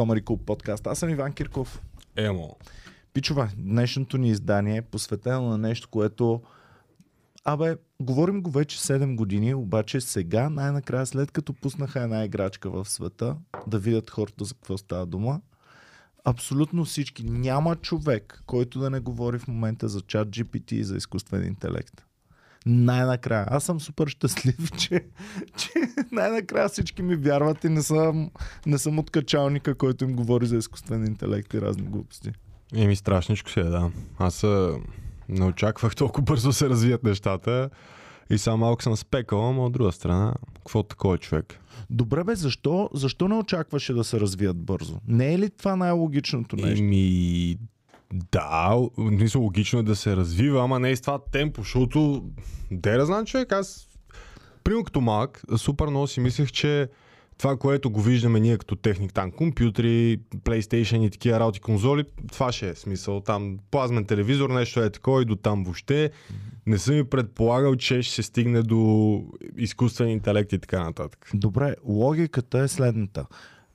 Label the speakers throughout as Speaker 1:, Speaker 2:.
Speaker 1: Комари Клуб подкаст. Аз съм Иван Кирков.
Speaker 2: Емо.
Speaker 1: Пичова, днешното ни издание е посветено на нещо, което Абе, говорим го вече 7 години, обаче сега, най-накрая, след като пуснаха една играчка в света, да видят хората за какво става дума, абсолютно всички. Няма човек, който да не говори в момента за чат GPT и за изкуствен интелект. Най-накрая. Аз съм супер щастлив, че, че най-накрая всички ми вярват и не съм, не съм от качалника, който им говори за изкуствен интелект и разни глупости.
Speaker 2: Еми страшничко си е, да. Аз не очаквах толкова бързо се развият нещата и само малко съм спекал, но от друга страна, какво такова е човек?
Speaker 1: Добре бе, защо, защо не очакваше да се развият бързо? Не е ли това най-логичното нещо?
Speaker 2: Еми, да, мисля, логично е да се развива, ама не е с това темпо, защото де да знам човек, аз примерно като малък, супер много си мислех, че това, което го виждаме ние като техник, там компютри, PlayStation и такива работи, конзоли, това ще е смисъл. Там плазмен телевизор, нещо е такова и до там въобще. Не съм и предполагал, че ще се стигне до изкуствен интелект и така нататък.
Speaker 1: Добре, логиката е следната.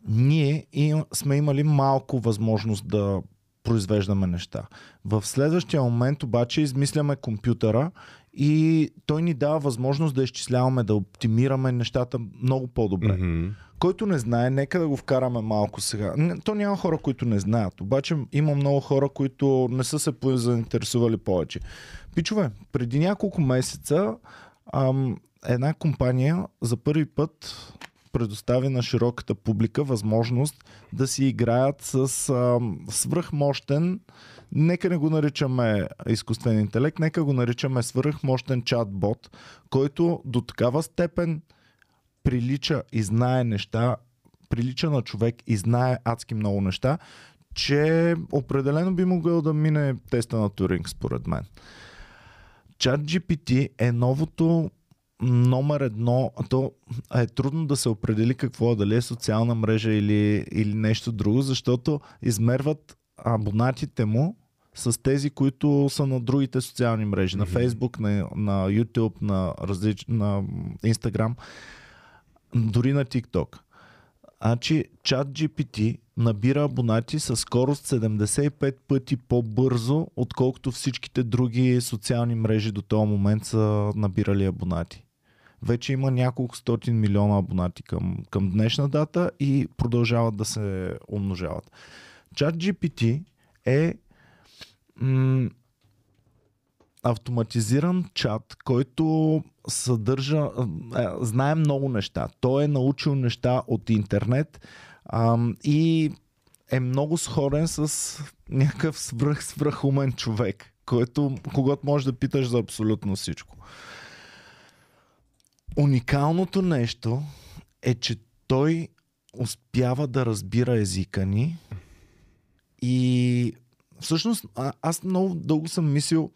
Speaker 1: Ние им, сме имали малко възможност да произвеждаме неща. В следващия момент обаче измисляме компютъра и той ни дава възможност да изчисляваме, да оптимираме нещата много по-добре.
Speaker 2: Mm-hmm.
Speaker 1: Който не знае, нека да го вкараме малко сега. То няма хора, които не знаят, обаче има много хора, които не са се заинтересували повече. Пичове, преди няколко месеца ам, една компания за първи път предостави на широката публика възможност да си играят с ам, свръхмощен, нека не го наричаме изкуствен интелект, нека го наричаме свръхмощен чат-бот, който до такава степен прилича и знае неща, прилича на човек и знае адски много неща, че определено би могъл да мине теста на Туринг, според мен. Чат GPT е новото номер едно, то е трудно да се определи какво е, дали е социална мрежа или, или нещо друго, защото измерват абонатите му с тези, които са на другите социални мрежи, на
Speaker 2: Мгм.
Speaker 1: Facebook, на, на YouTube, на, различ... на Instagram, дори на TikTok. Значи чат GPT набира абонати с скорост 75 пъти по-бързо, отколкото всичките други социални мрежи до този момент са набирали абонати. Вече има няколко стотин милиона абонати към, към днешна дата и продължават да се умножават. Чат GPT е м- автоматизиран чат, който съдържа, е, знае много неща. Той е научил неща от интернет ам, и е много сходен с някакъв свръх, свръхумен човек, който, когато можеш да питаш за абсолютно всичко. Уникалното нещо е, че той успява да разбира езика ни и всъщност а, аз много дълго съм мислил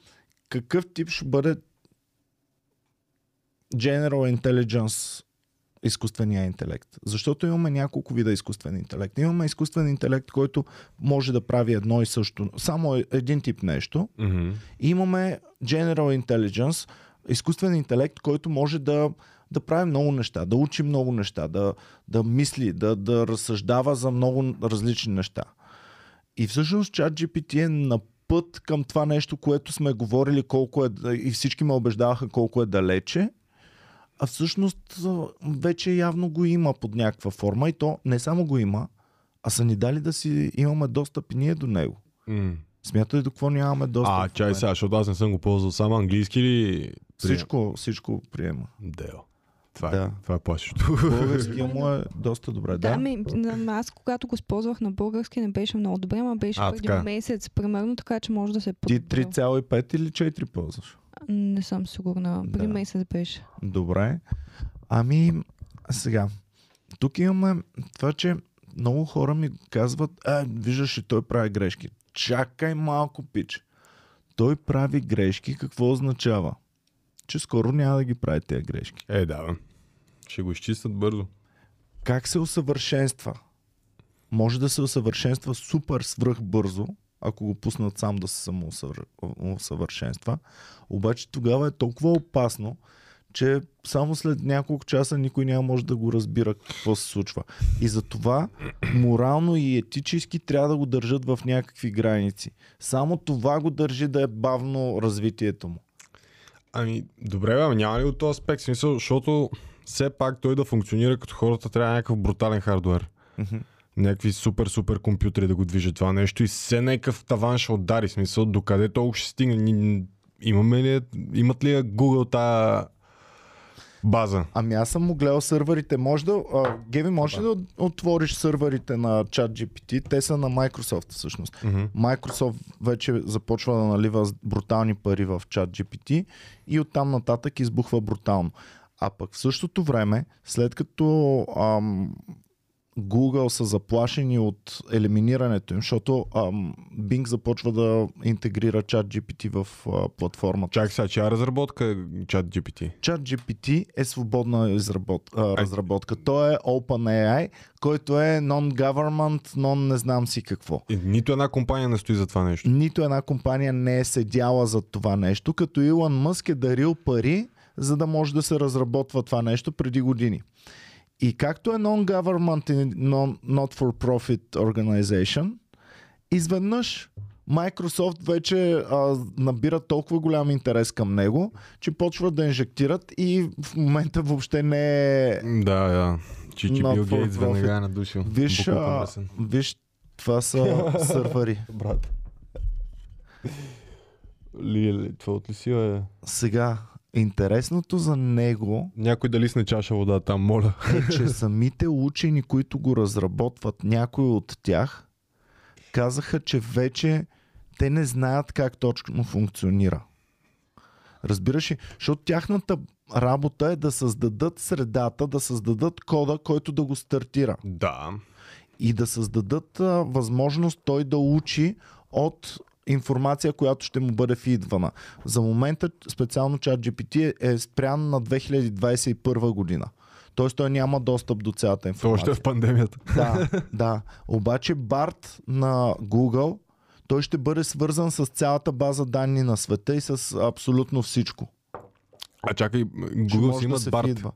Speaker 1: какъв тип ще бъде General Intelligence изкуствения интелект. Защото имаме няколко вида изкуствен интелект. Имаме изкуствен интелект, който може да прави едно и също, само е- един тип нещо.
Speaker 2: Mm-hmm.
Speaker 1: И имаме General Intelligence, изкуствен интелект, който може да, да прави много неща, да учи много неща, да, да мисли, да, да разсъждава за много различни неща. И всъщност ChatGPT е на път към това нещо, което сме говорили колко е, и всички ме убеждаваха колко е далече, а всъщност вече явно го има под някаква форма и то не само го има, а са ни дали да си имаме достъп и ние до него.
Speaker 2: Mm.
Speaker 1: Смятай до какво нямаме достъп.
Speaker 2: А, чай сега, защото аз не съм го ползвал само английски или...
Speaker 1: Всичко, всичко приема.
Speaker 2: Дел. Това,
Speaker 1: Да.
Speaker 2: е, това е плашещо.
Speaker 1: Българския му е доста добре.
Speaker 3: Да,
Speaker 1: Да,
Speaker 3: ми, на- аз когато го използвах на български не беше много добре, ама беше
Speaker 2: А,
Speaker 3: преди
Speaker 2: така.
Speaker 3: месец, примерно, така че може да се е
Speaker 1: Ти
Speaker 3: подобрил.
Speaker 1: 3,5 или 4 ползваш?
Speaker 3: Не съм сигурна. Преди
Speaker 1: Да.
Speaker 3: месец беше.
Speaker 1: Добре. Ами, сега. Тук имаме това, че много хора ми казват, а, виждаш ли, той прави грешки. Чакай малко, пич. Той прави грешки, какво означава? Че скоро няма да ги прави тези грешки.
Speaker 2: Е, да, бе. Ще го изчистят бързо.
Speaker 1: Как се усъвършенства? Може да се усъвършенства супер свръх бързо, ако го пуснат сам да се самоусъвършенства. Обаче тогава е толкова опасно, че само след няколко часа никой няма може да го разбира какво се случва. И затова морално и етически трябва да го държат в някакви граници. Само това го държи да е бавно развитието му.
Speaker 2: Ами, добре, бе, ама няма ли от този аспект? Смисъл, защото все пак той да функционира като хората трябва някакъв брутален хардвер.
Speaker 1: Мгм.
Speaker 2: Някакви супер, супер компютри да го движат това нещо и все някакъв таван ще удари. Смисъл, докъде толкова ще стигне? Имаме ли, имат ли Google тая база?
Speaker 1: Ами аз съм му гледал сървърите. Може да, а, Геви, може ли да отвориш сървърите на ChatGPT? Те са на Microsoft всъщност.
Speaker 2: Мгм.
Speaker 1: Microsoft вече започва да налива брутални пари в ChatGPT и оттам нататък избухва брутално. А пък в същото време, след като ам, Google са заплашени от елиминирането им, защото ам, Bing започва да интегрира ChatGPT в а, платформата.
Speaker 2: Чакай сега, чия разработка е чат GPT?
Speaker 1: ChatGPT е свободна изработ, а, разработка. Той е OpenAI, който е non-government, non не знам си какво.
Speaker 2: И нито една компания не стои за това нещо.
Speaker 1: Нито една компания не е седяла за това нещо, като Илон Мъск е дарил пари, за да може да се разработва това нещо преди години. И както е non-government и non, not for profit organization, изведнъж Microsoft вече а, набира толкова голям интерес към него, че почват да инжектират и в момента въобще не е...
Speaker 2: Да, да. Чичи
Speaker 1: Not
Speaker 2: Бил Гейтс веднага е надушил.
Speaker 1: Виж, а, виж, това са сървъри.
Speaker 2: Брат. Ли, това от ли си, е?
Speaker 1: Сега, интересното за него
Speaker 2: Някой дали сне чаша вода там, моля.
Speaker 1: е, че самите учени, които го разработват, някои от тях, казаха, че вече те не знаят как точно функционира. Разбираш ли? Защото тяхната работа е да създадат средата, да създадат кода, който да го стартира.
Speaker 2: Да.
Speaker 1: И да създадат а, възможност той да учи от информация, която ще му бъде фидвана. За момента специално чат GPT е, спрян на 2021 година. Тоест той няма достъп до цялата информация.
Speaker 2: още е в пандемията.
Speaker 1: Да, да. Обаче Барт на Google, той ще бъде свързан с цялата база данни на света и с абсолютно всичко.
Speaker 2: А чакай, Google си
Speaker 1: да
Speaker 2: имат
Speaker 1: се
Speaker 2: Барт.
Speaker 1: фидва.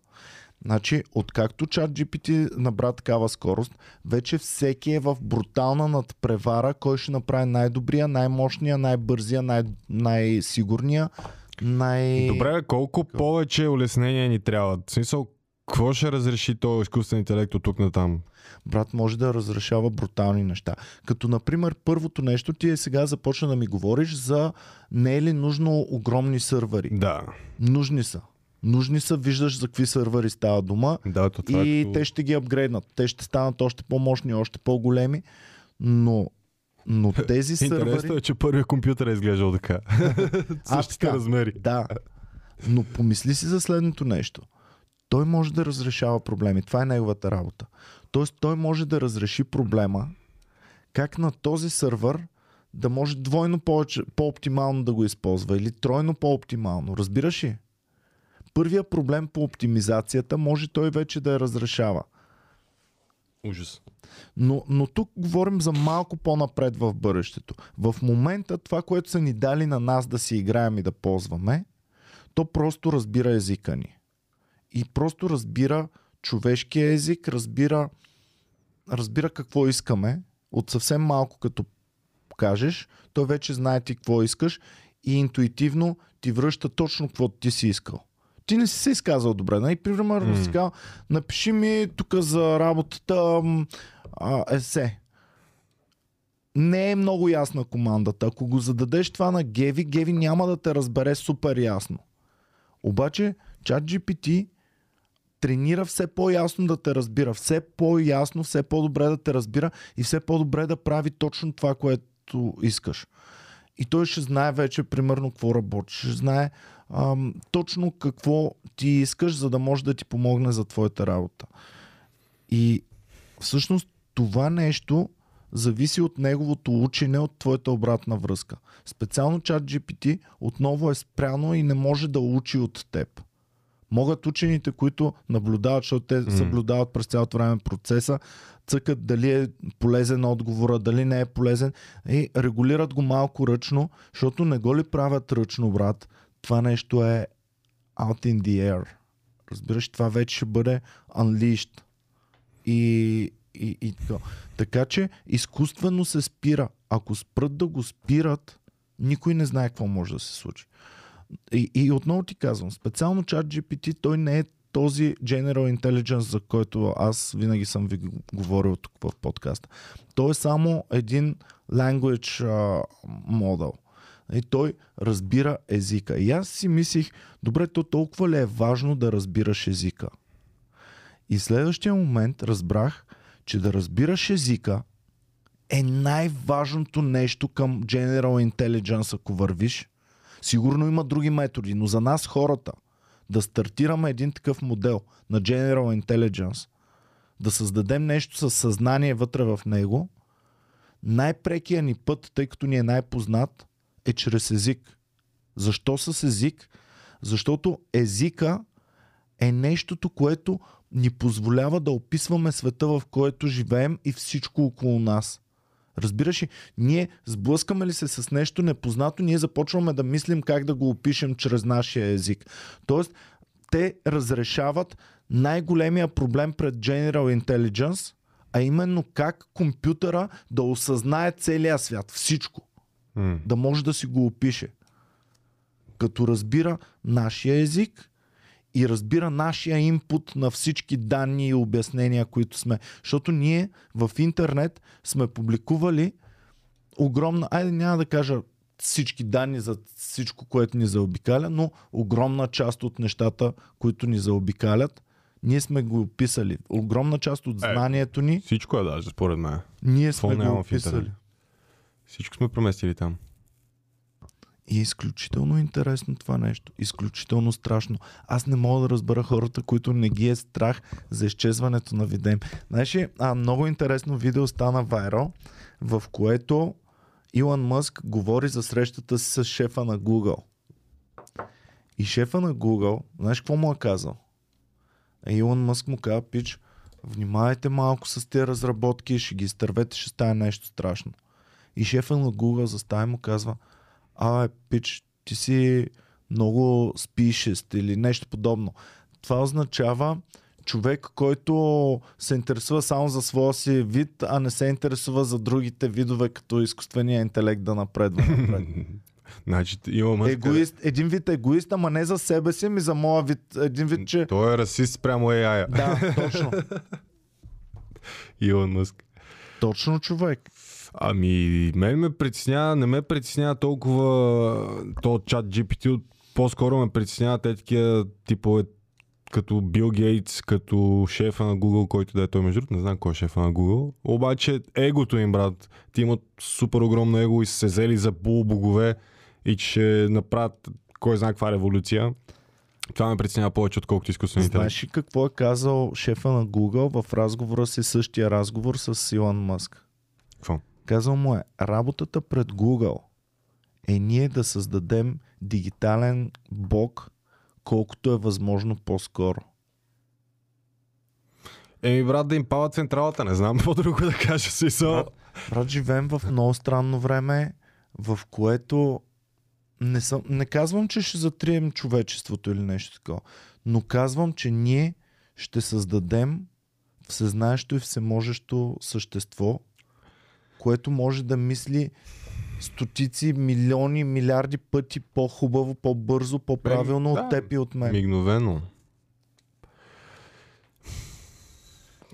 Speaker 1: Значи, откакто чат GPT набра такава скорост, вече всеки е в брутална надпревара, кой ще направи най-добрия, най-мощния, най-бързия, най- най-сигурния, най...
Speaker 2: Добре, колко повече улеснения ни трябва? В смисъл, какво ще разреши този изкуствен интелект от тук на там?
Speaker 1: Брат може да разрешава брутални неща. Като, например, първото нещо, ти е сега започна да ми говориш за не е ли нужно огромни сървъри.
Speaker 2: Да.
Speaker 1: Нужни са. Нужни са, виждаш за какви сървъри става дума.
Speaker 2: Да, то това
Speaker 1: и
Speaker 2: е като...
Speaker 1: те ще ги апгрейднат. Те ще станат още по-мощни, още по-големи, но, но тези
Speaker 2: Интересно
Speaker 1: сървъри...
Speaker 2: е, че първият компютър е изглеждал така. Същите
Speaker 1: така.
Speaker 2: размери.
Speaker 1: Да, но помисли си за следното нещо. Той може да разрешава проблеми. Това е неговата работа. Тоест той може да разреши проблема как на този сървър да може двойно повече, по-оптимално да го използва или тройно по-оптимално. Разбираш ли? Първия проблем по оптимизацията може той вече да я разрешава.
Speaker 2: Ужас.
Speaker 1: Но, но тук говорим за малко по-напред в бъдещето. В момента това, което са ни дали на нас да си играем и да ползваме, то просто разбира езика ни. И просто разбира човешкия език, разбира, разбира какво искаме. От съвсем малко като кажеш, той вече знае ти какво искаш и интуитивно ти връща точно каквото ти си искал. Ти не си се изказал добре. Нали? Примерно
Speaker 2: М.
Speaker 1: си казал, напиши ми тук за работата а, есе. Не е много ясна командата. Ако го зададеш това на Геви, Геви няма да те разбере супер ясно. Обаче ChatGPT тренира все по-ясно да те разбира, все по-ясно, все по-добре да те разбира и все по-добре да прави точно това, което искаш. И той ще знае вече примерно какво работи, ще знае ам, точно какво ти искаш, за да може да ти помогне за твоята работа. И всъщност това нещо зависи от неговото учене, от твоята обратна връзка. Специално чат GPT отново е спряно и не може да учи от теб. Могат учените, които наблюдават, защото те съблюдават през цялото време процеса, цъкат дали е полезен отговора, дали не е полезен и регулират го малко ръчно, защото не го ли правят ръчно, брат, това нещо е out in the air. Разбираш, това вече ще бъде unleashed. И, и, и така. така че изкуствено се спира. Ако спрат да го спират, никой не знае какво може да се случи. И, и отново ти казвам, специално чат GPT, той не е този General Intelligence, за който аз винаги съм ви говорил тук в подкаста. Той е само един language uh, model. И той разбира езика. И аз си мислих, добре, то толкова ли е важно да разбираш езика? И следващия момент разбрах, че да разбираш езика е най-важното нещо към General Intelligence, ако вървиш. Сигурно има други методи, но за нас хората да стартираме един такъв модел на General Intelligence, да създадем нещо с съзнание вътре в него, най-прекия ни път, тъй като ни е най-познат, е чрез език. Защо с език? Защото езика е нещото, което ни позволява да описваме света, в който живеем и всичко около нас. Разбираш ли, ние сблъскаме ли се с нещо непознато, ние започваме да мислим как да го опишем чрез нашия език. Тоест, те разрешават най-големия проблем пред General Intelligence, а именно как компютъра да осъзнае целия свят, всичко. Да може да си го опише. Като разбира нашия език и разбира нашия инпут на всички данни и обяснения, които сме. Защото ние в интернет сме публикували огромна, айде няма да кажа всички данни за всичко, което ни заобикаля, но огромна част от нещата, които ни заобикалят, ние сме го описали. Огромна част от
Speaker 2: Е.
Speaker 1: знанието ни,
Speaker 2: Всичко е даже, според мен.
Speaker 1: ние сме го
Speaker 2: в интернет? Всичко сме преместили там.
Speaker 1: И е изключително интересно това нещо. Изключително страшно. Аз не мога да разбера хората, които не ги е страх за изчезването на видео. Знаеш ли, а, много интересно видео стана вайрал, в което Илон Мъск говори за срещата си с шефа на Google. И шефа на Google, знаеш какво му е казал? Илон Мъск му каза, пич, внимавайте малко с тези разработки, ще ги изтървете, ще стане нещо страшно. И шефа на Google застава и му казва, а, пич, ти си много спишест или нещо подобно. Това означава човек, който се интересува само за своя си вид, а не се интересува за другите видове, като изкуствения интелект да напредва напред.
Speaker 2: Значи има мъж.
Speaker 1: Егоист, един вид егоист, ама не за себе си, ми за моя вид. Един вид, че...
Speaker 2: Той е расист спрямо AI.
Speaker 1: Да, точно.
Speaker 2: Илон Мъск.
Speaker 1: Точно човек.
Speaker 2: Ами, мен ме притеснява, не ме притеснява толкова то чат GPT, по-скоро ме притеснява те такива типове като Бил Гейтс, като шефа на Google, който да е той между другото, не знам кой е шефа на Google. Обаче егото им, брат, ти имат супер огромно его и се взели за полубогове и че ще направят кой знае каква революция. Това ме притеснява повече, отколкото изкуствен интелект.
Speaker 1: Знаеш ли какво е казал шефа на Google в разговора си, същия разговор с Илон Мъск?
Speaker 2: Какво?
Speaker 1: Казал му е, работата пред Google е ние да създадем дигитален блок, колкото е възможно по-скоро.
Speaker 2: Еми, брат, да им пава централата, не знам какво друго да кажа. Си
Speaker 1: Брат, брат, живеем в много странно време, в което не, съм, не казвам, че ще затрием човечеството или нещо такова, но казвам, че ние ще създадем всезнаещо и всеможещо същество, което може да мисли стотици, милиони, милиарди пъти по-хубаво, по-бързо, по-правилно
Speaker 2: да.
Speaker 1: от теб и от мен.
Speaker 2: Мигновено.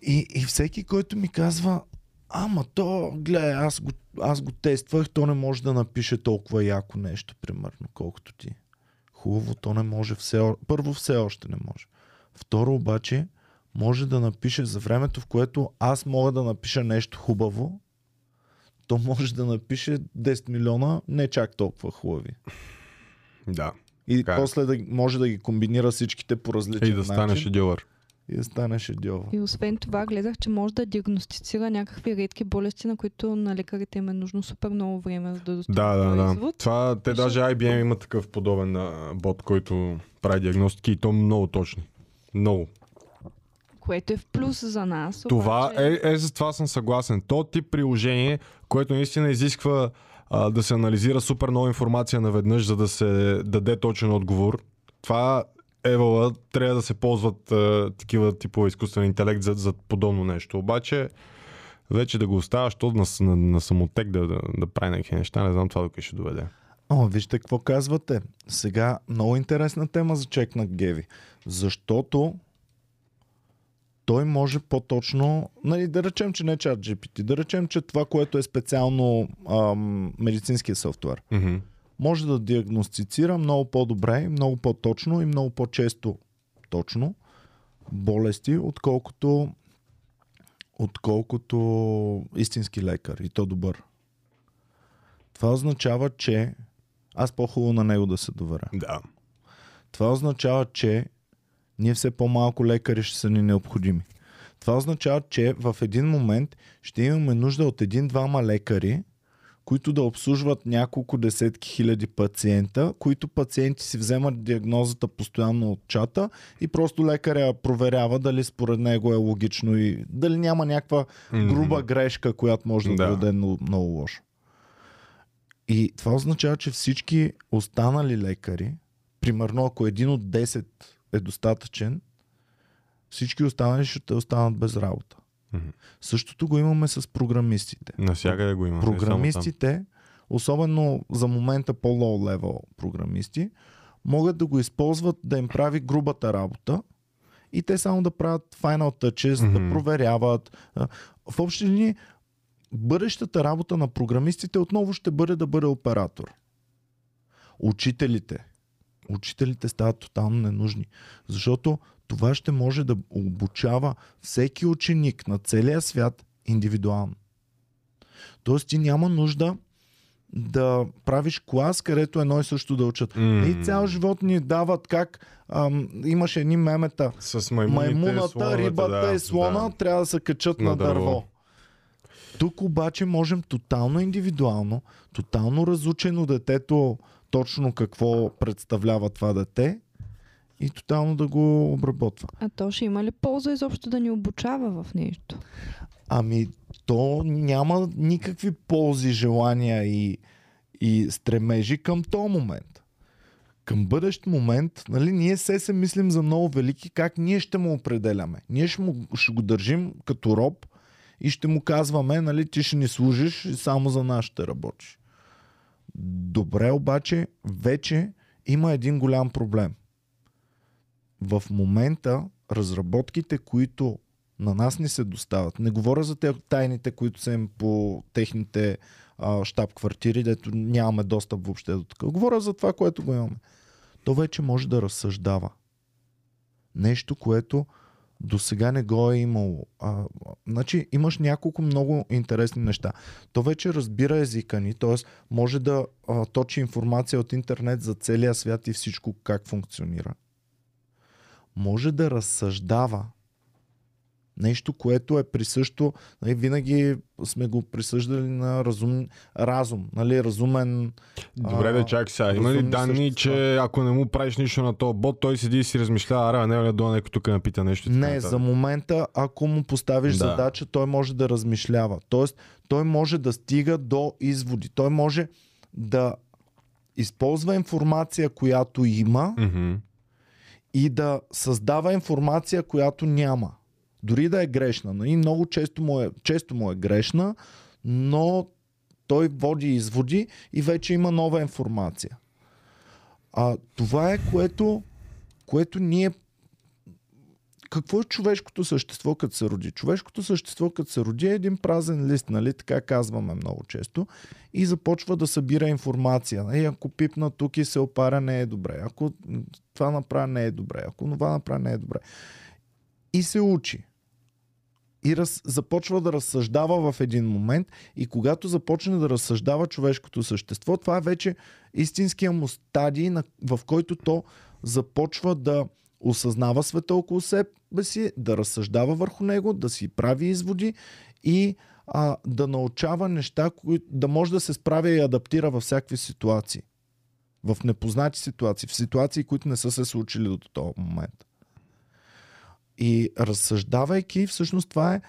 Speaker 1: И, и всеки, който ми казва, ама то, гледай, аз го, аз го тествах, то не може да напише толкова яко нещо, примерно, колкото ти. Хубаво, то не може все Първо, все още не може. Второ, обаче, може да напише за времето, в което аз мога да напиша нещо хубаво, то може да напише 10 милиона не чак толкова хубави.
Speaker 2: Да.
Speaker 1: И
Speaker 2: Така е.
Speaker 1: после да, може да ги комбинира всичките по различен
Speaker 2: И да
Speaker 1: начин.
Speaker 2: станеш идиотър.
Speaker 1: И да стане шедьовър.
Speaker 3: И освен това, гледах, че може да диагностицира някакви редки болести, на които на лекарите им е нужно супер много време за да достигнат
Speaker 2: Да, да, да.
Speaker 3: извод.
Speaker 2: Това, те
Speaker 3: Защото-
Speaker 2: даже IBM има такъв подобен а, бот, който прави диагностики и то много точни. Много.
Speaker 3: Което е в плюс за нас.
Speaker 2: Това
Speaker 3: обаче...
Speaker 2: е, е, за това съм съгласен. То тип приложение, което наистина изисква а, да се анализира супер много информация наведнъж, за да се даде точен отговор. Това Евала трябва да се ползват а, такива типове изкуствен интелект за, за подобно нещо. Обаче, вече да го оставаш то на, на, на самотек да, да, да прави някакви неща, не знам това до къде ще доведе.
Speaker 1: О, вижте какво казвате. Сега много интересна тема за чек на Геви. Защото той може по-точно, нали, да речем, че не е чат GPT, да речем, че това, което е специално ам, медицинския софтуер,
Speaker 2: Mm-hmm.
Speaker 1: може да диагностицира много по-добре, много по-точно и много по-често точно болести, отколкото отколкото истински лекар и то добър. Това означава, че аз по-хубаво на него да се доверя.
Speaker 2: Да.
Speaker 1: Това означава, че ние все по-малко лекари ще са ни необходими. Това означава, че в един момент ще имаме нужда от един-двама лекари, които да обслужват няколко десетки хиляди пациента, които пациенти си вземат диагнозата постоянно от чата и просто лекаря проверява дали според него е логично и дали няма някаква груба грешка, която може да,
Speaker 2: Да.
Speaker 1: даде много, много лошо. И това означава, че всички останали лекари, примерно ако един от 10 е достатъчен, всички останали ще останат без работа.
Speaker 2: Мгм.
Speaker 1: Същото го имаме с програмистите.
Speaker 2: Навсякъде го има. не само там.
Speaker 1: Програмистите, особено за момента по-лоу левел програмисти, могат да го използват да им прави грубата работа и те само да правят final touches,
Speaker 2: Мгм.
Speaker 1: да проверяват. В общи линии, бъдещата работа на програмистите отново ще бъде да бъде оператор. Учителите. Учителите стават тотално ненужни, защото това ще може да обучава всеки ученик на целия свят индивидуално. Тоест ти няма нужда да правиш клас, където едно и също да учат.
Speaker 2: М.
Speaker 1: И цял живот ни дават как ам, имаше едни мемета.
Speaker 2: С
Speaker 1: Маймуната,
Speaker 2: слоновете,
Speaker 1: рибата
Speaker 2: да,
Speaker 1: и слона
Speaker 2: Да.
Speaker 1: трябва да се качат на,
Speaker 2: На
Speaker 1: дърво.
Speaker 2: дърво.
Speaker 1: Тук обаче можем тотално индивидуално, тотално разучено детето точно какво представлява това дете и тотално да го обработва.
Speaker 3: А то ще има ли полза изобщо да ни обучава в нещо?
Speaker 1: Ами, то няма никакви ползи, желания и, и стремежи към този момент. Към бъдещ момент, нали, ние се се мислим за много велики, как ние ще му определяме. Ние ще, му, ще го държим като роб и ще му казваме, нали, ти ще ни служиш и само за нас ще работиш. Добре, обаче, вече има един голям проблем. В момента разработките, които на нас ни се доставят. Не говоря за те тайните, които са им по техните щаб-квартири, дето нямаме достъп въобще до така. Говоря за това, което го имаме. То вече може да разсъждава. Нещо, което до сега не го е имало. А, значи имаш няколко много интересни неща. То вече разбира езика ни, т.е. може да а, точи информация от интернет за целия свят и всичко как функционира. Може да разсъждава Нещо, което е присъщо, нали, винаги сме го присъждали на разум, разум, нали, разумен.
Speaker 2: Добре, да чакай сега. Има ли данни,
Speaker 1: същества.
Speaker 2: че ако не му правиш нищо на този бот, той седи и си размишлява, аре, не е до някой тук ме пита нещо. така
Speaker 1: Не, за момента, ако му поставиш
Speaker 2: Да.
Speaker 1: да. задача, той може да размишлява. Тоест, той може да стига до изводи. Той може да използва информация, която има
Speaker 2: Мгм.
Speaker 1: и да създава информация, която няма. Дори да е грешна. Нали? Много често му, е, често му е грешна, но той води изводи и вече има нова информация. А това е което, което ние. Какво е човешкото същество, като се роди? Човешкото същество, като се роди, е един празен лист, нали? Така казваме много често. И започва да събира информация. Нали? Ако пипна тук и се опаря, не е добре. Ако това направя, не е добре. Ако това направя, не е добре. И се учи. И раз, започва да разсъждава в един момент и когато започне да разсъждава човешкото същество, това е вече истинския му стадий, на, в който то започва да осъзнава света около себе си, да разсъждава върху него, да си прави изводи и а, да научава неща, които да може да се справя и адаптира във всякакви ситуации. В непознати ситуации, в ситуации, които не са се случили до този момент. И разсъждавайки, всъщност това е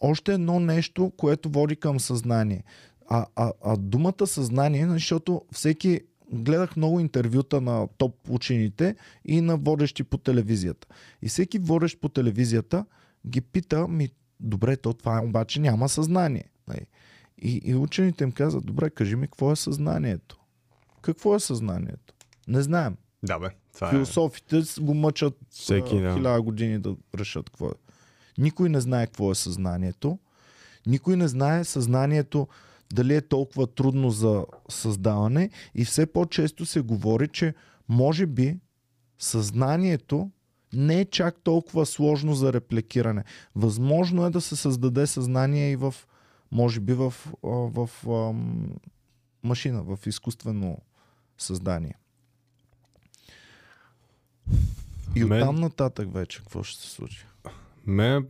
Speaker 1: още едно нещо, което води към съзнание. А, а, а думата съзнание, защото всеки гледах много интервюта на топ учените и на водещи по телевизията. И всеки водещ по телевизията ги пита, ми, добре, то това обаче няма съзнание. Нали? И, и учените им казват, добре, кажи ми какво е съзнанието. Какво е съзнанието? Не знаем.
Speaker 2: Да, бе. Това е.
Speaker 1: Философите го мъчат
Speaker 2: Всеки, да.
Speaker 1: хиляда години да решат какво е. Никой не знае какво е съзнанието. Никой не знае съзнанието дали е толкова трудно за създаване и все по-често се говори, че може би съзнанието не е чак толкова сложно за репликиране. Възможно е да се създаде съзнание и в, може би в, в ам, машина, в изкуствено създание. И
Speaker 2: Мен-
Speaker 1: оттам нататък вече какво ще се случи?
Speaker 2: Ме, м,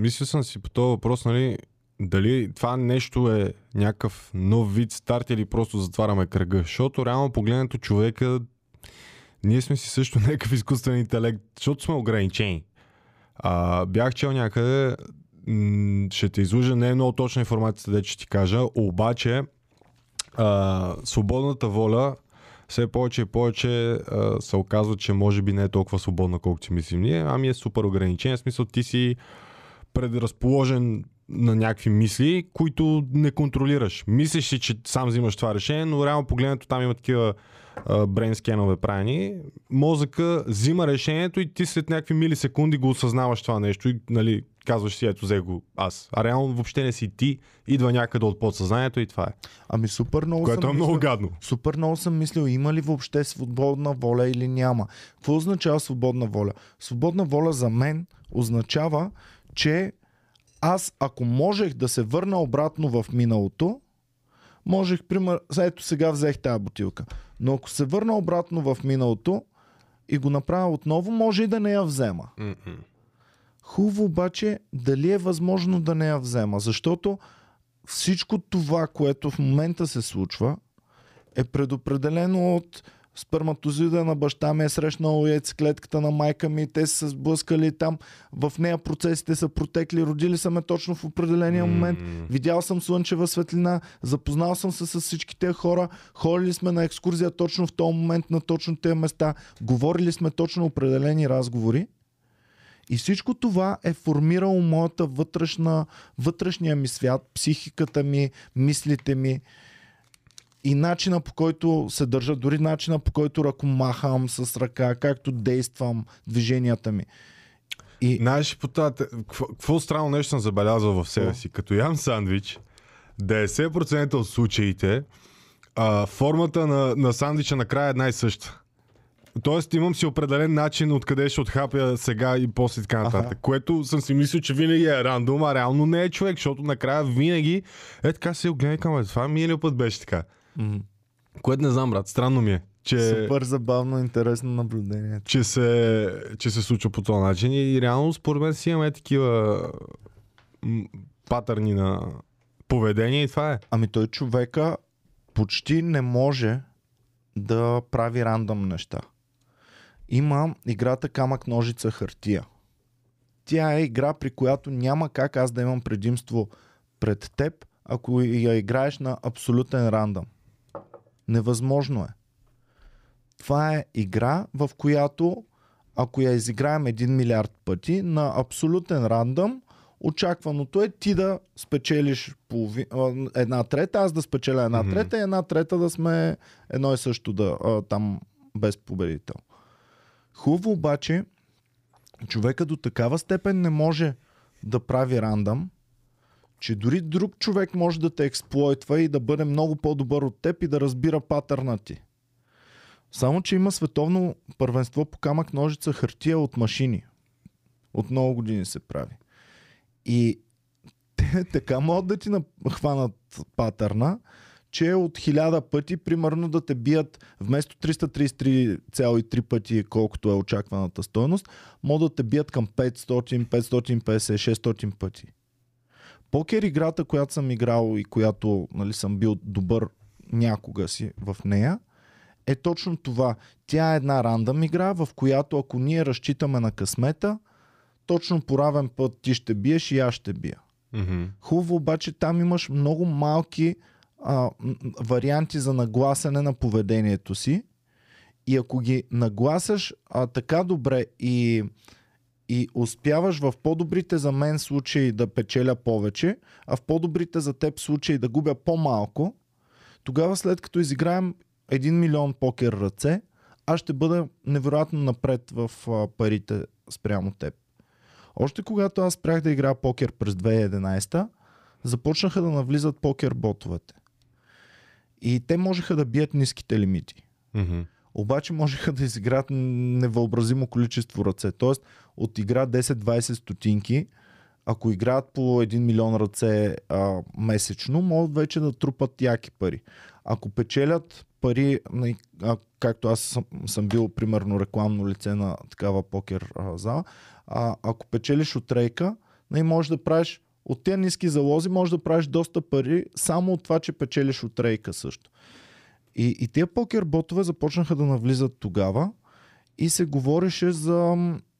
Speaker 2: мислил съм си по този въпрос, нали, дали това нещо е някакъв нов вид старт или просто затваряме кръга. Защото реално погледнато човека, ние сме си също някакъв изкуствен интелект, защото сме ограничени. А, бях чел някъде, ще те излъжа, не е много точна информацията, да ще ти кажа, обаче а, свободната воля все повече и повече а, се оказва, че може би не е толкова свободна, колкото си мислим ние, ами е супер ограничен. В смисъл ти си предразположен на някакви мисли, които не контролираш. Мислиш си, че сам взимаш това решение, но реално погледнато там има такива брейн скенове правени. Мозъка взима решението и ти след някакви милисекунди го осъзнаваш това нещо и нали, казваш си, ето взе го аз. А реално въобще не си ти, идва някъде от подсъзнанието и това е.
Speaker 1: Ами супер много
Speaker 2: Което
Speaker 1: съм
Speaker 2: е много
Speaker 1: мислил-
Speaker 2: гадно.
Speaker 1: Супер много съм мислил, има ли въобще свободна воля или няма. Какво означава свободна воля? Свободна воля за мен означава, че аз ако можех да се върна обратно в миналото, можех, пример, ето сега взех тази бутилка, но ако се върна обратно в миналото и го направя отново, може и да не я взема. Хубаво обаче дали е възможно да не я взема, защото всичко това, което в момента се случва, е предопределено от сперматозида на баща ми е срещнал яйцеклетката на майка ми, те са се сблъскали там, в нея процесите са протекли, родили са ме точно в определения момент, видял съм слънчева светлина, запознал съм се с всички тези хора, ходили сме на екскурзия точно в този момент на точно тези места, говорили сме точно определени разговори. И всичко това е формирало моята вътрешна, вътрешния ми свят, психиката ми, мислите ми и начина по който се държа, дори начина по който ръкомахам с ръка, както действам, движенията ми. И
Speaker 2: Знаеш, по те- какво, какво странно нещо съм забелязал в себе си. Като ям сандвич, 90% от случаите а, формата на, на сандвича накрая е една и съща. Тоест имам си определен начин откъде ще отхапя сега и после така нататък.
Speaker 1: Аха.
Speaker 2: Което съм си мислил, че винаги е рандом, а реално не е човек, защото накрая винаги е така се огледай към. Това миналия път беше така.
Speaker 1: м,
Speaker 2: Което не знам, брат. Странно ми е. Че...
Speaker 1: супер забавно, интересно наблюдение.
Speaker 2: че се, че се случва по този начин и реално според мен си имаме такива патърни на поведение и това е.
Speaker 1: Ами той човека почти не може да прави рандъм неща. Има играта камък, ножица, хартия. Тя е игра, при която няма как аз да имам предимство пред теб, ако я играеш на абсолютен рандъм. Невъзможно е. Това е игра, в която ако я изиграем 1 милиард пъти на абсолютен рандъм, очакваното е ти да спечелиш полови... една трета, аз да спечеля една
Speaker 2: Мгм.
Speaker 1: трета и една трета да сме едно и също да, а, там без победител. Хубаво обаче, човека до такава степен не може да прави рандъм, че дори друг човек може да те експлойтва и да бъде много по-добър от теб и да разбира патърна ти. Само, че има световно първенство по камък, ножица, хартия от машини. От много години се прави. И те така могат да ти хванат патърна, че от хиляда пъти, примерно да те бият вместо 333,3 пъти, колкото е очакваната стоеност, могат да те бият към 500, 550, 600 пъти. Покер играта, която съм играл и която нали, съм бил добър някога си в нея, е точно това. Тя е една рандъм игра, в която ако ние разчитаме на късмета, точно по равен път ти ще биеш и аз ще бия.
Speaker 2: Mm-hmm.
Speaker 1: Хубаво обаче там имаш много малки а, варианти за нагласене на поведението си. И ако ги нагласяш а, така добре и, и успяваш в по-добрите за мен случаи да печеля повече, а в по-добрите за теб случаи да губя по-малко, тогава след като изиграем 1 милион покер ръце, аз ще бъда невероятно напред в а, парите спрямо теб. Още когато аз спрях да играя покер през 2011, започнаха да навлизат покер ботовете. И те можеха да бият ниските лимити.
Speaker 2: Мгм.
Speaker 1: Обаче можеха да изиграят невъобразимо количество ръце. Тоест от игра 10-20 стотинки, ако играят по 1 милион ръце а, месечно, могат вече да трупат яки пари. Ако печелят пари, а, както аз съм, съм бил примерно рекламно лице на такава покер а, зала, а, ако печелиш от рейка, нали, можеш да правиш от тези ниски залози, можеш да правиш доста пари само от това, че печелиш от рейка също. И, и тия покер ботове започнаха да навлизат тогава и се говореше за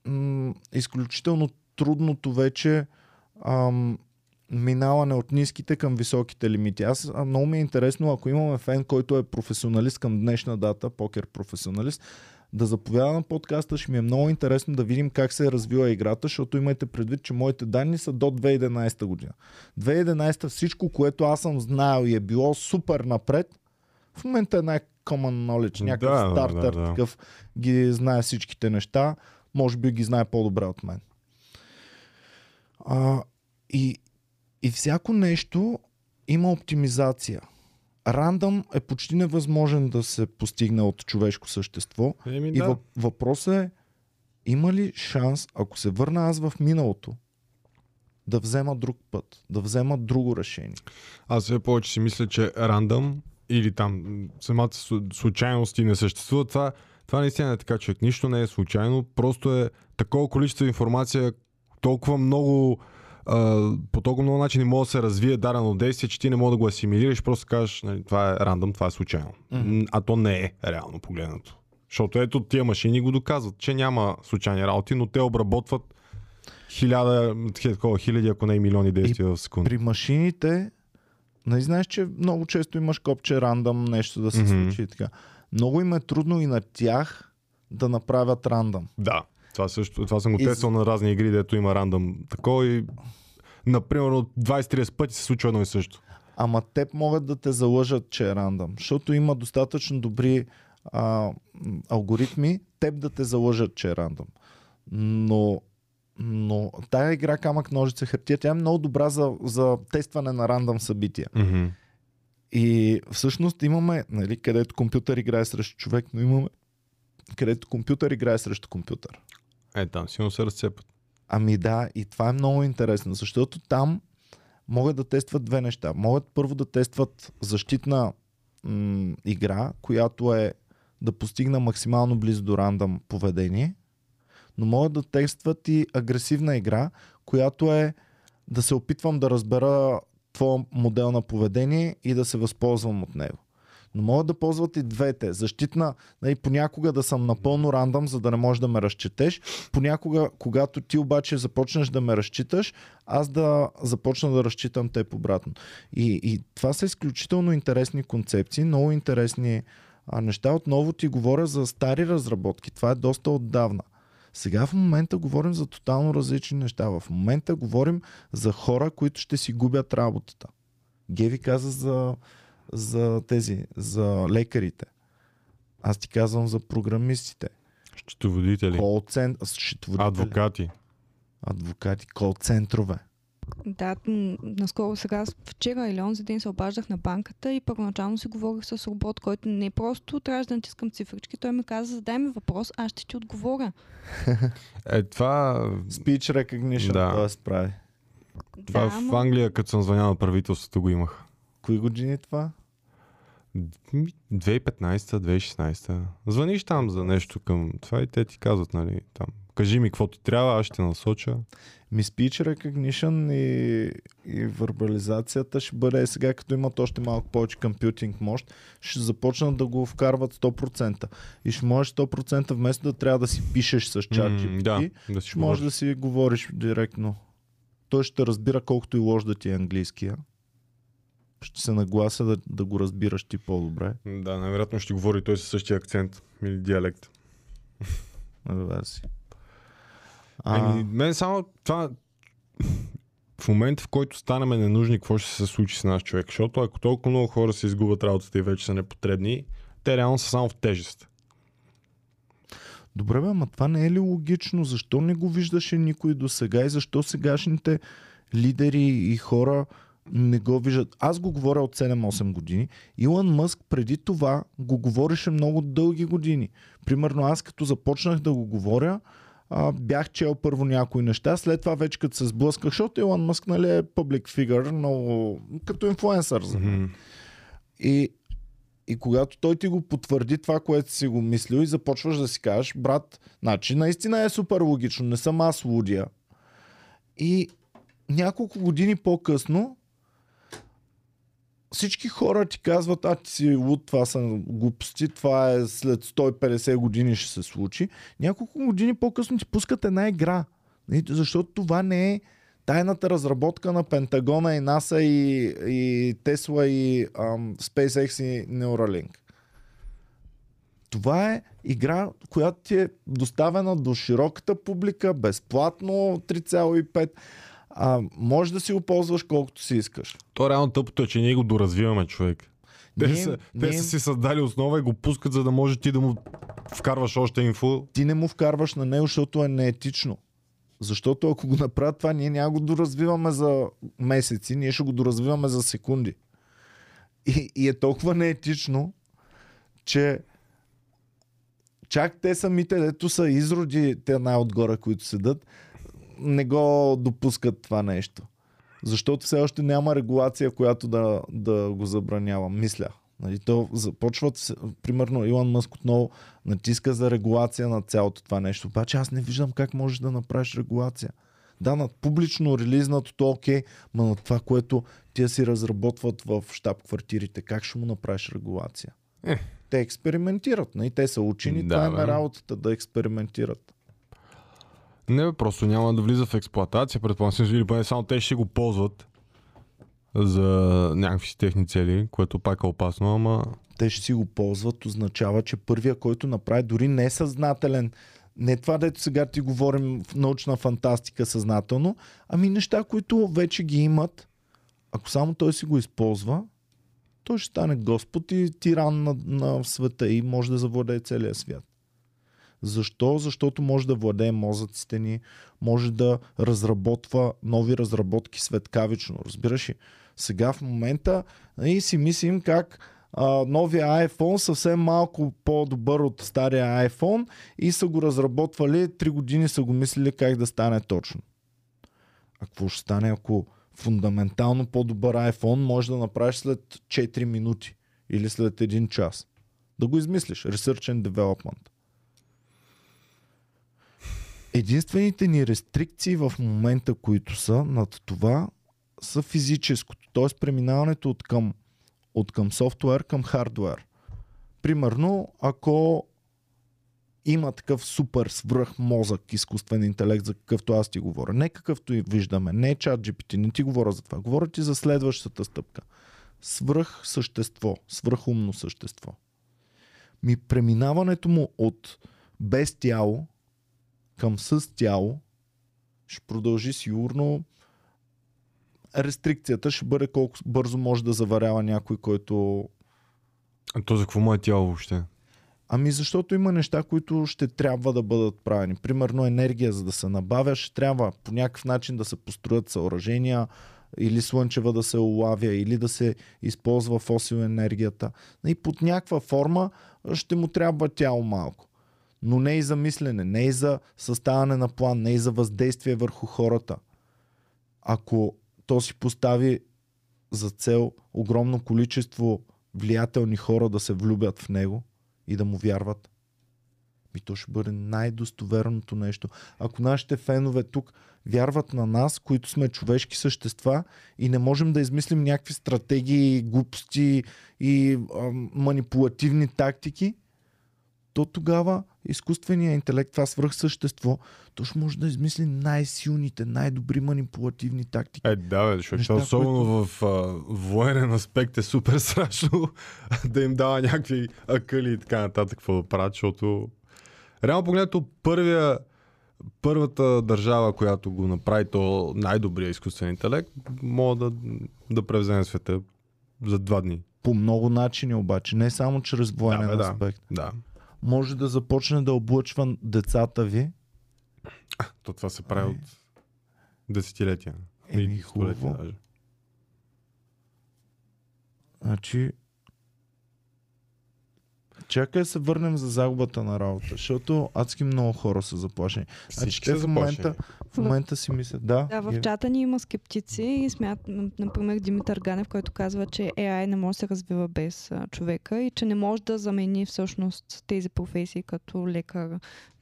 Speaker 1: м- изключително трудното вече ам, минаване от ниските към високите лимити. Аз много ми е интересно, ако имаме фен, който е професионалист към днешна дата, покер професионалист, да заповяда на подкаста, ще ми е много интересно да видим как се е развила играта, защото имайте предвид, че моите данни са до 2011 година. 2011 всичко, което аз съм знаел и е било супер напред, в момента е най- common knowledge, някакъв
Speaker 2: Да, да,
Speaker 1: стартер,
Speaker 2: да, да.
Speaker 1: такъв ги знае всичките неща, може би ги знае по-добре от мен. А, и, и всяко нещо има оптимизация. Рандъм е почти невъзможен да се постигне от човешко същество.
Speaker 2: Еми,
Speaker 1: И
Speaker 2: да.
Speaker 1: въп, въпросът е, има ли шанс, ако се върна аз в миналото, да взема друг път, да взема друго решение?
Speaker 2: Аз все повече си мисля, че рандъм или там самата случайности не съществува. Това, това наистина е така, човек. Нищо не е случайно. Просто е такова количество информация, толкова много а, по толкова много начини може да се развие дадено действие, че ти не мога да го асимилираш, просто кажеш, нали, това е рандъм, това е случайно.
Speaker 1: Мгм.
Speaker 2: А то не е реално погледнато. Защото ето тия машини го доказват, че няма случайни работи, но те обработват хиляда, такова, хиляди, ако не и милиони действия в секунда.
Speaker 1: При машините, нали знаеш, че много често имаш копче рандъм, нещо да се
Speaker 2: Мгм.
Speaker 1: случи и така. Много им е трудно и на тях да направят рандъм.
Speaker 2: Да, това също. Това съм го
Speaker 1: И
Speaker 2: тествал на разни игри, дето има рандъм такова и например от 20-30 пъти се случва едно и също.
Speaker 1: Ама теб могат да те залъжат, че е рандъм, защото има достатъчно добри а, алгоритми, теб да те залъжат, че е рандъм. Но, но тая игра камък, ножица, хартия, тя е много добра за, за тестване на рандъм събития.
Speaker 2: Mm-hmm.
Speaker 1: И всъщност имаме, нали, където компютър играе срещу човек, но имаме където компютър играе срещу компютър.
Speaker 2: Е, там силно се разцепят.
Speaker 1: Ами да, и това е много интересно, защото там могат да тестват две неща. Могат първо да тестват защитна м- игра, която е да постигна максимално близо до рандъм поведение, но могат да тестват и агресивна игра, която е да се опитвам да разбера твоя модел на поведение и да се възползвам от него. Но могат да ползват и двете. Защитна, нали, понякога да съм напълно рандъм, за да не можеш да ме разчетеш. Понякога, когато ти обаче започнеш да ме разчиташ, аз да започна да разчитам теб обратно. И, и това са изключително интересни концепции, много интересни а, неща. Отново ти говоря за стари разработки. Това е доста отдавна. Сега в момента говорим за тотално различни неща. В момента говорим за хора, които ще си губят работата. Геви каза за, за тези, за лекарите. Аз ти казвам за програмистите.
Speaker 2: Счетоводители.
Speaker 1: Кол цент... счетоводители,
Speaker 2: Адвокати.
Speaker 1: адвокати, кол центрове.
Speaker 3: Да, наскоро сега, вчера или онзи ден се обаждах на банката и първоначално си говорих с робот, който не просто трябваше да натискам цифрички. Той ми каза, задай ми въпрос, аз ще ти отговоря.
Speaker 2: Е, това,
Speaker 1: Speech recognition,
Speaker 2: Да.
Speaker 1: да се прави.
Speaker 2: това
Speaker 3: да,
Speaker 2: в Англия, като съм звънял на правителството, го имах.
Speaker 1: Кои години е това?
Speaker 2: Ми, 2015-2016. Звъниш там за нещо към това и те ти казват, нали, там. Кажи ми какво ти трябва, аз ще насоча.
Speaker 1: Ми speech recognition и, и вербализацията ще бъде сега, като имат още малко повече компютинг мощ, ще започнат да го вкарват 100%. И ще можеш 100% вместо да трябва да си пишеш с чат GPT,
Speaker 2: да, да
Speaker 1: ще можеш да си говориш директно. Той ще разбира колкото и лош да ти е английския. Ще се наглася да, да го разбираш ти по-добре.
Speaker 2: Да, най-вероятно ще говори той със същия акцент или диалект.
Speaker 1: Добре си.
Speaker 2: А... Ами, мен само това... В момента, в който станем ненужни, какво ще се случи с наш човек? Защото ако толкова много хора се изгубят работата и вече са непотребни, те реално са само в тежест.
Speaker 1: Добре, бе, ама това не е ли логично? Защо не го виждаше никой до сега и защо сегашните лидери и хора не го виждат? Аз го говоря от 7-8 години. Илон Мъск преди това го говореше много дълги години. Примерно аз като започнах да го говоря, а, бях чел първо някои неща, след това вече като се сблъсках, защото Илон Мъск нали, е публик фигър, много като инфлуенсър. Mm-hmm. И и когато той ти го потвърди това, което си го мислил и започваш да си кажеш, брат, значи наистина е супер логично, не съм аз лудия. И няколко години по-късно всички хора ти казват, а ти си луд, това са глупости, това е след 150 години ще се случи. Няколко години по-късно ти пускат една игра. Защото това не е тайната разработка на Пентагона и НАСА и, и Тесла и ам, SpaceX и Neuralink. Това е игра, която ти е доставена до широката публика, безплатно 3,5. А, може да си го ползваш колкото си искаш.
Speaker 2: То реално тъпото е, че ние го доразвиваме човек. Те, ние, са, те ние... са си създали основа и го пускат, за да може ти да му вкарваш още инфо.
Speaker 1: Ти не му вкарваш на него, защото е неетично. Защото ако го направят това, ние няма го доразвиваме за месеци, ние ще го доразвиваме за секунди. И, и е толкова неетично, че чак те самите, дето са изроди, те най-отгоре, които седат, не го допускат това нещо. Защото все още няма регулация, която да, да го забранява. Мисля. Нали, то започват, примерно Илон Мъск отново натиска за регулация на цялото това нещо. Обаче аз не виждам как можеш да направиш регулация. Да, над публично релизнатото окей, но на това, което тия си разработват в щаб-квартирите, как ще му направиш регулация?
Speaker 2: Е.
Speaker 1: Те експериментират, не? Нали? те са учени, да, това е работата да експериментират.
Speaker 2: Не, просто няма да влиза в експлоатация, предполагам или поне само те ще го ползват за някакви си техни цели, което пак е опасно, ама...
Speaker 1: Те ще си го ползват, означава, че първия, който направи дори несъзнателен, не това, дето сега ти говорим в научна фантастика съзнателно, ами неща, които вече ги имат, ако само той си го използва, той ще стане Господ и тиран на, на света и може да завладее целия свят. Защо? Защото може да владее мозъците ни, може да разработва нови разработки светкавично. Разбираш ли? Сега в момента и си мислим как а, новия iPhone съвсем малко по-добър от стария iPhone и са го разработвали, 3 години са го мислили как да стане точно. А какво ще стане, ако фундаментално по-добър iPhone може да направиш след 4 минути или след 1 час? Да го измислиш. Research and Development. Единствените ни рестрикции в момента, които са над това, са физическото, т.е. преминаването от към, от към софтуер към хардуер. Примерно, ако има такъв супер свръх мозък, изкуствен интелект, за какъвто аз ти говоря. Не какъвто и виждаме, не чат GPT, не ти говоря за това. Говоря ти за следващата стъпка. Свръх същество, свръхумно същество. Ми преминаването му от без тяло към с тяло ще продължи сигурно рестрикцията ще бъде колко бързо може да заварява някой, който...
Speaker 2: А то за какво му е тяло въобще?
Speaker 1: Ами защото има неща, които ще трябва да бъдат правени. Примерно енергия, за да се набавя, ще трябва по някакъв начин да се построят съоръжения, или слънчева да се улавя, или да се използва фосил енергията. И под някаква форма ще му трябва тяло малко. Но не и за мислене, не и за съставане на план, не и за въздействие върху хората. Ако то си постави за цел огромно количество влиятелни хора да се влюбят в него и да му вярват. И то ще бъде най-достоверното нещо. Ако нашите фенове тук вярват на нас, които сме човешки същества и не можем да измислим някакви стратегии, глупости и а, манипулативни тактики, то тогава изкуственият интелект, това свръхсъщество, то ще може да измисли най-силните, най-добри манипулативни тактики.
Speaker 2: Е, да, бе, защото
Speaker 1: Неща,
Speaker 2: особено в а, военен аспект е супер страшно да им дава някакви акъли и така нататък, какво да правят, защото реално погледнато първия, първата държава, която го направи то най-добрия изкуствен интелект, мога да, да превземе света за два дни.
Speaker 1: По много начини обаче, не само чрез военен
Speaker 2: Да, бе,
Speaker 1: аспект.
Speaker 2: Да.
Speaker 1: Може да започне да облъчва децата ви.
Speaker 2: То това се прави
Speaker 1: Ами.
Speaker 2: от десетилетия.
Speaker 1: Еми, хубаво.
Speaker 2: даже.
Speaker 1: Значи, чакай да се върнем за загубата на работа, защото адски много хора са заплашени. Значи,
Speaker 2: Всички
Speaker 1: те
Speaker 2: са
Speaker 1: в момента,
Speaker 2: заплашени.
Speaker 1: в момента си мислят, да,
Speaker 3: Да, в чата ни има скептици и смят, например, Димитър Ганев, който казва, че AI не може да се развива без а, човека и че не може да замени всъщност тези професии като лекар,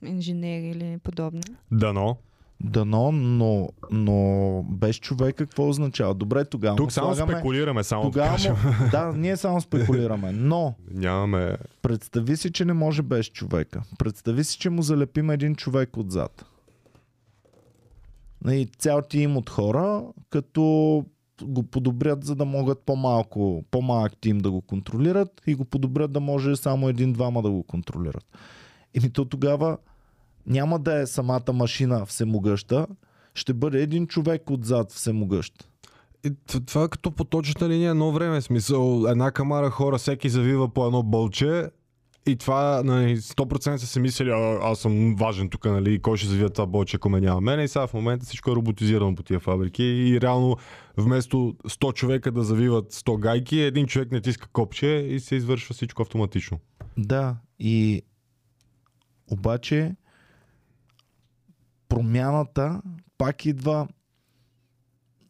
Speaker 3: инженер или подобни.
Speaker 2: Дано.
Speaker 1: Дано, но, но без човека какво означава? Добре, тогава
Speaker 2: Тук само
Speaker 1: слагаме...
Speaker 2: спекулираме, само да
Speaker 1: Тогава му... Да, ние само спекулираме, но
Speaker 2: Нямаме...
Speaker 1: представи си, че не може без човека. Представи си, че му залепим един човек отзад. И цял тим от хора, като го подобрят, за да могат по-малко, по-малък тим да го контролират и го подобрят да може само един-двама да го контролират. Еми то тогава няма да е самата машина всемогъща, ще бъде един човек отзад всемогъщ.
Speaker 2: И това е като поточната линия едно време. Смисъл, една камара хора, всеки завива по едно бълче и това нали, 100% са си мислили, а, аз съм важен тук, нали, кой ще завия това бълче, ако ме няма мене. И сега в момента всичко е роботизирано по тия фабрики и реално вместо 100 човека да завиват 100 гайки, един човек не тиска копче и се извършва всичко автоматично.
Speaker 1: Да, и обаче промяната пак идва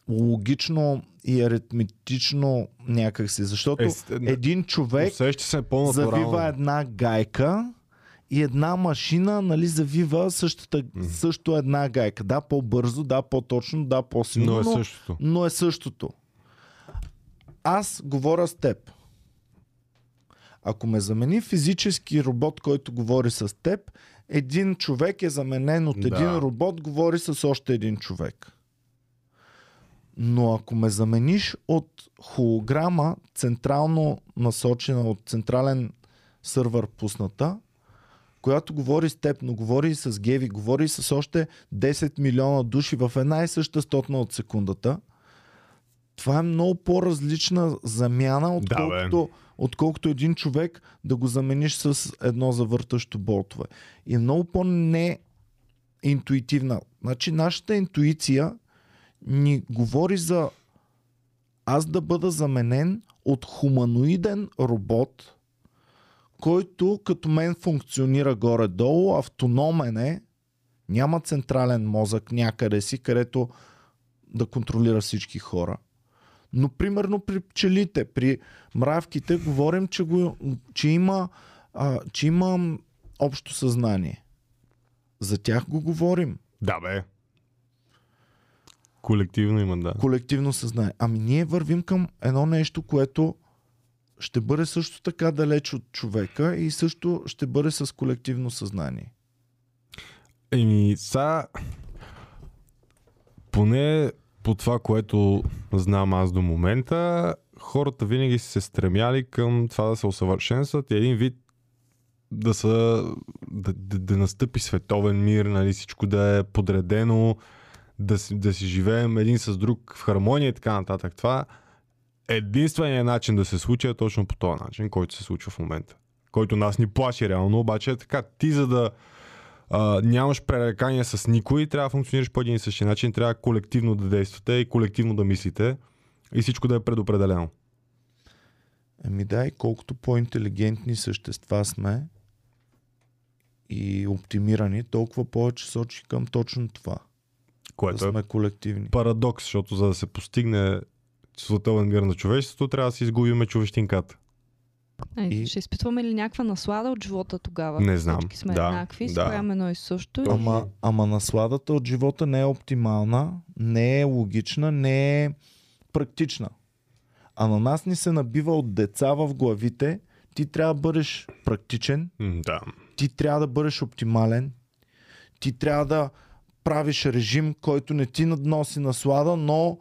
Speaker 1: логично и аритметично някакси, защото
Speaker 2: Е, с-
Speaker 1: един човек
Speaker 2: се
Speaker 1: завива една гайка и една машина нали, завива същата, също една гайка. Да, по-бързо, да, по-точно, да, по-силно,
Speaker 2: Но е същото.
Speaker 1: но е същото. Аз говоря с теб. Ако ме замени физически робот, който говори с теб, един човек е заменен от
Speaker 2: Да.
Speaker 1: един робот, говори с още един човек. Но ако ме замениш от холограма, централно насочена от централен сървър пусната, която говори с теб, но говори и с Геви, говори и с още 10 милиона души в една и съща стотна от секундата, това е много по-различна замяна,
Speaker 2: Да, бе.
Speaker 1: Отколкото, един човек да го замениш с едно завъртащо болтове. И е много по-не интуитивна. Значи нашата интуиция ни говори за аз да бъда заменен от хуманоиден робот, който като мен функционира горе-долу, автономен е, няма централен мозък някъде си, където да контролира всички хора. Но примерно при пчелите, при мравките, говорим, че, го, че, има, а, че има общо съзнание. За тях го говорим.
Speaker 2: Да, бе. Колективно има, да.
Speaker 1: колективно съзнание. Ами ние вървим към едно нещо, което ще бъде също така далеч от човека и също ще бъде с колективно съзнание.
Speaker 2: Еми, сега... Поне по това, което знам аз до момента, хората винаги са се стремяли към това да се усъвършенстват и един вид да, са, да, да, да настъпи световен мир, нали, всичко да е подредено, да си, да си живеем един с друг в хармония и така нататък. Това единственият начин да се случи е точно по този начин, който се случва в момента. Който нас ни плаши реално, обаче е така. Ти за да а, нямаш пререкания с никой, трябва да функционираш по един и същи начин, трябва колективно да действате и колективно да мислите и всичко да е предопределено.
Speaker 1: Еми да, и колкото по-интелигентни същества сме и оптимирани, толкова повече сочи към точно това.
Speaker 2: Което
Speaker 1: да
Speaker 2: е
Speaker 1: сме колективни.
Speaker 2: парадокс, защото за да се постигне световен мир на човечеството, трябва да си изгубиме човещинката.
Speaker 3: Е,
Speaker 1: И-
Speaker 3: Ще изпитваме ли някаква наслада от живота тогава?
Speaker 2: Не знам.
Speaker 3: Всички сме
Speaker 2: Да,
Speaker 3: еднакви,
Speaker 2: да.
Speaker 3: правим едно и също.
Speaker 1: Ама, ама насладата от живота не е оптимална, не е логична, не е практична. А на нас ни се набива от деца в главите. Ти трябва да бъдеш практичен,
Speaker 2: Да.
Speaker 1: ти трябва да бъдеш оптимален, ти трябва да правиш режим, който не ти надноси наслада, но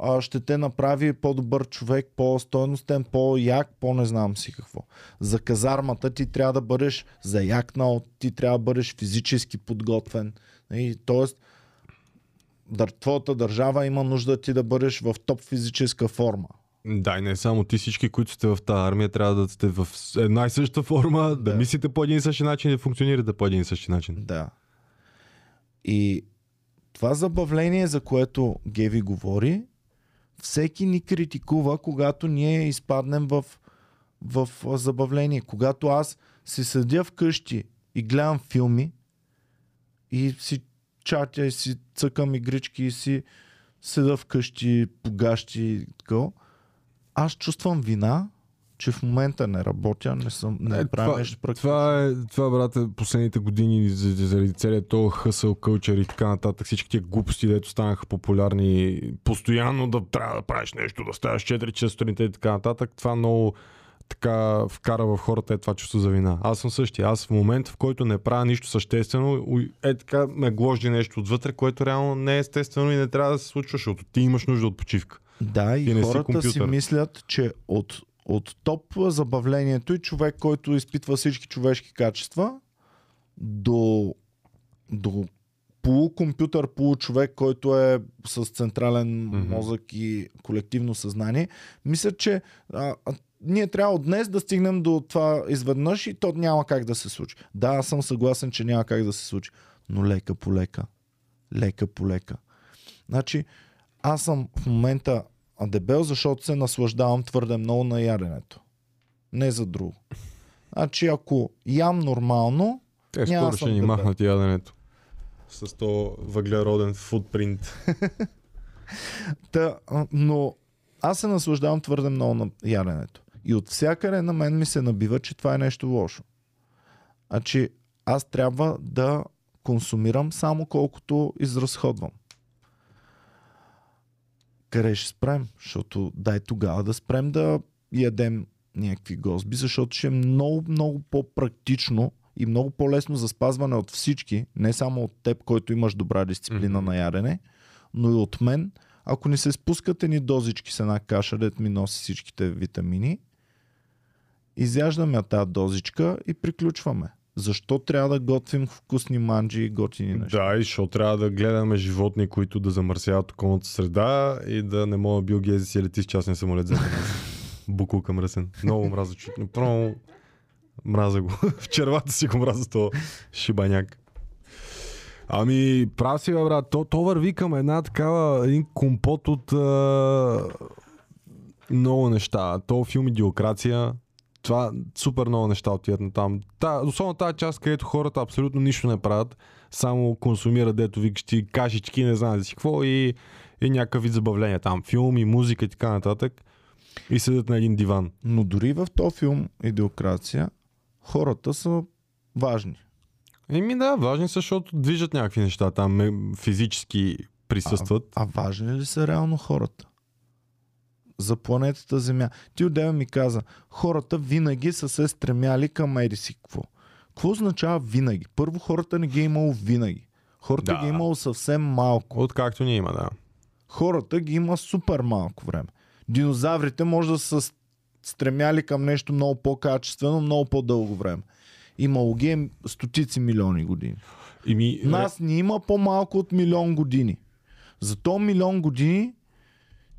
Speaker 1: а, ще те направи по-добър човек, по-стойностен, по-як, по-не знам си какво. За казармата ти трябва да бъдеш заякнал, ти трябва да бъдеш физически подготвен. И, тоест, твоята държава има нужда ти да бъдеш в топ физическа форма.
Speaker 2: Да, и не само ти, всички, които сте в тази армия, трябва да сте в една и съща форма, да,
Speaker 1: Да.
Speaker 2: мислите по един и същи начин и да функционирате по един и същи начин.
Speaker 1: Да. И това забавление, за което Геви говори, всеки ни критикува, когато ние изпаднем в, в забавление. Когато аз си седя вкъщи и гледам филми и си чатя и си цъкам игрички и си седа вкъщи, погащи и така, аз чувствам вина, че в момента не работя, не съм не
Speaker 2: Е,
Speaker 1: правя
Speaker 2: това,
Speaker 1: нещо практично.
Speaker 2: това, е, това, брат, е последните години за- заради целият този хъсъл кълчер и така нататък, всички тия глупости, дето станаха популярни, постоянно да трябва да правиш нещо, да ставаш 4 часа сутринта и така нататък, това много така вкара в хората е това чувство за вина. Аз съм същия. Аз в момент, в който не правя нищо съществено, е така ме гложди нещо отвътре, което реално не е естествено и не трябва да се случва, защото ти имаш нужда от почивка.
Speaker 1: Да, и
Speaker 2: си
Speaker 1: хората си
Speaker 2: компютър.
Speaker 1: мислят, че от, от топ забавлението и човек, който изпитва всички човешки качества, до, до полукомпютър, получовек, който е с централен
Speaker 2: Мгм.
Speaker 1: мозък и колективно съзнание, мислят, че а, а, ние трябва днес да стигнем до това изведнъж и то няма как да се случи. Да, аз съм съгласен, че няма как да се случи, но лека по лека. Лека по лека. Значи, аз съм в момента дебел, защото се наслаждавам твърде много на яденето. Не за друго. Значи, ако ям нормално,
Speaker 2: Те
Speaker 1: Няма
Speaker 2: скоро ще ни
Speaker 1: дебел.
Speaker 2: махнат яденето. С то въглероден футпринт.
Speaker 1: Та, а, но аз се наслаждавам твърде много на яденето. И от всякъде на мен ми се набива, че това е нещо лошо. Значи аз трябва да консумирам само колкото изразходвам. Къде ще спрем? Защото дай тогава да спрем да ядем някакви госби, защото ще е много, много по-практично и много по-лесно за спазване от всички, не само от теб, който имаш добра дисциплина
Speaker 2: Мгм.
Speaker 1: на ядене, но и от мен, ако ни се спускат едни дозички с една каша, дет ми носи всичките витамини, изяждаме тази дозичка и приключваме. Защо трябва да готвим вкусни манджи и готини неща?
Speaker 2: Да, и защото трябва да гледаме животни, които да замърсяват околната среда и да не мога Бил Гейз да си лети с частния самолет за нас. Мръсен. Много мраза чуть. Направо мраза го. В червата си го мраза то шибаняк. Ами, прав си, бе, брат. То, то върви към една такава, един компот от а, много неща. То филм Идиокрация, това супер много неща отиват на там. Та, особено тази част, където хората абсолютно нищо не правят, само консумират, дето викаш ти кашички, не знам си какво и, и някакъв вид забавление там. Филми, музика и така нататък. И седят на един диван.
Speaker 1: Но дори в този филм Идиокрация, хората са важни.
Speaker 2: Еми да, важни са, защото движат някакви неща там, физически присъстват.
Speaker 1: А важни ли са реално хората? За планетата Земя. Ти отдеве ми каза, хората винаги са се стремяли към еди си какво. Какво означава винаги? Първо, хората не ги е имало винаги. Хората
Speaker 2: Да.
Speaker 1: ги е имало съвсем малко.
Speaker 2: Откакто ни има, да.
Speaker 1: Хората ги има супер малко време. Динозаврите може да са стремяли към нещо много по-качествено, много по-дълго време. Имало ги е стотици милиони години.
Speaker 2: Ими,
Speaker 1: Нас ни има по-малко от милион години. За то милион години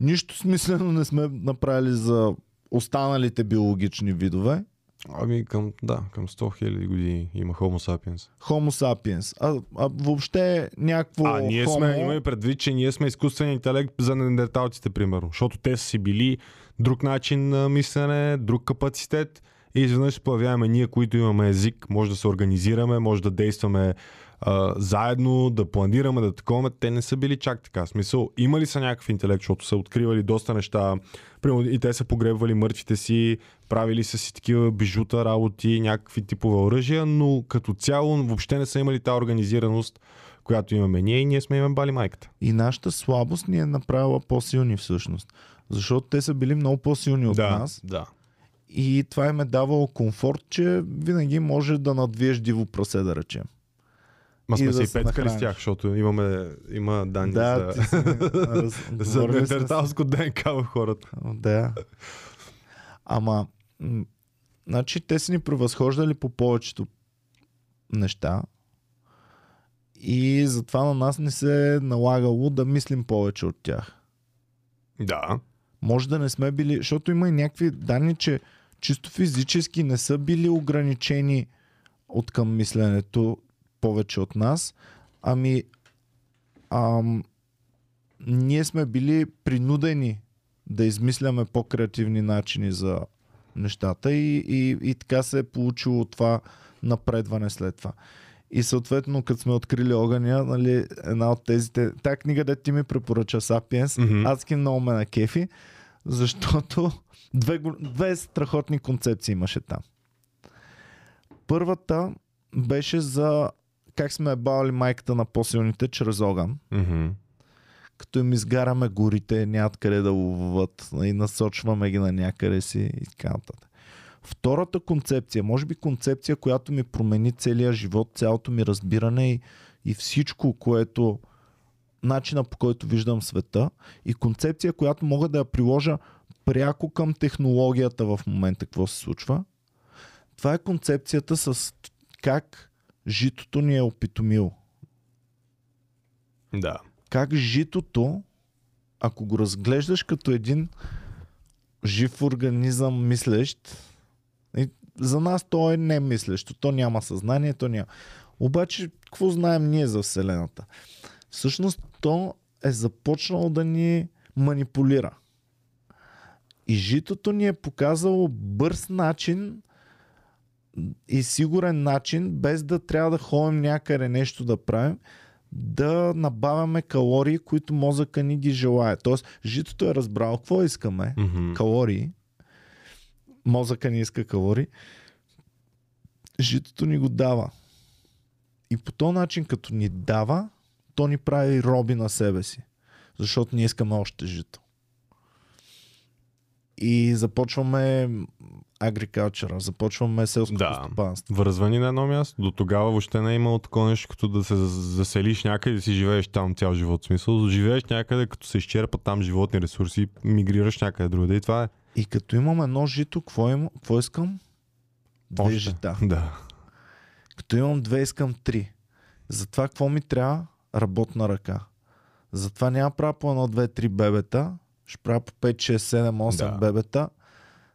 Speaker 1: нищо смислено не сме направили за останалите биологични видове.
Speaker 2: Ами към, да, към 100 000 години има Homo sapiens.
Speaker 1: Homo sapiens. А, а въобще някакво
Speaker 2: А, ние
Speaker 1: homo...
Speaker 2: сме, имаме предвид, че ние сме изкуствен интелект за неандерталците, примерно. Защото те са си били друг начин на мислене, друг капацитет и изведнъж се появяваме ние, които имаме език, може да се организираме, може да действаме а, заедно, да планираме, да таковаме. Те не са били чак така. Смисъл, имали са някакъв интелект, защото са откривали доста неща. Примерно, и те са погребвали мъртвите си, правили са си такива бижута, работи, някакви типове оръжия, но като цяло въобще не са имали тази организираност, която имаме ние и ние сме имаме бали майката.
Speaker 1: И нашата слабост ни е направила по-силни всъщност. Защото те са били много по-силни от нас.
Speaker 2: да.
Speaker 1: И това им е давало комфорт, че винаги може да надвиеш диво прасе, да речем.
Speaker 2: Ма сме
Speaker 1: да
Speaker 2: се и
Speaker 1: се
Speaker 2: пецкали с тях, защото имаме, има данни
Speaker 1: Да,
Speaker 2: за,
Speaker 1: си, раз,
Speaker 2: за ДНК в хората.
Speaker 1: Да. Ама, м- значи те са ни превъзхождали по повечето неща и затова на нас не се е налагало да мислим повече от тях.
Speaker 2: Да.
Speaker 1: Може да не сме били, защото има и някакви данни, че чисто физически не са били ограничени от към мисленето повече от нас, ами ам, ние сме били принудени да измисляме по-креативни начини за нещата и, и, и така се е получило това напредване след това. И съответно, като сме открили огъня, нали, една от тези... Та книга, де ти ми препоръча Сапиенс,
Speaker 2: Мгм.
Speaker 1: адски много ме на кефи, защото две, две страхотни концепции имаше там. Първата беше за как сме бавали майката на по-силните чрез огън.
Speaker 2: Мгм.
Speaker 1: Като им изгараме горите, нямат къде да ловуват и насочваме ги на някъде си и така нататък. Втората концепция, може би концепция, която ми промени целия живот, цялото ми разбиране и, и всичко, което начина по който виждам света и концепция, която мога да я приложа пряко към технологията в момента, какво се случва. Това е концепцията с как житото ни е опитомило.
Speaker 2: Да.
Speaker 1: Как житото, ако го разглеждаш като един жив организъм мислещ, и за нас то е немислещо, то няма съзнание, то няма. Обаче, какво знаем ние за Вселената? Всъщност, то е започнало да ни манипулира. И житото ни е показало бърз начин и сигурен начин, без да трябва да ходим някъде нещо да правим, да набавяме калории, които мозъка ни ги желая. Тоест, житото е разбрал какво искаме.
Speaker 2: Мгм.
Speaker 1: Калории. Мозъка ни иска калории. Житото ни го дава. И по този начин, като ни дава, то ни прави роби на себе си. Защото ние искаме още жито. И започваме агрикалчера, започваме селското
Speaker 2: Да.
Speaker 1: стопанство.
Speaker 2: Връзвани на едно място. До тогава въобще не е имало такова нещо, като да се заселиш някъде и да си живееш там цял живот. В смисъл, живееш някъде, като се изчерпат там животни ресурси, мигрираш някъде другаде и това е.
Speaker 1: И като имам едно жито, какво, има, какво искам? Две
Speaker 2: Още.
Speaker 1: жита.
Speaker 2: Да.
Speaker 1: Като имам две, искам три. Затова какво ми трябва? Работна ръка. Затова няма правя по едно, две, три бебета. Ще правя по 5, 6, 7, 8
Speaker 2: Да.
Speaker 1: бебета,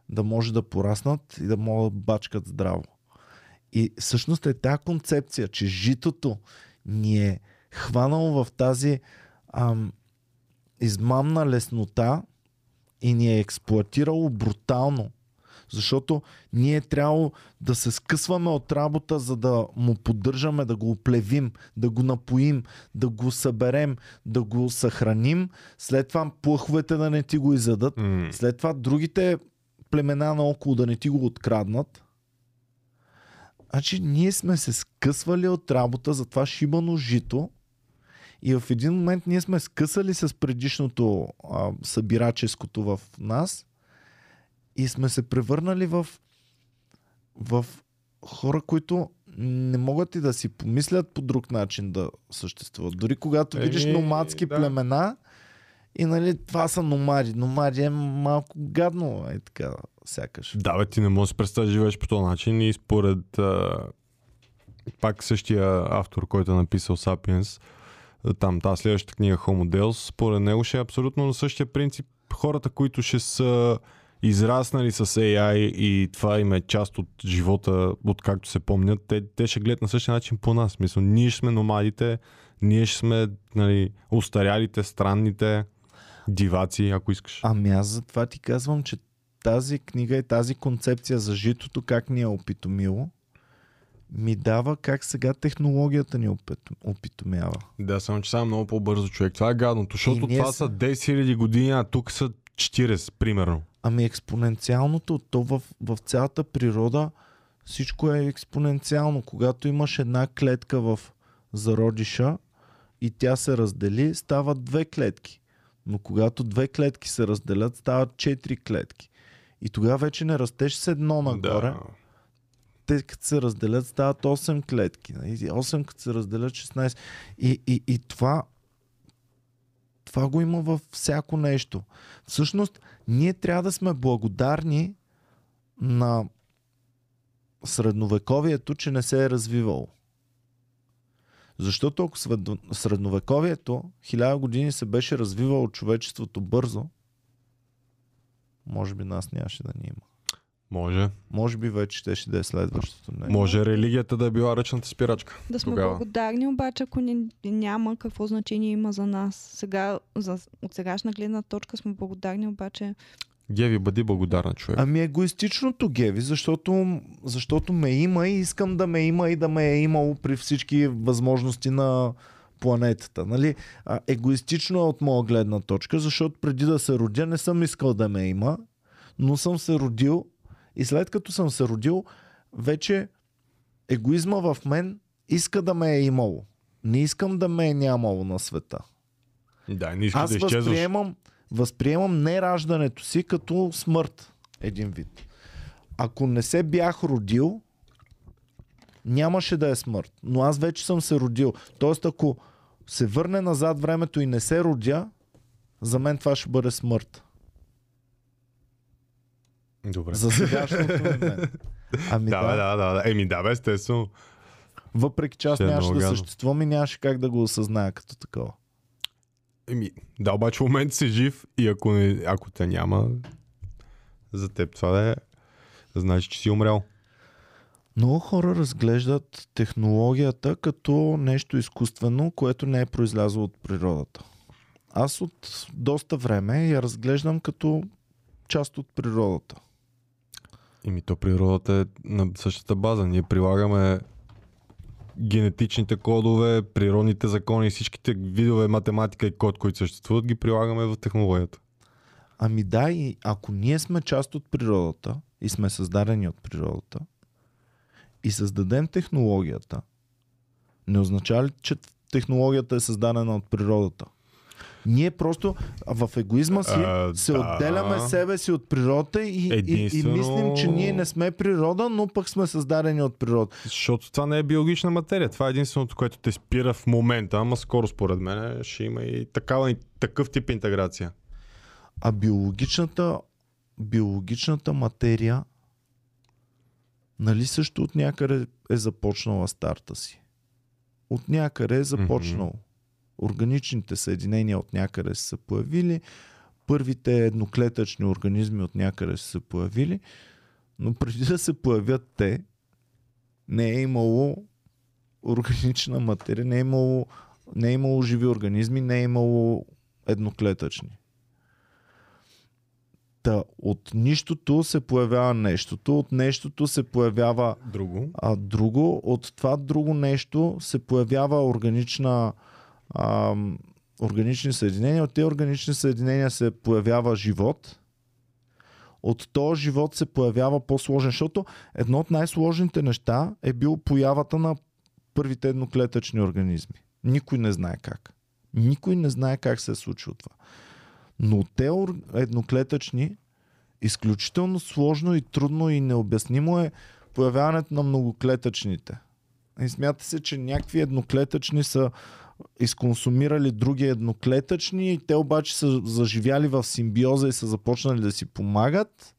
Speaker 1: да може да пораснат и да могат да бачкат здраво. И всъщност е тази концепция, че житото ни е хванало в тази ам, измамна леснота и ни е експлуатирало брутално. Защото ние е трябвало да се скъсваме от работа, за да му поддържаме, да го оплевим, да го напоим, да го съберем, да го съхраним. След това плъховете да не ти го изядат. След това другите племена наоколо да не ти го откраднат. Значи ние сме се скъсвали от работа за това шибано жито и в един момент ние сме скъсали с предишното а, събираческото в нас и сме се превърнали в, в хора, които не могат и да си помислят по друг начин да съществуват. Дори когато
Speaker 2: Еми,
Speaker 1: видиш номадски
Speaker 2: да.
Speaker 1: племена и нали това са номади. Номади е малко гадно, е така, сякаш.
Speaker 2: Да, бе, ти не можеш да представиш живееш по този начин и според а, пак същия автор, който е написал Sapiens, там тази следващата книга Homo Deus, според него ще е абсолютно на същия принцип. Хората, които ще са израснали с AI и това им е част от живота, откакто се помнят, те, те ще гледат на същия начин по нас. Мисля, ние сме номадите, ние ще сме нали, устарялите, странните диваци, ако искаш.
Speaker 1: Ами аз затова ти казвам, че тази книга и тази концепция за житото, как ни е опитомило, ми дава как сега технологията ни опит- опитомява.
Speaker 2: Да, само че сега много по-бързо човек. Това е гадното, защото това
Speaker 1: са-
Speaker 2: са 10 000 години, а тук са 40, примерно.
Speaker 1: Ами експоненциалното, то в, в цялата природа всичко е експоненциално. Когато имаш една клетка в зародиша и тя се раздели, стават две клетки. Но когато две клетки се разделят, стават четири клетки. И тогава вече не растеш с едно нагоре.
Speaker 2: Да.
Speaker 1: Те като се разделят стават 8 клетки. нали? И 8 като се разделят 16. И, и, и това това го има във всяко нещо. Всъщност, ние трябва да сме благодарни на средновековието, че не се е развивало. Защото ако средновековието, хиляда години се беше развивало човечеството бързо, може би нас нямаше да ни има.
Speaker 2: Може.
Speaker 1: Може би вече ще, ще да е следващото. Не.
Speaker 2: Може религията да е била ръчната спирачка.
Speaker 3: Да сме
Speaker 2: Тогава.
Speaker 3: благодарни, обаче ако ни, няма какво значение има за нас. Сега, за, от сегашна гледна точка сме благодарни, обаче
Speaker 2: Геви, бъди благодарна човек.
Speaker 1: Ами егоистичното геви, защото, защото ме има и искам да ме има и да ме е имало при всички възможности на планетата. Нали? А, егоистично е от моя гледна точка, защото преди да се родя не съм искал да ме има, но съм се родил и след като съм се родил, вече егоизма в мен иска да ме е имало. Не искам да ме е нямало на света.
Speaker 2: Да, не искаш
Speaker 1: Аз
Speaker 2: да изчезваш.
Speaker 1: възприемам, възприемам нераждането си като смърт. Един вид. Ако не се бях родил, нямаше да е смърт. Но аз вече съм се родил. Тоест, ако се върне назад времето и не се родя, за мен това ще бъде смърт.
Speaker 2: Добре.
Speaker 1: За сегашното момент. Ами
Speaker 2: Да,
Speaker 1: да,
Speaker 2: бе, да, да, да. Еми, да, бе, естествено.
Speaker 1: Въпреки че аз
Speaker 2: е
Speaker 1: нямаше да съществувам и нямаше как да го осъзная като такова.
Speaker 2: Еми, да, обаче в момента си жив и ако, не, ако те няма, за теб това да е, значи, че си умрял.
Speaker 1: Много хора разглеждат технологията като нещо изкуствено, което не е произлязло от природата. Аз от доста време я разглеждам като част от природата.
Speaker 2: Еми, то природата е на същата база. Ние прилагаме генетичните кодове, природните закони всичките видове математика и код, които съществуват, ги прилагаме в технологията.
Speaker 1: Ами да, и ако ние сме част от природата и сме създадени от природата и създадем технологията, не означава ли, че технологията е създадена от природата? Ние просто в егоизма си
Speaker 2: А,
Speaker 1: се
Speaker 2: да.
Speaker 1: отделяме себе си от природата и, и, и
Speaker 2: Единствено-
Speaker 1: мислим, че ние не сме природа, но пък сме създадени от природа.
Speaker 2: Защото това не е биологична материя. Това е единственото, което те спира в момента, ама скоро според мен ще има и такава, и такъв тип интеграция.
Speaker 1: А биологичната, биологичната материя нали също от някъде е започнала старта си? От някъде е започнал. Органичните съединения от някъде са появили, първите едноклетъчни организми от някъде са появили, но преди да се появят те, не е имало органична материя, не е имало, не е имало живи организми, не е имало едноклетъчни. Та, от нищото се появява нещото, от нещото се появява
Speaker 2: Друго.
Speaker 1: а друго, от това друго нещо се появява органична, ам, органични съединения, от тези органични съединения се появява живот, от този живот се появява по-сложен, защото едно от най-сложните неща е било появата на първите едноклетъчни организми. Никой не знае как. Никой не знае как се е случило това. Но те едноклетъчни, изключително сложно и трудно и необяснимо е появяването на многоклетъчните. И смята се, че някакви едноклетъчни са изконсумирали други едноклетъчни и те обаче са заживяли в симбиоза и са започнали да си помагат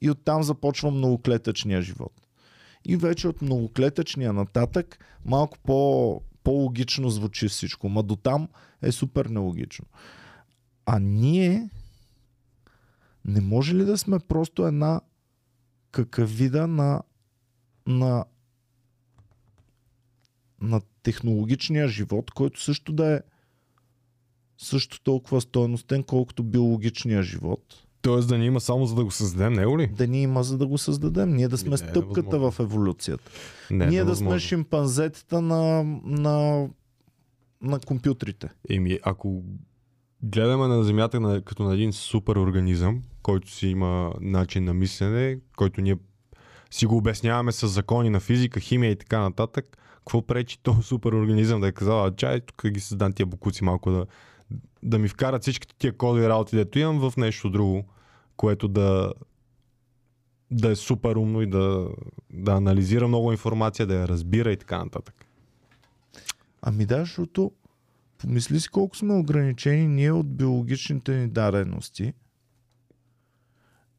Speaker 1: и оттам започва многоклетъчния живот. И вече от многоклетъчния нататък малко по, по-логично звучи всичко, ма до там е супер нелогично. А ние не може ли да сме просто една какавида на, на, на технологичния живот, който също да е също толкова стойностен, колкото биологичния живот.
Speaker 2: Тоест да ни има само за да го създадем, него ли?
Speaker 1: Да ни има за да го създадем. Ние да сме
Speaker 2: Не е
Speaker 1: стъпката
Speaker 2: невъзможно.
Speaker 1: в еволюцията.
Speaker 2: Не,
Speaker 1: Ние да сме шимпанзетата на, на, на компютрите.
Speaker 2: Еми, ако гледаме на Земята на, като на един супер организъм, който си има начин на мислене, който ние си го обясняваме с закони на физика, химия и така нататък, какво пречи този супер организъм да е казал, чай, тук ги създам тия букуци малко да, да ми вкарат всичките тия кодови работи, дето имам в нещо друго, което да, да е супер умно и да, да анализира много информация, да я разбира и така нататък.
Speaker 1: Ами да, защото помисли си колко сме ограничени ние от биологичните ни дадености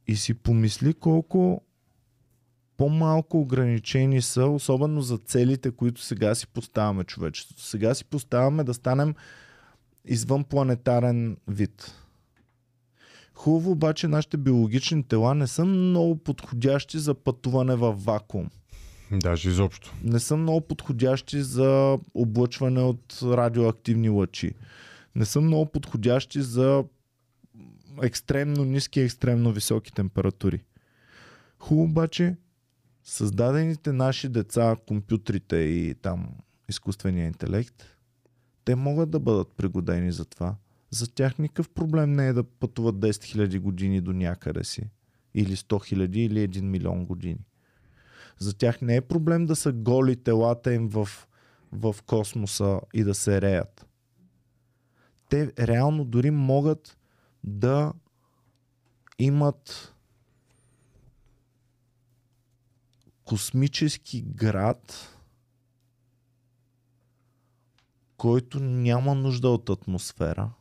Speaker 1: и си помисли колко по-малко ограничени са, особено за целите, които сега си поставяме човечеството. Сега си поставяме да станем извънпланетарен вид. Хубаво обаче нашите биологични тела не са много подходящи за пътуване в вакуум.
Speaker 2: Даже изобщо.
Speaker 1: Не са много подходящи за облъчване от радиоактивни лъчи. Не са много подходящи за екстремно ниски и екстремно високи температури. Хубаво обаче създадените наши деца, компютрите и там изкуствения интелект, те могат да бъдат пригодени за това. За тях никакъв проблем не е да пътуват 10 000 години до някъде си. Или 100 000 или 1 милион години. За тях не е проблем да са голи телата им в, в космоса и да се реят. Те реално дори могат да имат космически град, който няма нужда от атмосфера,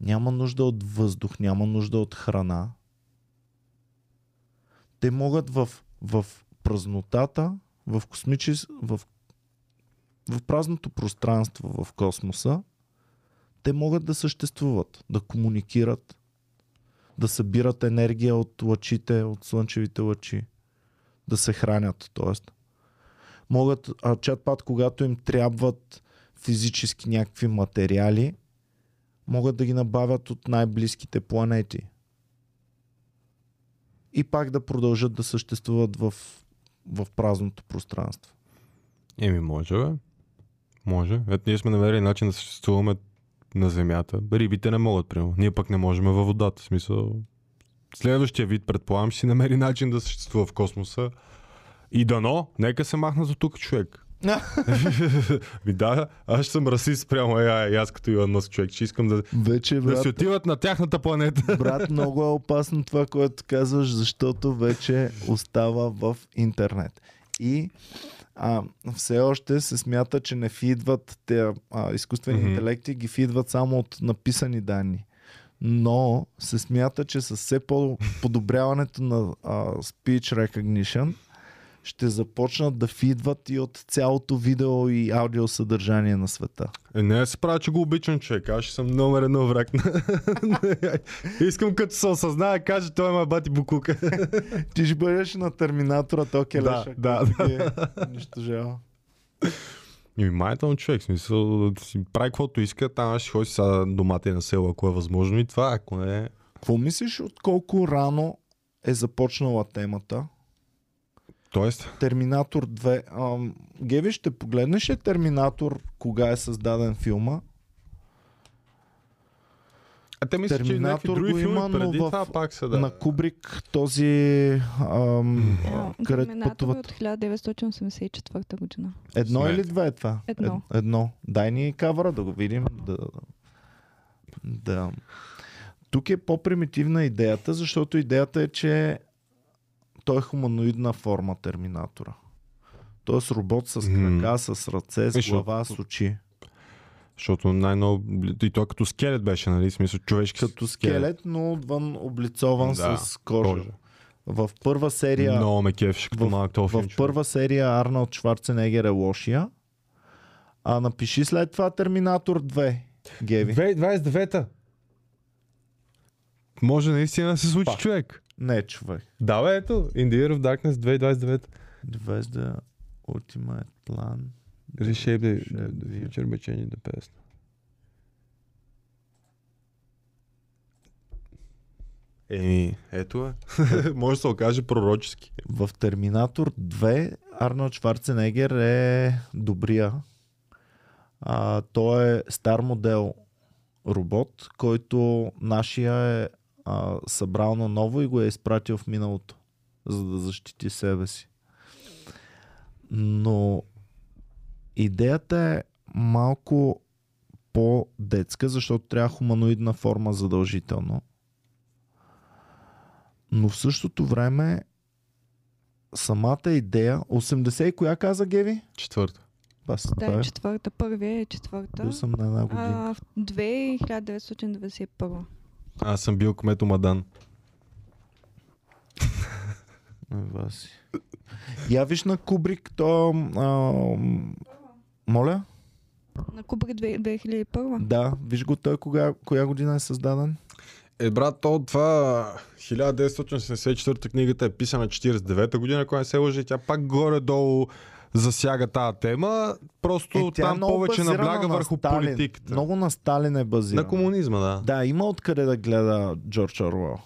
Speaker 1: няма нужда от въздух, няма нужда от храна. Те могат в, в празнотата, в космичес... в, в празното пространство в космоса, те могат да съществуват, да комуникират, да събират енергия от лъчите, от слънчевите лъчи, да се хранят, т.е. Могат, а чат-пат, когато им трябват физически някакви материали, могат да ги набавят от най-близките планети. И пак да продължат да съществуват в, в празното пространство.
Speaker 2: Еми, може, бе. Може. Ето ние сме намерили начин да съществуваме на Земята. Рибите не могат, примерно. Ние пък не можем във водата. В смисъл, следващия вид, предполагам, ще си намери начин да съществува в космоса. И дано, нека се махнат от тук човек. Ми да, аз съм расист прямо AI, и аз като Иван Мъск човек, че искам да,
Speaker 1: Вече,
Speaker 2: да
Speaker 1: брат,
Speaker 2: си отиват на тяхната планета.
Speaker 1: брат, много е опасно това, което казваш, защото вече остава в интернет. И а, все още се смята, че не фидват те а, изкуствени mm-hmm. интелекти, ги фидват само от написани данни. Но се смята, че с все по-подобряването на а, speech recognition ще започнат да фидват и от цялото видео и аудио съдържание на света.
Speaker 2: Е, не се правя, че го обичам човек. Аз ще съм номер едно враг. Искам като се осъзная, каже, той ме бати букука.
Speaker 1: Ти ще бъдеш на терминатора, то келеша,
Speaker 2: да,
Speaker 1: който ги е унищожава.
Speaker 2: И майтъл човек, в смисъл, да си прави каквото иска, там ще ходи сега домата на село, ако е възможно и това, ако не
Speaker 1: Какво мислиш от колко рано е започнала темата?
Speaker 2: Тоест,
Speaker 1: Терминатор 2. Ам, Геви, ще погледнеш ли Терминатор, кога е създаден филма?
Speaker 2: А те мислят, че някакви други
Speaker 1: го
Speaker 2: филми
Speaker 1: има, но
Speaker 2: преди
Speaker 1: в-
Speaker 2: това пак са
Speaker 1: Да. На Кубрик този... Ам,
Speaker 3: Да,
Speaker 1: където
Speaker 3: Терминатор е
Speaker 1: пътуват.
Speaker 3: от 1984 година.
Speaker 1: Едно
Speaker 2: Смет.
Speaker 1: или две е това?
Speaker 3: Едно.
Speaker 1: Ед, едно. Дай ни кавара да го видим. Да, да. Тук е по-примитивна идеята, защото идеята е, че той е хуманоидна форма Терминатора. Тоест робот с крака, с ръце, с
Speaker 2: Виж,
Speaker 1: глава, с очи.
Speaker 2: Защото най-ново... И той като скелет беше, нали? Смисъл, човешки
Speaker 1: Като скелет, но отвън облицован
Speaker 2: Да,
Speaker 1: с кожа.
Speaker 2: кожа.
Speaker 1: В първа серия
Speaker 2: Много ме кефиш като
Speaker 1: в-
Speaker 2: малък.
Speaker 1: В първа серия Арнолд Шварценегер е лошия. А напиши след това Терминатор 2. Геви.
Speaker 2: 2029-та. Може наистина да се случи
Speaker 1: Пак.
Speaker 2: човек.
Speaker 1: Не, човек.
Speaker 2: Да, бе, ето. In the Year of Darkness 2029.
Speaker 1: Device the ultimate plan.
Speaker 2: Reshape the, the
Speaker 1: the-
Speaker 2: future by changing the past. Еми, ето е. Може да се окаже пророчески.
Speaker 1: В Терминатор 2 Арнолд Шварценегер е добрия. А, той е стар модел робот, който нашия е а, събрал на ново и го е изпратил в миналото, за да защити себе си. Но идеята е малко по-детска, защото трябва хуманоидна форма задължително. Но в същото време самата идея, 80 и коя каза Геви?
Speaker 2: Четвърта.
Speaker 1: Бас,
Speaker 3: Да,
Speaker 1: това
Speaker 3: е четвърта. Първия е четвърта.
Speaker 1: Бил съм на една година.
Speaker 3: А, в 1991.
Speaker 2: Аз съм бил кмето Мадан.
Speaker 1: Васи. Я виж на Кубрик, то... А, моля?
Speaker 3: На Кубри 2001.
Speaker 1: Да, виж го той кога, коя година е създаден.
Speaker 2: Е, брат, то това 1974 книгата е писана 49-та година, не се лъжи, тя пак горе-долу засяга тази тема, просто
Speaker 1: Е, тя е
Speaker 2: там повече
Speaker 1: базирана
Speaker 2: набляга
Speaker 1: на
Speaker 2: върху
Speaker 1: Сталин.
Speaker 2: политиката.
Speaker 1: Много на Сталин е базиран.
Speaker 2: На комунизма, да.
Speaker 1: Да, има откъде да гледа Джордж Оруел.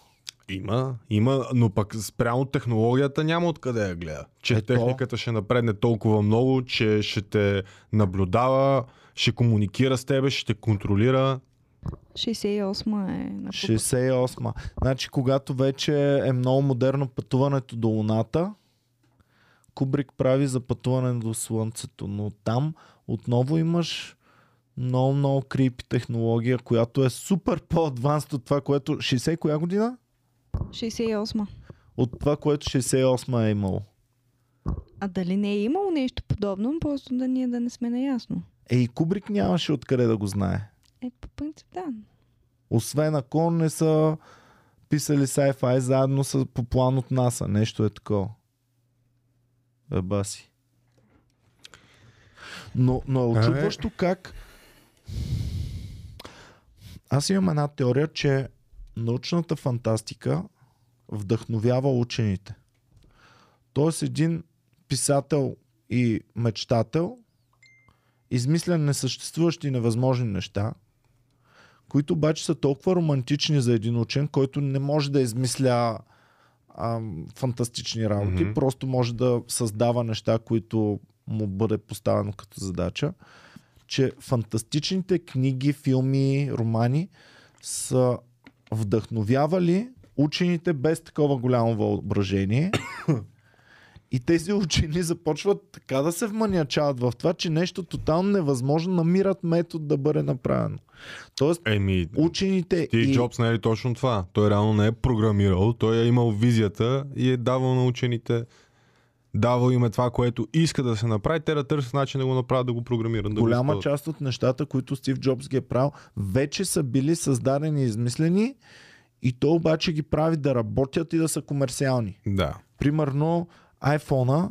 Speaker 2: Има, има, но пък спрямо технологията няма откъде я гледа. Че
Speaker 1: Ето.
Speaker 2: техниката ще напредне толкова много, че ще те наблюдава, ще комуникира с тебе, ще те контролира.
Speaker 3: 68 е на Кубри.
Speaker 1: 68. Значи, когато вече е много модерно пътуването до Луната, Кубрик прави за пътуване до Слънцето, но там отново имаш много, много крипи технология, която е супер по-адванст от това, което... 60 коя година?
Speaker 3: 68.
Speaker 1: От това, което 68 е имало.
Speaker 3: А дали не е имало нещо подобно, просто да ние да не сме наясно.
Speaker 1: Е, и Кубрик нямаше откъде да го знае.
Speaker 3: Е, по принцип да.
Speaker 1: Освен ако не са писали sci-fi заедно с, по план от НАСА. Нещо е такова. Е, баси. Но, но е очудващо как... Аз имам една теория, че научната фантастика вдъхновява учените. Тоест един писател и мечтател измисля несъществуващи невъзможни неща, които обаче са толкова романтични за един учен, който не може да измисля ам, фантастични работи,
Speaker 2: Мгм.
Speaker 1: просто може да създава неща, които му бъде поставено като задача, че фантастичните книги, филми, романи са вдъхновявали учените без такова голямо въображение. И тези учени започват така да се вманячават в това, че нещо тотално невъзможно намират метод да бъде направено. Тоест,
Speaker 2: Еми,
Speaker 1: учените
Speaker 2: Стив
Speaker 1: и...
Speaker 2: Джобс не е ли точно това? Той реално не е програмирал, той е имал визията и е давал на учените давал им е това, което иска да се направи, те да търсят начин да го направят, да го програмират. Да
Speaker 1: голяма
Speaker 2: го
Speaker 1: част от нещата, които Стив Джобс ги е правил, вече са били създадени и измислени и то обаче ги прави да работят и да са комерциални.
Speaker 2: Да.
Speaker 1: Примерно iPhone-а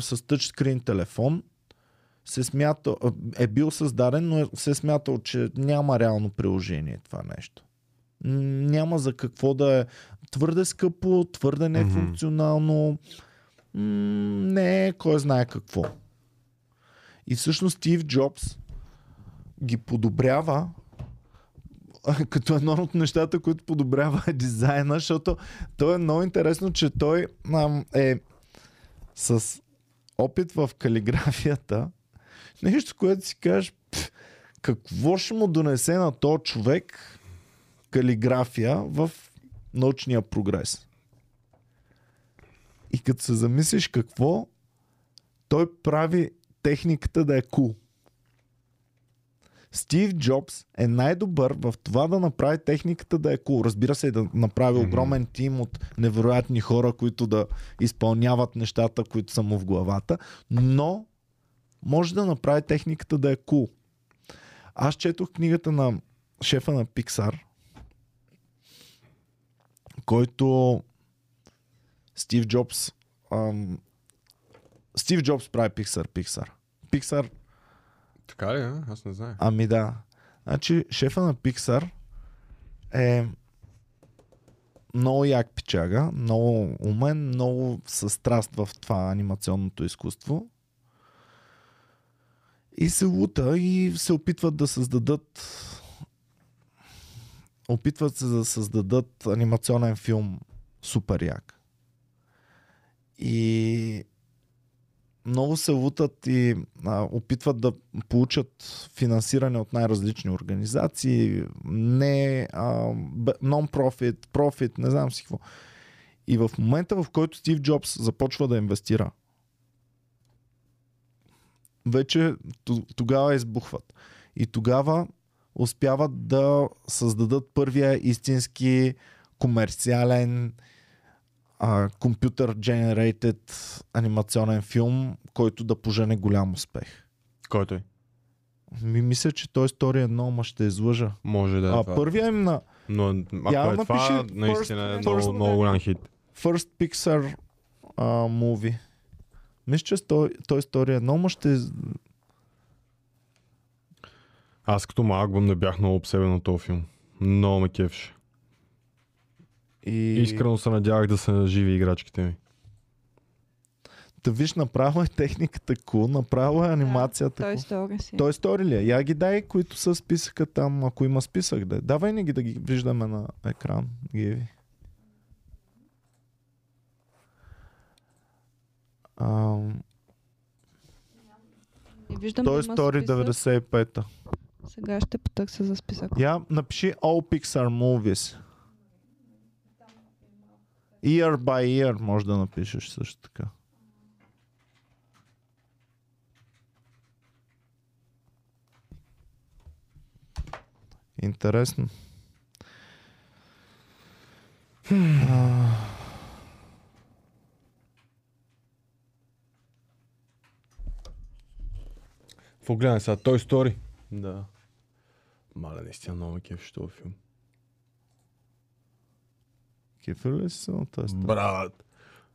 Speaker 1: с тъчскрин телефон се смята, е бил създаден, но е- се е смятал, че няма реално приложение това нещо. Няма за какво да е твърде скъпо, твърде нефункционално, м, не кой знае какво. И всъщност Стив Джобс ги подобрява като едно от нещата, които подобрява е дизайна, защото то е много интересно, че той е с опит в калиграфията. Нещо, което си кажеш, «Пф, какво ще му донесе на този човек калиграфия в научния прогрес. И като се замислиш какво, той прави техниката да е кул. Стив Джобс е най-добър в това да направи техниката да е кул. Разбира се, да направи огромен тим от невероятни хора, които да изпълняват нещата, които са му в главата, но може да направи техниката да е кул. Аз четох книгата на шефа на Pixar, който Стив Джобс ам, Стив Джобс прави Pixar, Pixar. Pixar
Speaker 2: Така ли, а? Аз не знам.
Speaker 1: Ами да. Значи, шефа на Pixar е много як пичага, много умен, много със страст в това анимационното изкуство. И се лута и се опитват да създадат опитват се да създадат анимационен филм супер як. И много се лутат и а, опитват да получат финансиране от най-различни организации, не а, non-profit, profit, не знам си какво. И в момента, в който Стив Джобс започва да инвестира, вече тогава избухват. И тогава успяват да създадат първия истински комерциален а, компютър generated анимационен филм, който да пожене голям успех.
Speaker 2: Кой той?
Speaker 1: Ми мисля, че той история едно, ма ще излъжа.
Speaker 2: Може да е
Speaker 1: а
Speaker 2: това.
Speaker 1: първия им на
Speaker 2: Но ако
Speaker 1: Я
Speaker 2: е това,
Speaker 1: напиши
Speaker 2: наистина
Speaker 1: first-
Speaker 2: е много,
Speaker 1: first-
Speaker 2: много голям хит.
Speaker 1: First Pixar а, movie. Мисля, че той, той история едно, ма ще...
Speaker 2: Аз като малък не бях много обсебен на този филм. Много ме кефше.
Speaker 1: И...
Speaker 2: Искрено се надявах да са живи играчките ми.
Speaker 1: Да виж, направо е техниката cool, направо е анимацията
Speaker 3: Той
Speaker 1: cool.
Speaker 3: стори си.
Speaker 1: Той стори ли е? Я ги дай, които са списъка там, ако има списък да е. Давай ни ги да ги виждаме на екран. Геви. Ам,
Speaker 3: Не виждам
Speaker 1: той
Speaker 3: да
Speaker 1: стори
Speaker 3: списък.
Speaker 1: 95-та.
Speaker 3: Сега ще потърся за списък.
Speaker 1: Я напиши All Pixar Movies. Year by year може да напишеш също така. Интересно. А,
Speaker 2: Какво гледаме сега? Той Story. Да. Мале, наистина много кефше този филм.
Speaker 1: Кефир ли си се на тази страна?
Speaker 2: Брат.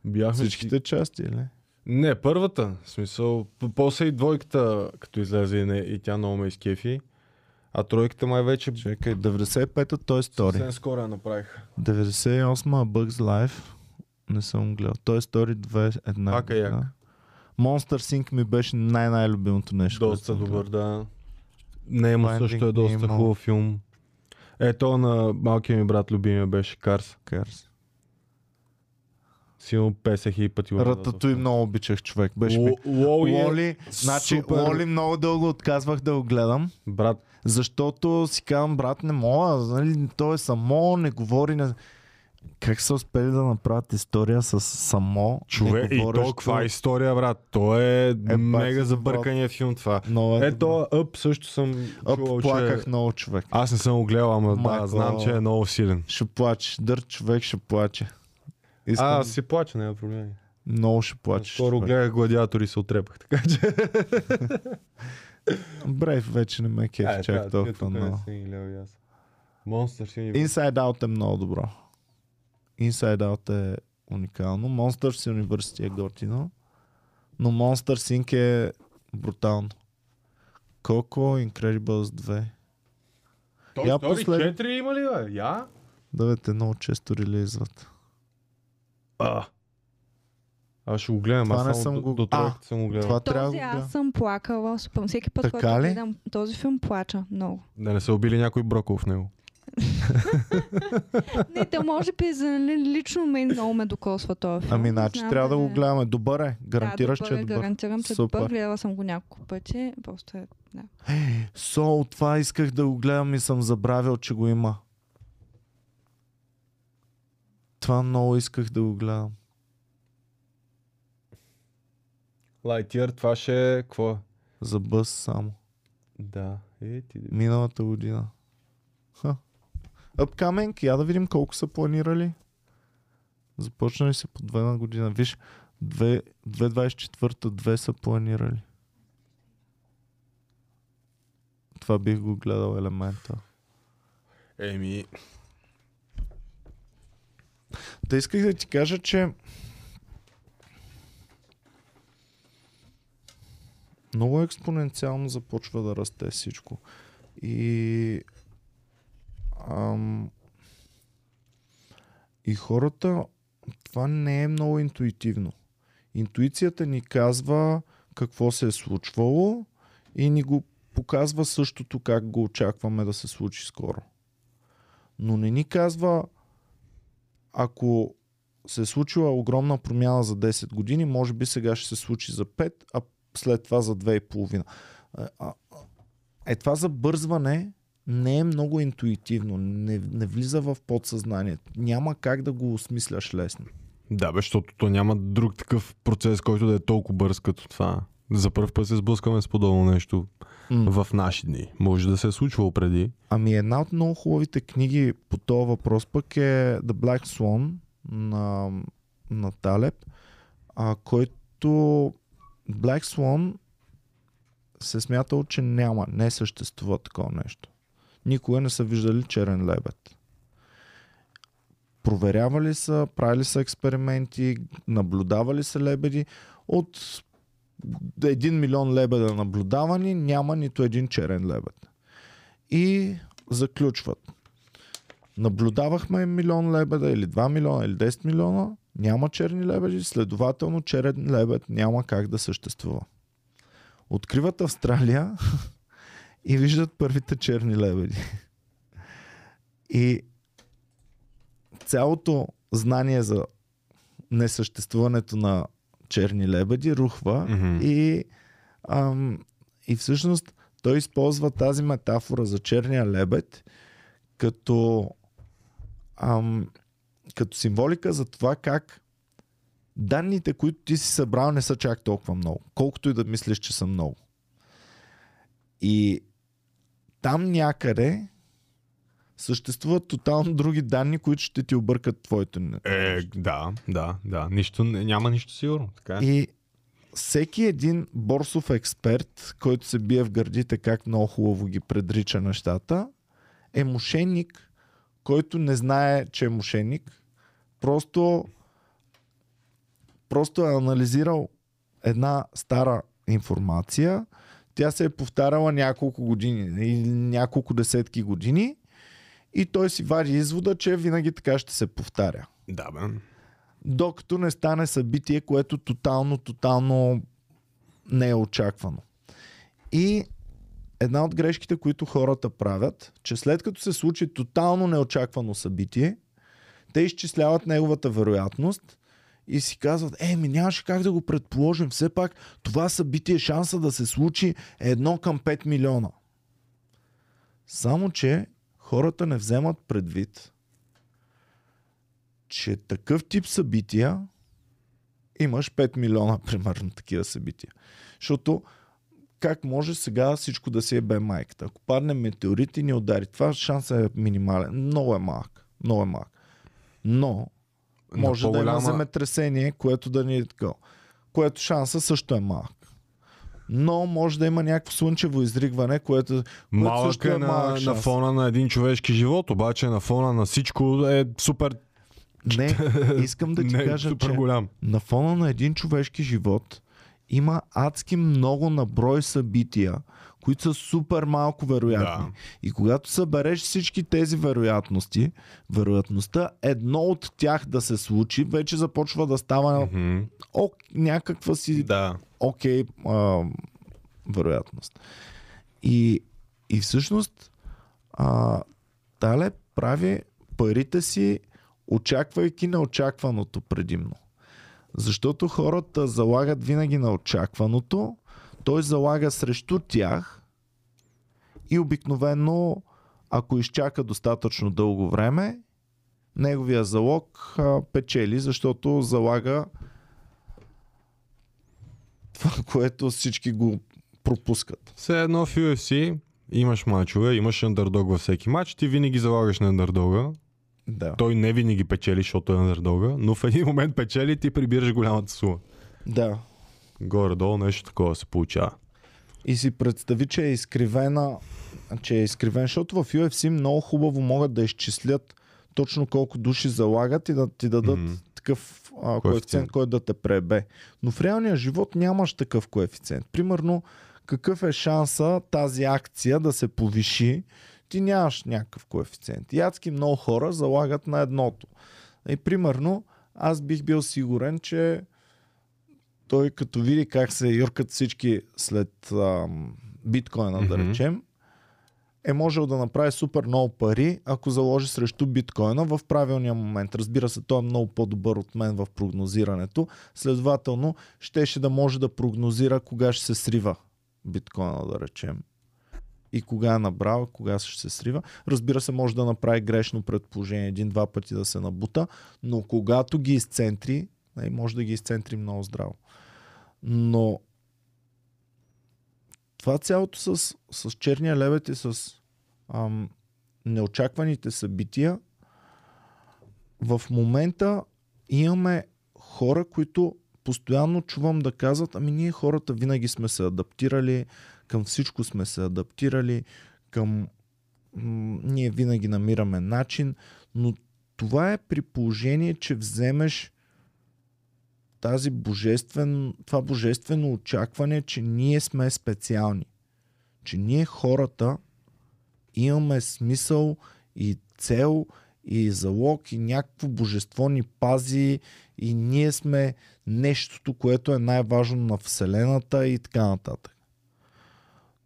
Speaker 2: Бяхме си-
Speaker 1: Всичките части, или?
Speaker 2: Не, първата. В смисъл, после и двойката, като излезе и, не, и тя много ме изкефи. А тройката май вече
Speaker 1: Чекай, 95-та той стори.
Speaker 2: съвсем скоро я направиха.
Speaker 1: 98-ма Bugs Life. Не съм гледал. Той стори 2 една.
Speaker 2: Пак е як.
Speaker 1: Monster Sync ми беше най-най-любимото нещо.
Speaker 2: Доста добър, да. Не,
Speaker 1: Finding
Speaker 2: също е доста хубав филм. Ето на малкия ми брат любимия беше Карс.
Speaker 1: Cars.
Speaker 2: Силно песех и пъти.
Speaker 1: Рататуй
Speaker 2: доста.
Speaker 1: много обичах човек. Беше ми...
Speaker 2: Ло- Лоуи е
Speaker 1: Лоли, значи
Speaker 2: супер.
Speaker 1: Лоли много дълго отказвах да го гледам,
Speaker 2: Брат,
Speaker 1: защото си казвам, брат, не мога, нали, той е само, не говори, не... Как са успели да направят история с само,
Speaker 2: човек, и то каква история, брат? То е,
Speaker 1: бати
Speaker 2: мега
Speaker 1: за
Speaker 2: забъркания филм това.
Speaker 1: Много е
Speaker 2: Ето. Up също съм
Speaker 1: Ъп,
Speaker 2: чувал,
Speaker 1: плаках
Speaker 2: че...
Speaker 1: много човек.
Speaker 2: Аз не съм го гледал, ама да, знам, че е много силен.
Speaker 1: Ще плаче. Дър човек ще плаче. Искам...
Speaker 2: А, си плача, няма проблеми.
Speaker 1: Много ще плачеш.
Speaker 2: Скоро гледах гладиатори и се отрепах, така че...
Speaker 1: Брейв вече не ме кеф
Speaker 2: Ай,
Speaker 1: чак толкова много.
Speaker 2: ни...
Speaker 1: Inside Out е много добро. Inside Out е уникално. Monsters University е готино. Но Monster Sync е брутално. Coco, Incredibles 2.
Speaker 2: Той
Speaker 1: Я
Speaker 2: Story
Speaker 1: послед-
Speaker 2: 4 има ли, бе? Я?
Speaker 1: Давайте много често релизват.
Speaker 2: А. Аз ще го гледам,
Speaker 1: Това
Speaker 2: аз
Speaker 1: не съм го-
Speaker 2: до тройката съм го гледал.
Speaker 1: Това трябва да
Speaker 3: Този аз съм плакала. Всеки път,
Speaker 1: Така
Speaker 3: който
Speaker 1: ли?
Speaker 3: гледам този филм, плача много.
Speaker 2: Да не са убили някой брокол в него.
Speaker 3: Не, те може би за нали, лично мен много ме докосва този филм.
Speaker 1: Ами, значи трябва да
Speaker 3: дали-
Speaker 1: го гледаме. Добър е. Гарантираш,
Speaker 3: да,
Speaker 1: че е
Speaker 3: добър,
Speaker 1: добър.
Speaker 3: Гарантирам, че е
Speaker 1: Супер.
Speaker 3: добър. Гледала съм го няколко пъти. Просто е... Да.
Speaker 1: Сол, това исках да го гледам и съм забравил, че го има. Това много исках да го гледам.
Speaker 2: Lightyear, това ще е... Какво? е?
Speaker 1: За бъс само.
Speaker 2: Да. Е, ти...
Speaker 1: Миналата година. Ха. Upcoming, я да видим колко са планирали. Започнали се по две на година. Виж, две- 2024-та две са планирали. Това бих го гледал елемента.
Speaker 2: Еми...
Speaker 1: Та исках да ти кажа, че много експоненциално започва да расте всичко. И ам, и хората това не е много интуитивно. Интуицията ни казва какво се е случвало и ни го показва същото как го очакваме да се случи скоро. Но не ни казва ако се е случила огромна промяна за 10 години, може би сега ще се случи за 5, а след това за 2,5. А, а, Е, това забързване не е много интуитивно, не, не влиза в подсъзнанието. Няма как да го осмисляш лесно.
Speaker 2: Да, бе, защото то няма друг такъв процес, който да е толкова бърз като това. За първ път се сблъскаме с подобно нещо
Speaker 1: М.
Speaker 2: в наши дни. Може да се е случвало преди.
Speaker 1: Ами една от много хубавите книги по този въпрос пък е The Black Swan на на Талеб, а, който Black Swan се смятал, че няма, не съществува такова нещо. Никога не са виждали черен лебед. Проверявали са, правили са експерименти, наблюдавали са лебеди. От 1 милион лебеда наблюдавани, няма нито един черен лебед. И заключват. Наблюдавахме милион лебеда или 2 милиона или 10 милиона, няма черни лебеди, следователно черен лебед няма как да съществува. Откриват Австралия и виждат първите черни лебеди. И цялото знание за несъществуването на черни лебеди рухва
Speaker 2: Мгм.
Speaker 1: и, ам, и всъщност той използва тази метафора за черния лебед като, ам, като символика за това как данните, които ти си събрал, не са чак толкова много. Колкото и да мислиш, че са много. И там някъде съществуват тотално други данни, които ще ти объркат твоето. не-
Speaker 2: Е, да, да, да. Нищо, няма нищо сигурно. Така е.
Speaker 1: И всеки един борсов експерт, който се бие в гърдите как много хубаво ги предрича нещата, е мошенник, който не знае, че е мошенник. Просто, просто е анализирал една стара информация. Тя се е повтаряла няколко години или няколко десетки години и той си вади извода, че винаги така ще се повтаря
Speaker 2: Да, бе.
Speaker 1: докато не стане събитие, което тотално, тотално не е очаквано. И една от грешките, които хората правят, че след като се случи тотално неочаквано събитие, те изчисляват неговата вероятност и си казват, е, ми нямаше как да го предположим. Все пак това събитие, шанса да се случи е едно към 5 милиона. Само, че хората не вземат предвид, че такъв тип събития имаш 5 милиона, примерно, такива събития. Защото как може сега всичко да си е бе майката? Ако падне метеорит и ни удари, това шансът е минимален. Много е малък. Много е малък. Но може да има земетресение, което да ни е такова. Което шанса също е малък. Но може да има някакво слънчево изригване, което, което
Speaker 2: Малък
Speaker 1: също
Speaker 2: е
Speaker 1: е малък
Speaker 2: на, на
Speaker 1: шанс.
Speaker 2: фона на един човешки живот, обаче на фона на всичко е супер,
Speaker 1: Не, искам да ти
Speaker 2: не,
Speaker 1: кажа, че
Speaker 2: голям.
Speaker 1: на фона на един човешки живот има адски много наброй събития, които са супер малко вероятни.
Speaker 2: Да.
Speaker 1: И когато събереш всички тези вероятности, вероятността едно от тях да се случи, вече започва да става
Speaker 2: Мгм.
Speaker 1: ок, някаква си
Speaker 2: Да.
Speaker 1: окей а, вероятност. И, и всъщност а, Тале прави парите си, очаквайки неочакваното предимно. Защото хората залагат винаги на очакваното, той залага срещу тях и обикновено, ако изчака достатъчно дълго време, неговия залог а, печели, защото залага това, което всички го пропускат.
Speaker 2: Все едно в UFC имаш мачове, имаш андердог във всеки матч, ти винаги залагаш на андердога.
Speaker 1: Да.
Speaker 2: Той не винаги печели, защото е андердога, но в един момент печели и ти прибираш голямата сума.
Speaker 1: да.
Speaker 2: Горе-долу нещо такова се получава.
Speaker 1: И си представи, че е изкривена, че е изкривен, защото в UFC много хубаво могат да изчислят точно колко души залагат и да ти дадат
Speaker 2: Мгм.
Speaker 1: такъв а, Коефициент. който да те пребе. Но в реалния живот нямаш такъв коефициент. Примерно, какъв е шанса тази акция да се повиши, ти нямаш някакъв коефициент. И адски много хора залагат на едното. И примерно, аз бих бил сигурен, че той като види как се юркат всички след ам, биткоина, да
Speaker 2: Мгм.
Speaker 1: речем, е можел да направи супер много пари, ако заложи срещу биткоина в правилния момент. Разбира се, той е много по-добър от мен в прогнозирането. Следователно, щеше да може да прогнозира кога ще се срива биткоина, да речем. И кога е набрал, кога ще се срива. Разбира се, може да направи грешно предположение, един-два пъти да се набута, но когато ги изцентри, нали, може да ги изцентри много здраво. Но това цялото с, с черния лебед и с ам, неочакваните събития, в момента имаме хора, които постоянно чувам да казват, ами ние хората винаги сме се адаптирали, към всичко сме се адаптирали, към ние винаги намираме начин, но това е при положение, че вземеш тази божествен, това божествено очакване, че ние сме специални. Че ние хората имаме смисъл и цел и залог и някакво божество ни пази и ние сме нещото, което е най-важно на Вселената и така нататък.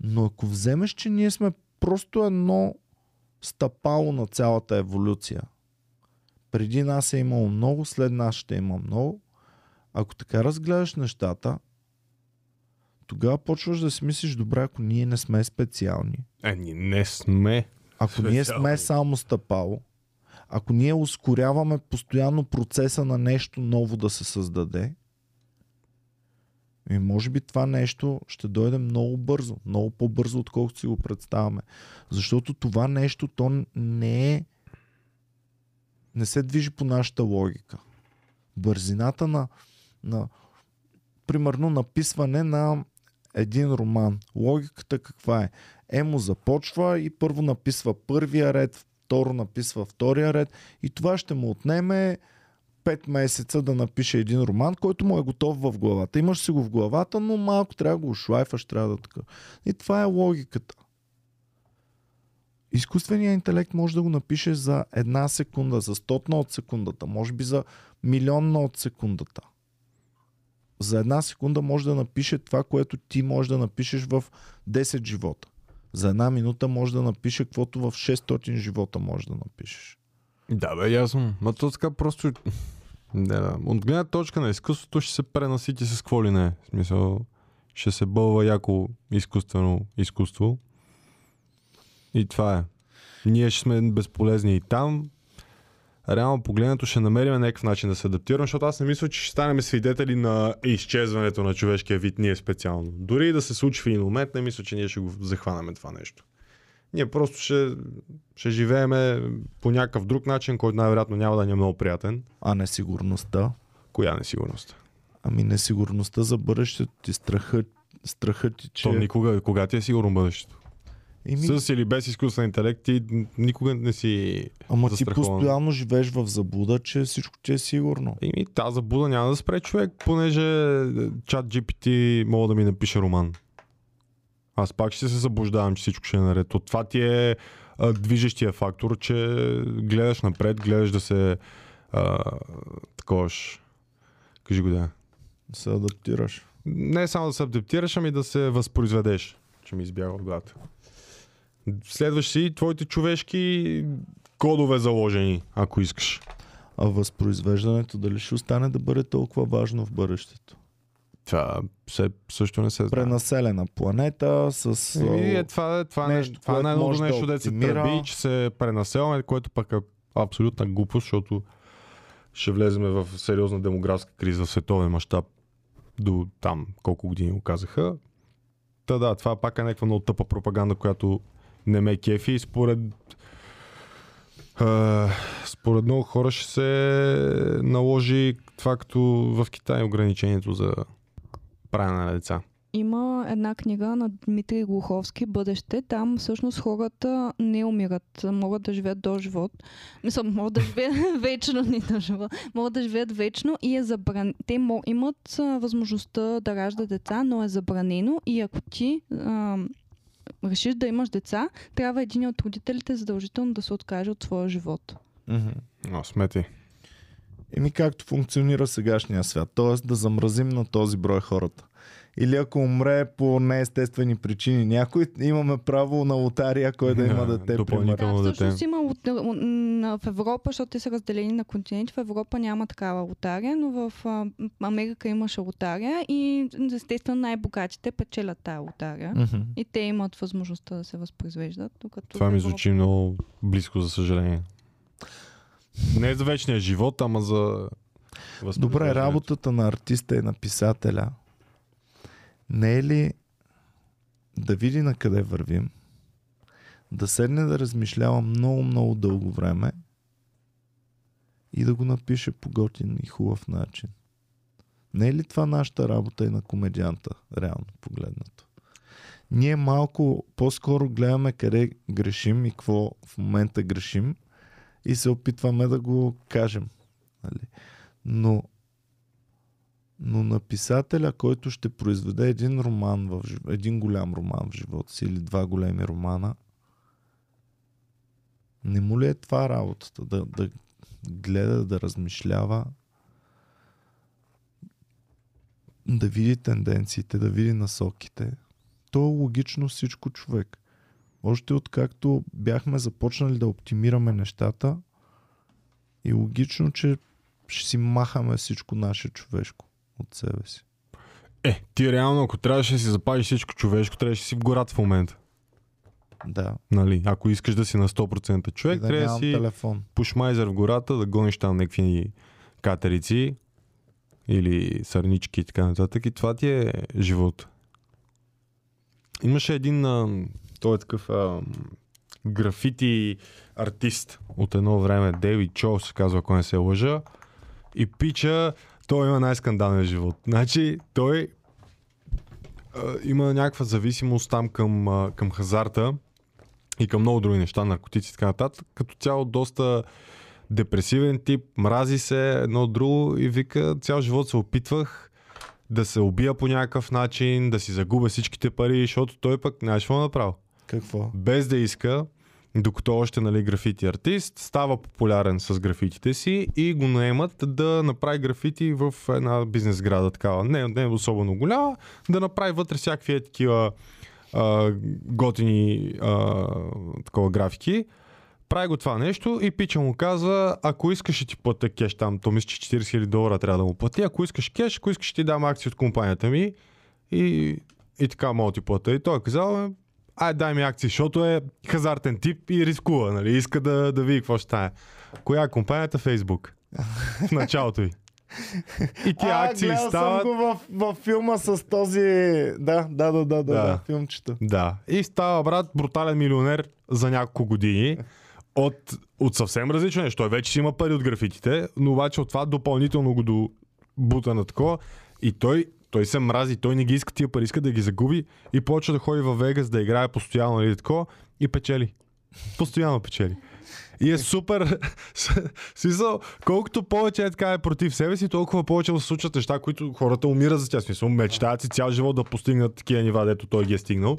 Speaker 1: Но ако вземеш, че ние сме просто едно стъпало на цялата еволюция, преди нас е имало много, след нас ще има много, ако така разгледаш нещата, тогава почваш да си мислиш, добре, ако ние не сме специални,
Speaker 2: Е, ние не сме.
Speaker 1: ако ние сме само стъпало, ако ние ускоряваме постоянно процеса на нещо ново да се създаде, и може би това нещо ще дойде много бързо, много по-бързо, отколкото си го представяме. Защото това нещо, то не е не се движи по нашата логика. Бързината на, на примерно написване на един роман. Логиката каква е? Емо започва и първо написва първия ред, второ написва втория ред и това ще му отнеме 5 месеца да напише един роман, който му е готов в главата. Имаш си го в главата, но малко трябва да го шлайфаш, трябва да така. И това е логиката. Изкуственият интелект може да го напише за една секунда, за стотна от секундата, може би за милионна от секундата. За една секунда може да напише това, което ти можеш да напишеш в 10 живота. За една минута може да напише каквото в 600 живота може да напишеш.
Speaker 2: Да, бе, ясно. Ма то така просто... Не, да. От гледна точка на изкуството ще се пренасити с какво ли не. В смисъл, ще се бълва яко изкуствено изкуство. И това е. Ние ще сме безполезни и там. Реално погледнато ще намерим някакъв начин да се адаптираме, защото аз не мисля, че ще станем свидетели на изчезването на човешкия вид, ние специално. Дори и да се случи в един момент, не мисля, че ние ще го захванаме това нещо. Ние просто ще, ще живееме по някакъв друг начин, който най-вероятно няма да ни е много приятен.
Speaker 1: А несигурността.
Speaker 2: Коя несигурност?
Speaker 1: Ами несигурността за бъдещето ти, страхът, страхът ти, че...
Speaker 2: То никога, кога ти е сигурно бъдещето?
Speaker 1: Еми,
Speaker 2: С или без изкуствен интелект ти никога не си
Speaker 1: ама ти постоянно живееш в заблуда, че всичко ти е сигурно.
Speaker 2: Еми, тази забуда няма да спре човек, понеже чат GPT мога да ми напише роман. Аз пак ще се заблуждавам, че всичко ще е наред. От това ти е а, движещия фактор, че гледаш напред, гледаш да се а, таковаш. Кажи го да.
Speaker 1: се адаптираш.
Speaker 2: Не само да се адаптираш, ами да се възпроизведеш, че ми избяга от главата. Следваш си твоите човешки кодове заложени, ако искаш.
Speaker 1: А възпроизвеждането дали ще остане да бъде толкова важно в бъдещето?
Speaker 2: Това се, също не се знае.
Speaker 1: Пренаселена планета с...
Speaker 2: Еми, е, това, това,
Speaker 1: нещо,
Speaker 2: това е
Speaker 1: да
Speaker 2: нещо, да се тръби, че се пренаселваме, което пък е абсолютна глупост, защото ще влезем в сериозна демографска криза в световен мащаб до там колко години го казаха. Та да, това пак е някаква много тъпа пропаганда, която не ме кефи и според а, според много хора ще се наложи това като в Китай ограничението за правене на деца.
Speaker 3: Има една книга на Дмитрий Глуховски Бъдеще. Там всъщност хората не умират. Могат да живеят до живот. Мисля, могат да живеят вечно, не до живот. Могат да живеят вечно и е забран... Те имат възможността да раждат деца, но е забранено и ако ти а, решиш да имаш деца, трябва един от родителите задължително да се откаже от своя живот.
Speaker 1: Мгм.
Speaker 2: О, смети.
Speaker 1: Еми както функционира сегашния свят, т.е. да замразим на този брой хората. Или ако умре по неестествени причини някой, имаме право на лотария, кой да има
Speaker 2: Да,
Speaker 1: дете.
Speaker 2: допълнително.
Speaker 3: Да,
Speaker 2: дете.
Speaker 3: всъщност има от, м, в Европа, защото те са разделени на континенти, в Европа няма такава лотария, но в Америка имаше лотария и естествено най-богатите печелят тая лотария.
Speaker 1: Мгм.
Speaker 3: И те имат възможността да се възпроизвеждат. Докато
Speaker 2: Това ми
Speaker 3: Европа-
Speaker 2: звучи много близко, за съжаление. Не за вечния живот, ама за...
Speaker 1: Добре, работата на артиста и на писателя не е ли да види на къде вървим, да седне да размишлява много, много дълго време и да го напише по готин и хубав начин. Не е ли това нашата работа и на комедианта, реално погледнато? Ние малко по-скоро гледаме къде грешим и какво в момента грешим и се опитваме да го кажем. Нали? Но, но на писателя, който ще произведе един роман, в, един голям роман в живота си или два големи романа, не му ли е това работата? Да, да гледа, да размишлява, да види тенденциите, да види насоките. То е логично всичко човек. Още откакто бяхме започнали да оптимираме нещата, и логично, че ще си махаме всичко наше човешко от себе си.
Speaker 2: Е, ти реално, ако трябваше да си запазиш всичко човешко, трябваше да си в гората в момента.
Speaker 1: Да.
Speaker 2: Нали? Ако искаш да си на 100%
Speaker 1: И
Speaker 2: човек,
Speaker 1: да
Speaker 2: трябва да си
Speaker 1: телефон.
Speaker 2: пушмайзер в гората, да гониш там някакви катерици или сърнички и така нататък. И това ти е живот. Имаше един, а, той е такъв а, графити артист от едно време, Дейвид Чо се казва, ако не се лъжа. И пича, той има най-скандален живот. Значи, той а, има някаква зависимост там към, а, към хазарта и към много други неща, наркотици и така нататък. Като цяло доста депресивен тип, мрази се едно от друго и вика, цял живот се опитвах да се убия по някакъв начин, да си загубя всичките пари, защото той пък знаеш какво е направил.
Speaker 1: Какво?
Speaker 2: Без да иска, докато още нали, графити артист, става популярен с графитите си и го наемат да направи графити в една бизнес града, такава, не, не особено голяма, да направи вътре всякакви е такива а, готини а, такова графики. Прави го това нещо и пича му казва, ако искаш ти платя кеш там, то мисля, че 40 000 долара трябва да му плати, ако искаш кеш, ако искаш ти дам акции от компанията ми и, и така мога ти платя. И той е казал, ай дай ми акции, защото е хазартен тип и рискува, нали? Иска да, да види какво ще стане. Коя е компанията? Facebook. В началото й. И тия акции
Speaker 1: гледал
Speaker 2: стават...
Speaker 1: съм го в, в филма с този... Да, да, да, да, да,
Speaker 2: Да.
Speaker 1: филмчета.
Speaker 2: Да. И става брат брутален милионер за няколко години. От, от съвсем различно нещо. Той вече си има пари от графитите, но обаче от това допълнително го до бута на такова. И той, той се мрази, той не ги иска тия пари, иска да ги загуби и почва да ходи във Вегас да играе постоянно или такова и печели. Постоянно печели. И е супер. Смисъл, колкото повече е така е против себе си, толкова повече му се случват неща, които хората умират за тях. Смисъл, мечтаят си цял живот да постигнат такива нива, дето той ги е стигнал.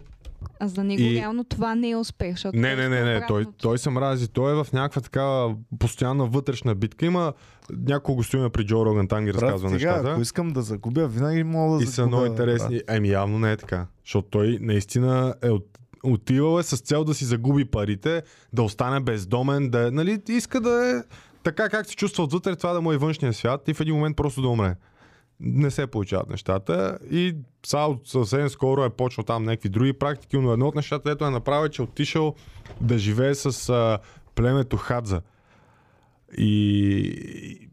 Speaker 3: А за него
Speaker 2: И-
Speaker 3: реално това не е успех, защото
Speaker 2: Не, не, не, не. Той,
Speaker 3: обратното.
Speaker 2: той се мрази. Той е в някаква такава постоянна вътрешна битка. Има няколко гостувания при Джо Роган, там ги
Speaker 1: Брат,
Speaker 2: разказва
Speaker 1: сега,
Speaker 2: нещата.
Speaker 1: ако искам да загубя, винаги мога да
Speaker 2: И са
Speaker 1: загубя.
Speaker 2: много интересни. Еми, явно не е така. Защото той наистина е от, отивал е с цел да си загуби парите, да остане бездомен, да е, нали, иска да е така как се чувства отвътре, това да му е външния свят и в един момент просто да умре. Не се получават нещата и сега от съвсем скоро е почнал там някакви други практики, но едно от нещата, ето е направил, е, че е отишъл да живее с а, племето Хадза. И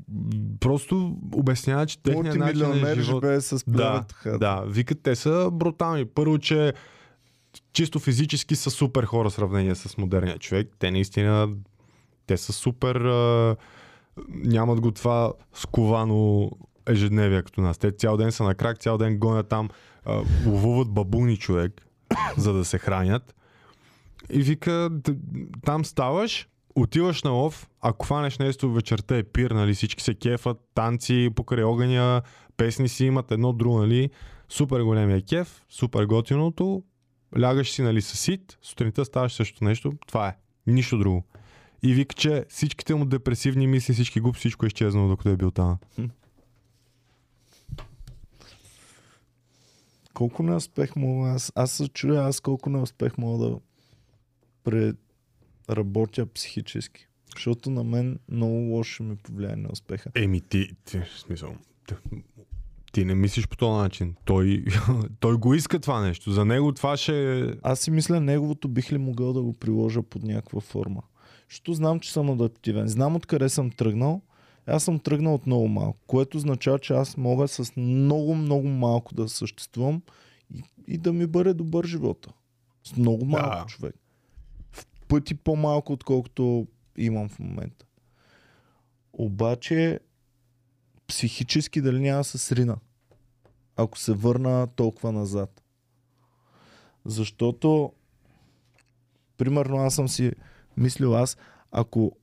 Speaker 2: просто обяснява, че техният начин
Speaker 1: Мултимилионер
Speaker 2: на живот...
Speaker 1: живее с
Speaker 2: Да,
Speaker 1: племето Хад.
Speaker 2: да, викат, те са брутални. Първо, че чисто физически са супер хора в сравнение с модерния човек. Те наистина, те са супер, а, нямат го това сковано ежедневие като нас. Те цял ден са на крак, цял ден гонят там, ловуват бабуни човек, за да се хранят. И вика, там ставаш, отиваш на лов, ако фанеш нещо вечерта е пир, нали, всички се кефат, танци покрай огъня, песни си имат едно друго, нали, супер големия кеф, супер готиното, лягаш си, нали, със сит, сутринта ставаш също нещо, това е, нищо друго. И вика, че всичките му депресивни мисли, всички губ, всичко е изчезнало, докато е бил там.
Speaker 1: Колко неуспех мога аз? Аз се чудя аз колко неуспех мога да преработя психически. Защото на мен много лошо ми повлияе неуспеха.
Speaker 2: Еми ти, ти смисъл, ти, ти не мислиш по този начин. Той, той го иска това нещо. За него това ще е
Speaker 1: Аз си мисля неговото бих ли могъл да го приложа под някаква форма. Защото знам, че съм адаптивен. Знам откъде съм тръгнал. Аз съм тръгнал от много малко, което означава, че аз мога с много, много малко да съществувам и, и да ми бъде добър живота. С много малко
Speaker 2: Да.
Speaker 1: човек. В пъти по-малко, отколкото имам в момента. Обаче, психически дали няма се срина. ако се върна толкова назад. Защото, примерно, аз съм си мислил аз, ако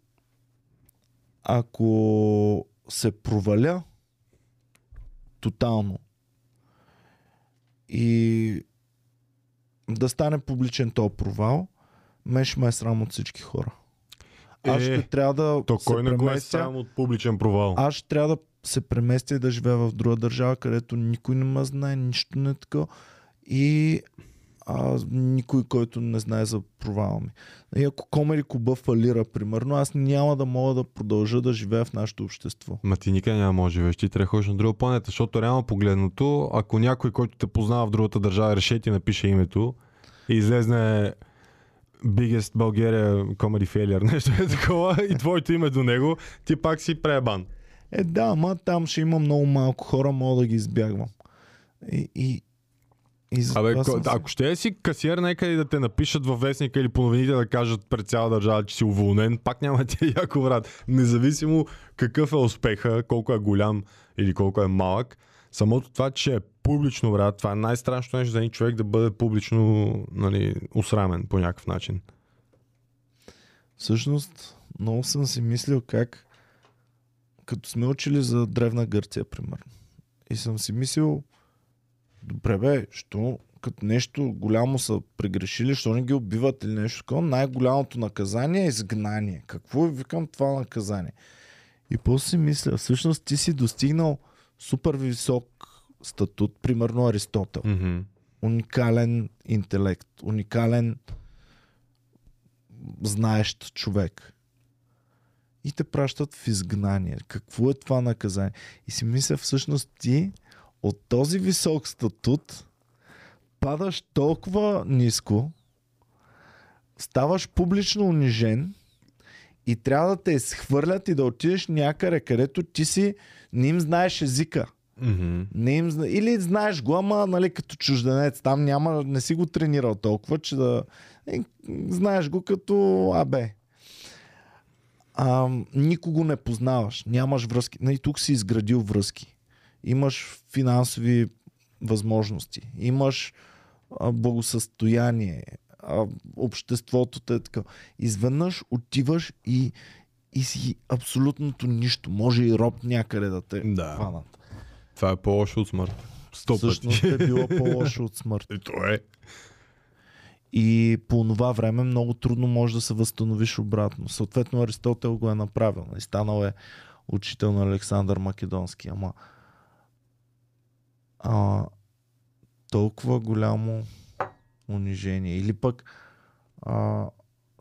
Speaker 1: ако се проваля тотално и да стане публичен този провал, мен ще ме е срам от всички хора. Аз
Speaker 2: Е,
Speaker 1: ще трябва да
Speaker 2: То
Speaker 1: се
Speaker 2: кой не го е
Speaker 1: преместя,
Speaker 2: срам от публичен провал?
Speaker 1: аз ще трябва да се преместя и да живея в друга държава, където никой не ме знае, нищо не е така. И а, никой, който не знае за провала ми. И ако Комери Куба фалира, примерно, аз няма да мога да продължа да живея в нашето общество.
Speaker 2: Ма ти никъде няма може да живееш, ти трябва да ходиш на друга планета, защото реално погледнато, ако някой, който те познава в другата държава, реши и ти напише името и излезне Biggest Bulgaria Comedy Failure, нещо е такова, и твоето име до него, ти пак си пребан.
Speaker 1: Е, да, ама там ще има много малко хора, мога да ги избягвам. И, и, и за
Speaker 2: Абе, ко-
Speaker 1: си-
Speaker 2: ако ще си касиер, нека и да те напишат във вестника или по новините да кажат пред цяла държава, че си уволнен, пак няма да ти е яко брат. Независимо какъв е успеха, колко е голям или колко е малък, самото това, че е публично, брат, това е най-страшното нещо за един човек да бъде публично нали, усрамен по някакъв начин.
Speaker 1: Всъщност, много съм си мислил как, като сме учили за Древна Гърция, примерно. И съм си мислил, добре бе, що като нещо голямо са прегрешили, що не ги убиват или нещо такова, най-голямото наказание е изгнание. Какво е, викам, това наказание? И после си мисля, всъщност ти си достигнал супер висок статут, примерно Аристотел
Speaker 2: Mm-hmm.
Speaker 1: уникален интелект, уникален знаещ човек. И те пращат в изгнание. Какво е това наказание? И си мисля, всъщност ти от този висок статут падаш толкова ниско, ставаш публично унижен и трябва да те изхвърлят и да отидеш някъде, където ти си не им знаеш езика.
Speaker 2: Mm-hmm.
Speaker 1: Не им. Или знаеш го, ама нали, като чужденец. Там няма, не си го тренирал толкова, че да... Е, знаеш го като АБ. А, никого не познаваш. Нямаш връзки. Нали, тук си изградил връзки. Имаш финансови възможности. Имаш а, благосъстояние. А, обществото те е така. Изведнъж отиваш и, и си абсолютното нищо. Може и роб някъде да те
Speaker 2: Да.
Speaker 1: хванат.
Speaker 2: Това е по-лошо от смърт. Сто
Speaker 1: Всъщност е било по-лошо от смърт.
Speaker 2: И то е.
Speaker 1: И по това време много трудно може да се възстановиш обратно. Съответно Аристотел го е направил. И станал е учител на Александър Македонски. Ама а, толкова голямо унижение. Или пък а,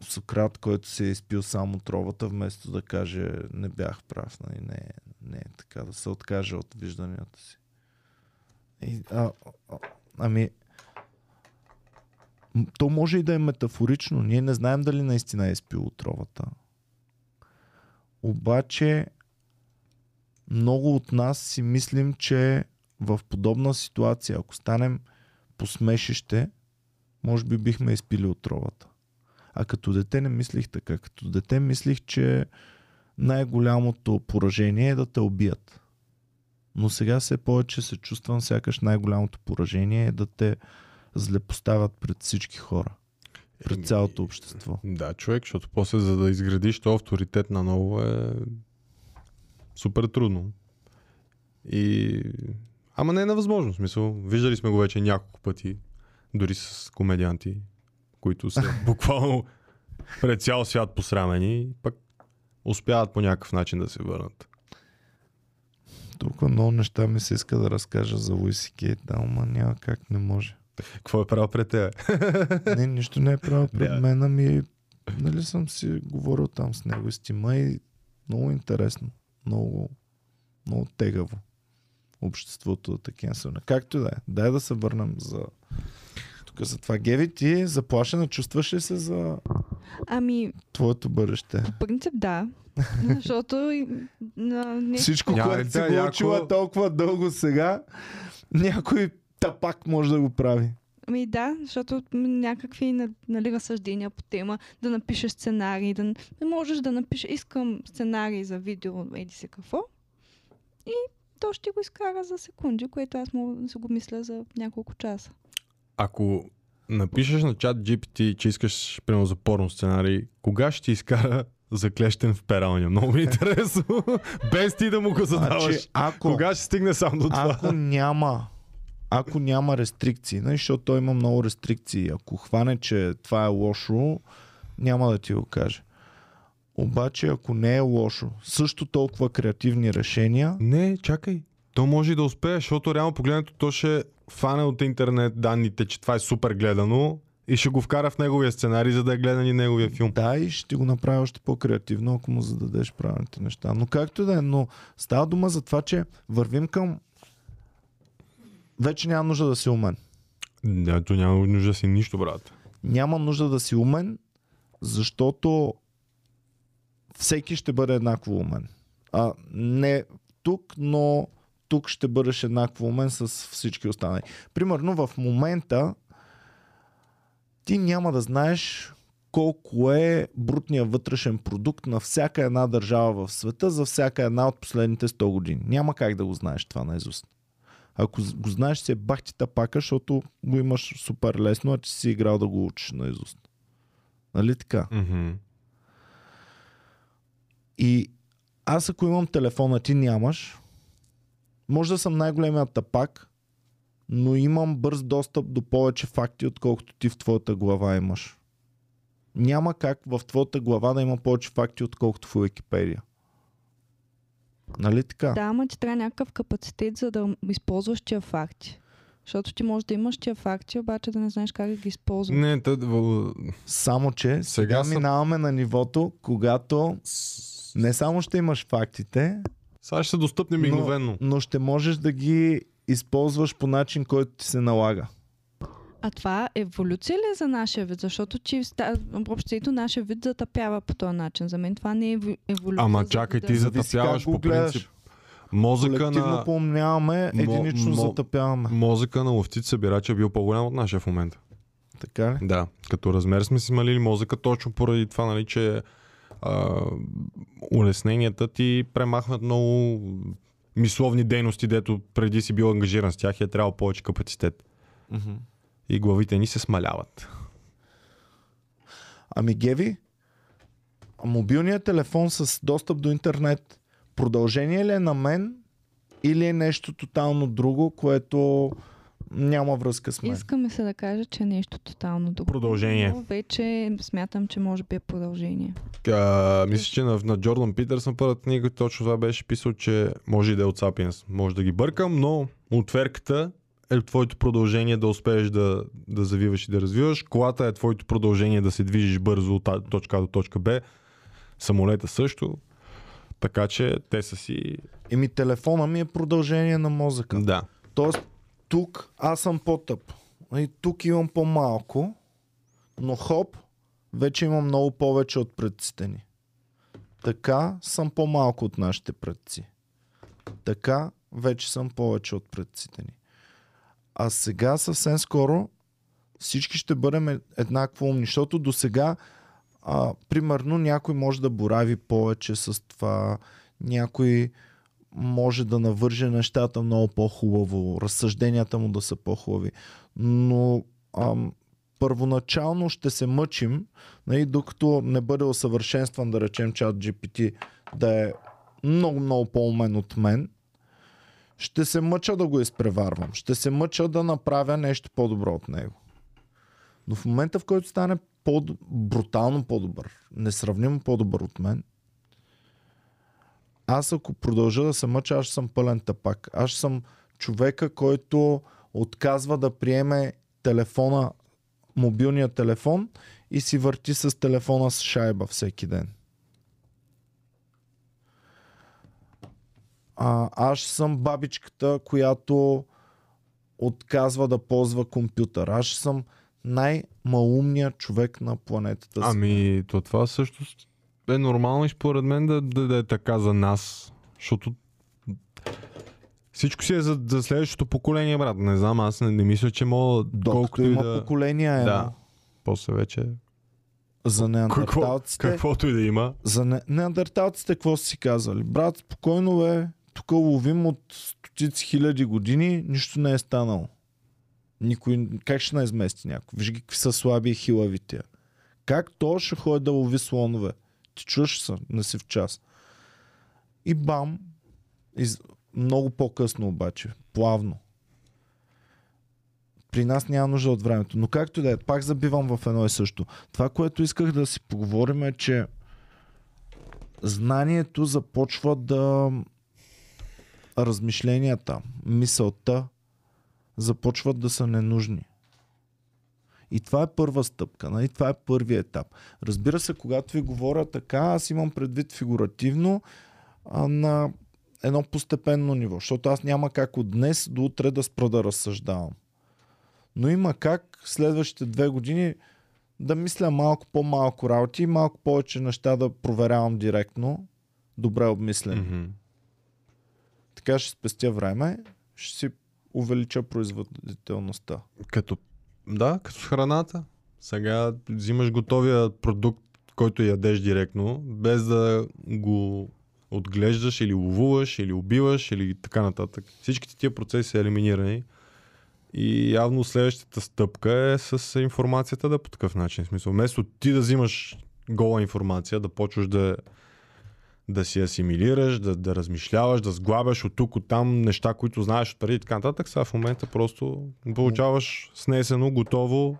Speaker 1: Сократ, който се е изпил само тровата, вместо да каже не бях прав, нали? не, не е така, да се откаже от вижданията си. И, а, а, ами, то може и да е метафорично. Ние не знаем дали наистина е изпил отровата. Обаче много от нас си мислим, че в подобна ситуация, ако станем посмешище, може би бихме изпили отровата. А като дете не мислих така. Като дете мислих, че най-голямото поражение е да те убият. Но сега все повече се чувствам, сякаш най-голямото поражение е да те злепоставят пред всички хора. Пред цялото общество.
Speaker 2: Да, човек, защото после за да изградиш то авторитет на ново е супер трудно. И... Ама не е невъзможно. Смисъл, виждали сме го вече няколко пъти, дори с комедианти, които са буквално пред цял свят посрамени, и пък успяват по някакъв начин да се върнат.
Speaker 1: Толкова много неща ми се иска да разкажа за Луиси Кейт, да, ама няма как, не може.
Speaker 2: Какво е правил пред тебе?
Speaker 1: Не, нищо не е правил пред
Speaker 2: Да.
Speaker 1: мен, ами нали съм си говорил там с него и с Тима и много интересно. Много, много тегаво. Обществото да такива са. Както и да е. Дай да се върнем за тук за това. Геви, ти заплашена чувстваш ли се за
Speaker 3: Ами,
Speaker 1: твоето бъдеще?
Speaker 3: по принцип да. Защото на, не,
Speaker 1: Всичко,
Speaker 2: Няма
Speaker 1: което си го
Speaker 2: яко-
Speaker 1: учила толкова дълго сега, някой тапак може да го прави.
Speaker 3: Ами да, защото някакви на- нали, разсъждения по тема, да напишеш сценарий, да не можеш да напишеш, искам сценарий за видео, еди си какво. И то ще го изкара за секунди, което аз да си го мисля за няколко часа.
Speaker 2: Ако напишеш на чат GPT, че искаш, примерно, за порно сценарий, кога ще ти изкара заклещен в пералня? Много ми е интересно. Без ти да му го задаваш.
Speaker 1: Значи, ако,
Speaker 2: Кога ще стигне сам до това?
Speaker 1: ако няма ако няма рестрикции, нали, защото той има много рестрикции. Ако хване, че това е лошо, няма да ти го каже. Обаче, ако не е лошо, също толкова креативни решения,
Speaker 2: Не, чакай. То може и да успее, защото реално погледнато то ще фане от интернет данните, че това е супер гледано и ще го вкара в неговия сценарий, за да е гледан и неговия филм.
Speaker 1: да, и ще го направи още по-креативно, ако му зададеш правилните неща. Но както и да е, но става дума за това, че вървим към вече няма нужда да си умен.
Speaker 2: Да, то няма нужда да си нищо, брат.
Speaker 1: Няма нужда да си умен, защото всеки ще бъде еднакво умен. А, не тук, но тук ще бъдеш еднакво умен с всички останали. Примерно в момента ти няма да знаеш колко е брутният вътрешен продукт на всяка една държава в света за всяка една от последните 100 години. Няма как да го знаеш това наизуст. Ако го знаеш, се бах ти тапака, защото го имаш супер лесно, а ти си играл да го учиш наизуст. Нали така?
Speaker 2: Мгм.
Speaker 1: И аз ако имам телефона, ти нямаш, може да съм най-големият тапак, но имам бърз достъп до повече факти, отколкото ти в твоята глава имаш. Няма как в твоята глава да има повече факти, отколкото в Уикипедия. Нали така?
Speaker 3: Да, ама ти трябва някакъв капацитет, за да използваш тия факти. Защото ти можеш да имаш тия факти, обаче да не знаеш как да ги използваш.
Speaker 2: Не, тъ, в...
Speaker 1: Само, че сега,
Speaker 2: Сега съм-
Speaker 1: минаваме на нивото, когато не само ще имаш фактите,
Speaker 2: Сега ще са достъпни мигновено.
Speaker 1: но ще можеш да ги използваш по начин, който ти се налага.
Speaker 3: А това еволюция ли е за нашия вид? Защото ти ста- общото нашия вид затъпява по този начин. За мен това не е ево- еволюция.
Speaker 2: Ама чакай, ти затъпяваш по принцип. Мозъка
Speaker 1: Колективно
Speaker 2: на,
Speaker 1: поумняваме, единично
Speaker 2: мо-
Speaker 1: затъпяваме.
Speaker 2: мозъка на ловците събирача е бил по-голям от нашия в момента.
Speaker 1: Така ли?
Speaker 2: Да, като размер сме си малили мозъка точно поради това, нали, че а, улесненията ти премахват много мисловни дейности, дето преди си бил ангажиран с тях и е трябвало повече капацитет. И главите ни се смаляват.
Speaker 1: Ами Геви, мобилният телефон с достъп до интернет продължение ли е на мен или е нещо тотално друго, което няма връзка с мен?
Speaker 3: Искаме се да кажа, че е нещо тотално друго.
Speaker 2: Продължение.
Speaker 3: Но вече смятам, че може би е продължение.
Speaker 2: А, мисля, че на, на Джордан Питърсън първата книга точно това беше писал, че може и да е от Сапиенс. Може да ги бъркам, но отверката е твоето продължение да успееш да, да завиваш и да развиваш. Колата е твоето продължение да се движиш бързо от точка А до точка Б. Самолета също. Така че те са си...
Speaker 1: Еми телефона ми е продължение на мозъка.
Speaker 2: Да.
Speaker 1: Тоест, тук аз съм по-тъп. И тук имам по-малко, но хоп, вече имам много повече от предците ни. Така съм по-малко от нашите предци. Така вече съм повече от предците ни. А сега съвсем скоро всички ще бъдем еднакво умни, защото до сега примерно някой може да борави повече с това, някой може да навърже нещата много по-хубаво, разсъжденията му да са по-хубави. Но ам, първоначално ще се мъчим, нали, докато не бъде усъвършенстван, да речем, чат GPT да е много, много по-умен от мен, ще се мъча да го изпреварвам. Ще се мъча да направя нещо по-добро от него. Но в момента, в който стане по- брутално по-добър, несравнимо по-добър от мен, аз ако продължа да се мъча, аз съм пълен тапак. Аз съм човека, който отказва да приеме телефона, мобилния телефон и си върти с телефона с шайба всеки ден. А, аз съм бабичката, която отказва да ползва компютър. Аз съм най-малумният човек на планетата.
Speaker 2: Ами, то това също е нормално и според мен да, да, да е така за нас. Защото всичко си е за, за следващото поколение, брат. Не знам, аз не, не мисля, че мога
Speaker 1: Докато има
Speaker 2: да...
Speaker 1: поколения, е,
Speaker 2: Да. После вече...
Speaker 1: За
Speaker 2: Какво,
Speaker 1: неандерталците.
Speaker 2: каквото и да има.
Speaker 1: За не, неандерталците какво си казали? Брат, спокойно бе, тук ловим от стотици хиляди години, нищо не е станало. Никой, как ще не измести някой? Виж ги какви са слаби и хилави тия. Как то ще ходи да лови слонове? Ти чуваш се, не си в час. И бам, из... много по-късно обаче, плавно. При нас няма нужда от времето. Но както да е, пак забивам в едно и също. Това, което исках да си поговорим е, че знанието започва да размишленията, мисълта започват да са ненужни. И това е първа стъпка, нали? това е първият етап. Разбира се, когато ви говоря така, аз имам предвид фигуративно а, на едно постепенно ниво, защото аз няма как от днес до утре да спра да разсъждавам. Но има как следващите две години да мисля малко по-малко работи и малко повече неща да проверявам директно, добре обмислени.
Speaker 2: Мгм.
Speaker 1: Така ще спестя време, ще си увелича производителността.
Speaker 2: Като, да, като с храната. Сега взимаш готовия продукт, който ядеш директно, без да го отглеждаш или ловуваш, или убиваш, или така нататък. Всичките тия процеси са елиминирани. И явно следващата стъпка е с информацията да е по такъв начин. В смисъл, вместо ти да взимаш гола информация, да почваш да, да си асимилираш, да, да размишляваш, да сглабяш от тук, от там неща, които знаеш отпреди и така нататък, сега в момента просто получаваш снесено, готово,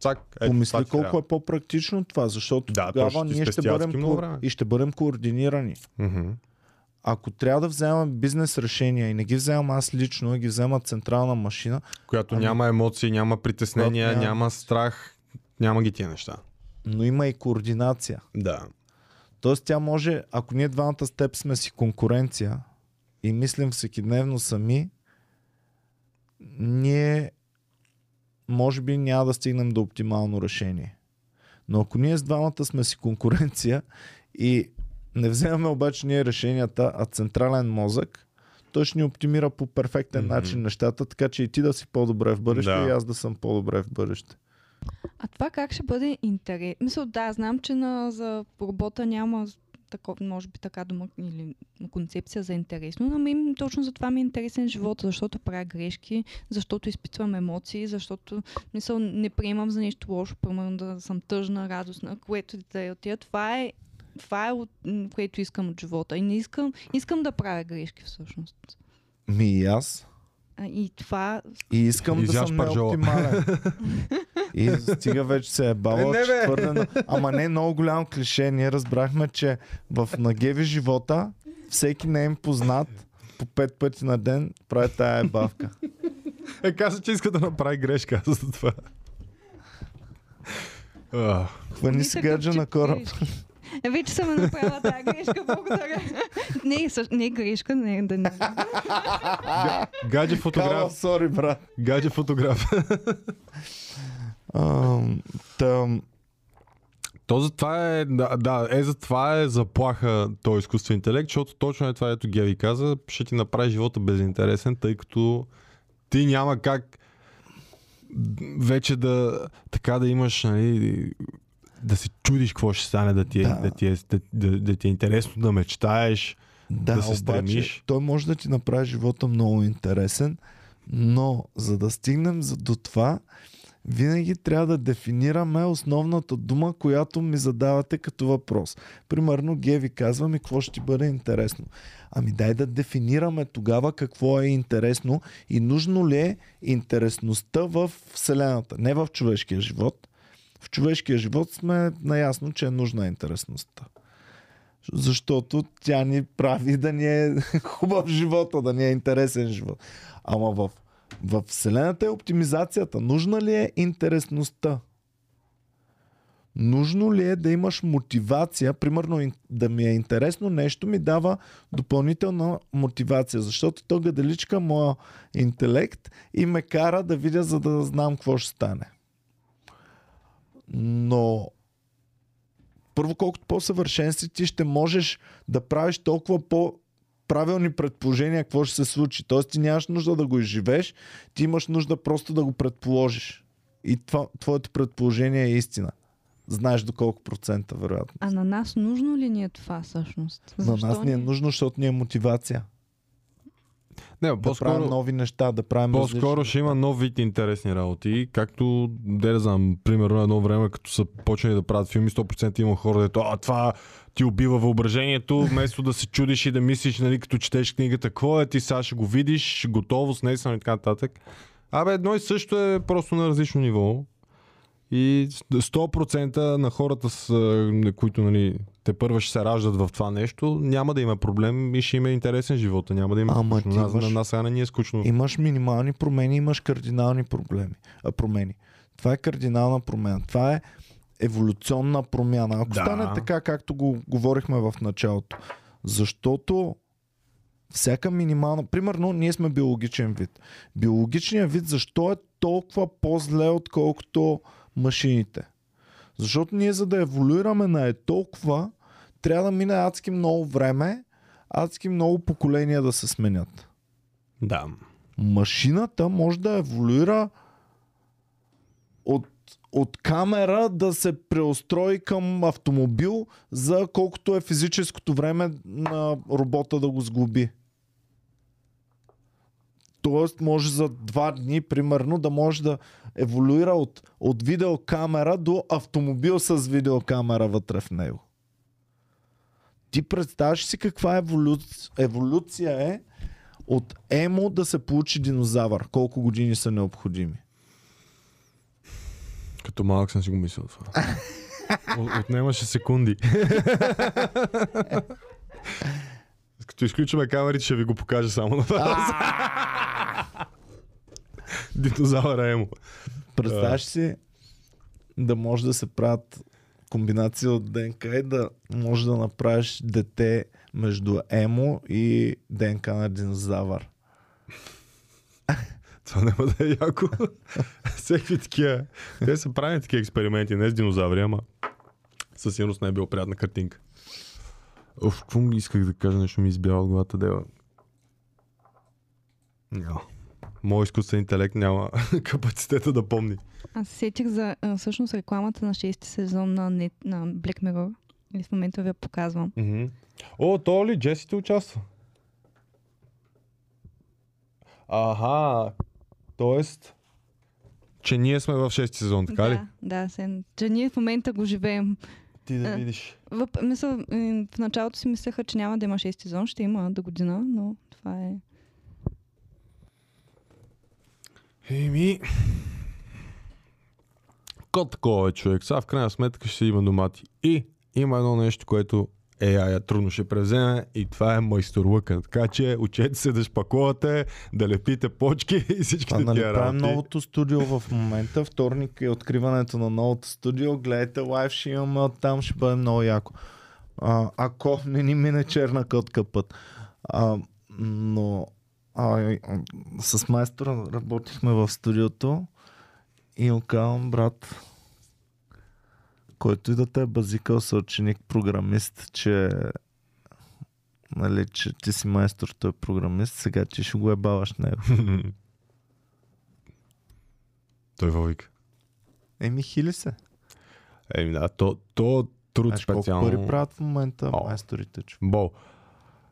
Speaker 2: цак. Ето,
Speaker 1: Помисли колко
Speaker 2: трябва.
Speaker 1: е по-практично това, защото
Speaker 2: Да, то
Speaker 1: тогава ние ще бъдем ко... и ще бъдем координирани.
Speaker 2: Мгм.
Speaker 1: Ако трябва да вземем бизнес решения и не ги вземам аз лично, ги взема централна машина,
Speaker 2: Която
Speaker 1: Ами-
Speaker 2: няма емоции, няма притеснения,
Speaker 1: няма-
Speaker 2: няма страх, няма ги тия неща.
Speaker 1: но има и координация.
Speaker 2: Да.
Speaker 1: Тоест тя може, ако ние двамата с теб сме си конкуренция и мислим всекидневно сами, ние може би няма да стигнем до оптимално решение. Но ако ние с двамата сме си конкуренция и не вземаме обаче ние решенията, а централен мозък, той ще ни оптимира по перфектен
Speaker 2: Мгм.
Speaker 1: начин нещата, така че и ти да си по-добре в бъдеще
Speaker 2: Да.
Speaker 1: и аз да съм по-добре в бъдеще.
Speaker 3: А това как ще бъде интерес? Мисля, да, знам, че на, за робота няма такова, може би така дума или концепция за интересно, но ми, точно за това ми е интересен живота, защото правя грешки, защото изпитвам емоции, защото мисъл, не приемам за нещо лошо, примерно да съм тъжна, радостна, което да е от тия. Това е, това е което искам от живота. И не искам, искам да правя грешки всъщност.
Speaker 1: Ми и аз.
Speaker 3: И това
Speaker 1: И искам да
Speaker 2: Изяж
Speaker 1: съм неоптимален. И стига вече се е бала,
Speaker 2: Е, не, бе.
Speaker 1: твърде... Ама не много голямо клише. Ние разбрахме, че в Нагеви живота всеки не им познат по пет пъти на ден прави тая ебавка.
Speaker 2: Е, каза, че иска да направи грешка за това.
Speaker 1: Хвани гадже
Speaker 3: тип
Speaker 1: на кораб.
Speaker 3: грешки. Вече съм направила тази грешка, благодаря. не, не е грешка, не, да не.
Speaker 2: гадже фотограф.
Speaker 1: сори, брат.
Speaker 2: Гадже фотограф.
Speaker 1: Там,
Speaker 2: То за това е, да, да, е за това е заплаха този изкуствен интелект, защото точно е това, ето Геви каза, ще ти направи живота безинтересен, тъй като ти няма как вече да така да имаш, нали, да се чудиш какво ще стане, да ти е,
Speaker 1: Да.
Speaker 2: да. ти е, да, да, да ти е интересно, да мечтаеш.
Speaker 1: да,
Speaker 2: Да се
Speaker 1: обаче,
Speaker 2: стремиш.
Speaker 1: той може да ти направи живота много интересен, но за да стигнем до това, винаги трябва да дефинираме основната дума, която ми задавате като въпрос. Примерно Геви казва ми какво ще бъде интересно. Ами дай да дефинираме тогава какво е интересно и нужно ли е интересността в Вселената, не в човешкия живот. В човешкия живот сме наясно, че е нужна интересността. Защото тя ни прави да ни е хубав живота, да ни е интересен живот. Ама в, в Вселената е оптимизацията. Нужна ли е интересността? Нужно ли е да имаш мотивация, примерно да ми е интересно нещо, ми дава допълнителна мотивация, защото то гаделичка моя интелект и ме кара да видя, за да знам какво ще стане. Но първо, колкото по-съвършен си, ти ще можеш да правиш толкова по правилни предположения какво ще се случи. Тоест ти нямаш нужда да го изживееш, ти имаш нужда просто да го предположиш. И това, твоето предположение е истина. Знаеш до колко процента, вероятно.
Speaker 3: А на нас нужно ли ни е това всъщност?
Speaker 1: На нас ни е нужно, защото ни е мотивация.
Speaker 2: Не,
Speaker 1: да
Speaker 2: по-скоро,
Speaker 1: правим нови неща, да правим
Speaker 2: По-скоро
Speaker 1: различни
Speaker 2: ще има нов вид интересни работи, както, де да знам, примерно едно време, като са почнали да правят филми, 100% има хора, дето, а това ти убива въображението, вместо да се чудиш и да мислиш, нали, като четеш книгата, какво е, ти сега ще го видиш, готово, снесено и така нататък. Абе, едно и също е просто на различно ниво. И 100% на хората, с, които нали, те първа ще се раждат в това нещо, няма да има проблем и ще има интересен живота. Няма да има
Speaker 1: Ама
Speaker 2: скучно. На,
Speaker 1: имаш-
Speaker 2: на нас сега не ни е скучно.
Speaker 1: Имаш минимални промени, имаш кардинални проблеми, а, промени. Това е кардинална промяна. Това е еволюционна промяна. Ако
Speaker 2: Да.
Speaker 1: стане така, както го говорихме в началото. Защото всяка минимална... Примерно, ние сме биологичен вид. Биологичният вид защо е толкова по-зле, отколкото машините? Защото ние, за да еволюираме на е толкова, трябва да мине адски много време, адски много поколения да се сменят
Speaker 2: Да.
Speaker 1: машината може да еволюира от, от камера да се преустрои към автомобил за колкото е физическото време на робота да го сглоби. Тоест може за два дни, примерно, да може да еволюира от, от видеокамера до автомобил с видеокамера вътре в него. Ти представяш си каква еволюция, еволюция е от емо да се получи динозавър. Колко години са необходими?
Speaker 2: Като малък съм си го мислил това. От- Отнемаше секунди. Като изключваме камерите, ще ви го покажа само на вас. Динозавъра Емо.
Speaker 1: Представяш си да може да се правят комбинация от ДНК и да може да направиш дете между емо и ДНК на динозавър.
Speaker 2: Това няма да е яко. Всеки такива. Те са правили такива експерименти, не с динозаври, ама със сигурност не е била приятна картинка. Оф, какво исках да кажа, нещо ми избява от главата, дева. Няма. Моят изкуствен интелект няма капацитета да помни.
Speaker 3: Аз се сетих за а, всъщност рекламата на 6 сезон на, нет, на Black Mirror. И в момента ви я показвам.
Speaker 2: Mm-hmm. О, то ли Джесите участва? Аха, тоест, че ние сме в 6 сезон, така ли?
Speaker 3: Да, да, се, че ние в момента го живеем.
Speaker 2: Ти да видиш.
Speaker 3: В, мисъл, в началото си мислеха, че няма да има 6 сезон, ще има до година, но това е...
Speaker 2: Еми... Кот такова е човек. Сега в крайна сметка ще има домати. И има едно нещо, което AI трудно ще превземе и това е майсторлъка. Така че учете се да шпаклувате, да лепите почки и всички
Speaker 1: Това нали
Speaker 2: тия
Speaker 1: правим
Speaker 2: работи.
Speaker 1: новото студио в момента. Вторник е откриването на новото студио. Гледайте лайв, ще имаме оттам, ще бъде много яко. А, ако не ни мине черна котка път. А, но а, а, с майстора работихме в студиото и му казвам, брат, който и да те е базикал съученик програмист, че нали, че ти си майстор, той е програмист, сега ти ще го ебаваш него.
Speaker 2: Той вълвик.
Speaker 1: Еми, хили се.
Speaker 2: Еми да, то, то труд
Speaker 1: Знаеш колко
Speaker 2: специално.
Speaker 1: пари правят в момента
Speaker 2: О.
Speaker 1: майсторите? Чу.
Speaker 2: Бол.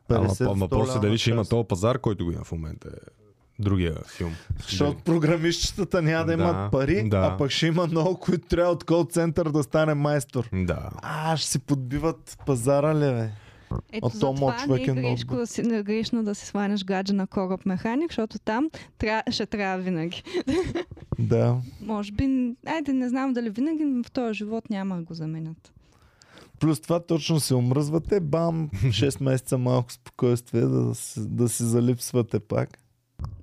Speaker 2: Ама
Speaker 1: 50
Speaker 2: по- въпросът е
Speaker 1: 100
Speaker 2: дали ще има този пазар, който го има в момента. Е другия филм.
Speaker 1: Защото програмистчетата няма да,
Speaker 2: Да,
Speaker 1: имат пари,
Speaker 2: да.
Speaker 1: а пък ще има много, които трябва от кол център да стане майстор.
Speaker 2: Да.
Speaker 1: А, ще си подбиват пазара ли, бе?
Speaker 3: Ето
Speaker 1: От
Speaker 3: това
Speaker 1: човек
Speaker 3: не
Speaker 1: е
Speaker 3: е
Speaker 1: много
Speaker 3: грешко, да си, не е грешно да си сванеш гадже на кораб механик, защото там тря, ще трябва винаги.
Speaker 1: Да.
Speaker 3: Може би, айде не знам дали винаги, но в този живот няма да го заменят.
Speaker 1: Плюс това точно се омръзвате, бам, 6 месеца малко спокойствие да, си- да си залипсвате пак.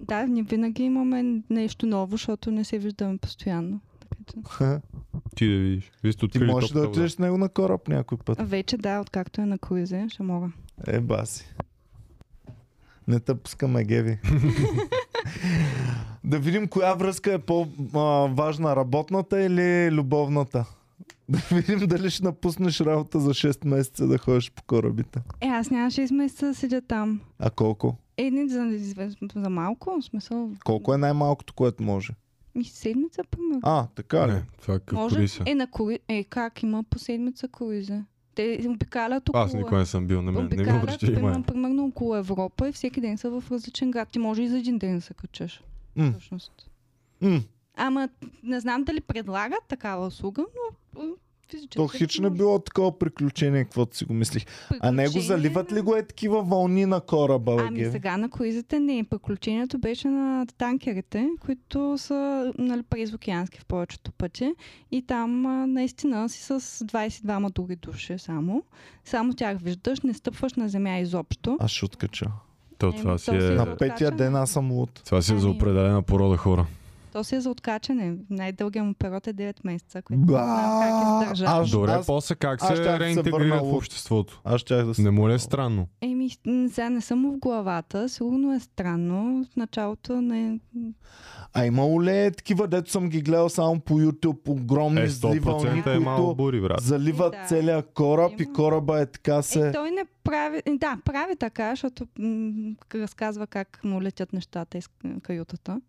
Speaker 3: Да, ние винаги имаме нещо ново, защото не се виждаме постоянно.
Speaker 2: Ти да видиш. Вие сте
Speaker 1: Ти можеш да отидеш с него на кораб някой път.
Speaker 3: Вече да, откакто е на круизе, ще мога.
Speaker 1: Е, баси. Не те пускаме геви. да видим коя връзка е по-важна, работната или любовната. Да видим дали ще напуснеш работа за 6 месеца да ходиш по корабите.
Speaker 3: Е, аз няма 6 месеца да седя там.
Speaker 1: А колко?
Speaker 3: Е, не, за, за малко, в смисъл,
Speaker 1: Колко е най-малкото, което може?
Speaker 3: ми седмица, примерно.
Speaker 1: А, така ли?
Speaker 2: Не, това е
Speaker 3: Може?
Speaker 2: круиз е.
Speaker 3: На круиз, е, как има по седмица круизе? Те обикалят около...
Speaker 2: Аз никога не съм бил на мен. Не ми
Speaker 3: обикалят,
Speaker 2: внимание.
Speaker 3: примерно, примерно около Европа и всеки ден са в различен град. Ти може и за един ден да се качаш.
Speaker 1: М.
Speaker 3: Всъщност.
Speaker 1: М.
Speaker 3: Ама не знам дали предлагат такава услуга, но физически...
Speaker 1: То хич не било такова приключение, каквото си го мислих. А него
Speaker 3: Приключение
Speaker 1: заливат ли го е такива вълни на кораба,
Speaker 3: Ами
Speaker 1: Геви?
Speaker 3: сега на круизите не. Приключението беше на танкерите, които са нали, през океански в повечето пъти. И там а, наистина си с 22 други души само. Само тях виждаш, не стъпваш на земя изобщо.
Speaker 1: Аз ще откача.
Speaker 2: То това
Speaker 3: то
Speaker 2: си
Speaker 3: си
Speaker 2: е...
Speaker 1: На петия ден аз съм луд.
Speaker 2: Това си е за
Speaker 3: Ами-
Speaker 2: определена порода хора.
Speaker 3: То си е за откачане. Най-дългият му период е 9 месеца, което не
Speaker 1: Ба!
Speaker 3: знам как издържа.
Speaker 1: Аз-
Speaker 2: Добре,
Speaker 1: аз-
Speaker 2: после как
Speaker 1: аз
Speaker 2: се
Speaker 1: да
Speaker 2: реинтегрира в
Speaker 1: от-
Speaker 2: обществото?
Speaker 1: Аз щях да се...
Speaker 2: Не му ли е странно?
Speaker 3: Еми, сега не съм в главата. Сигурно е странно. В началото не...
Speaker 1: А имало ли е такива, дето съм ги гледал само по YouTube, огромни
Speaker 2: Е,
Speaker 1: зли вълни,
Speaker 2: 100% е малко
Speaker 1: които
Speaker 2: бури, брат.
Speaker 1: заливат
Speaker 3: Е, да.
Speaker 1: целия кораб и
Speaker 3: Има.
Speaker 1: кораба е така
Speaker 3: Е,
Speaker 1: се...
Speaker 3: той не прави... е, Да, прави така, защото м- разказва как му летят нещата из каютата.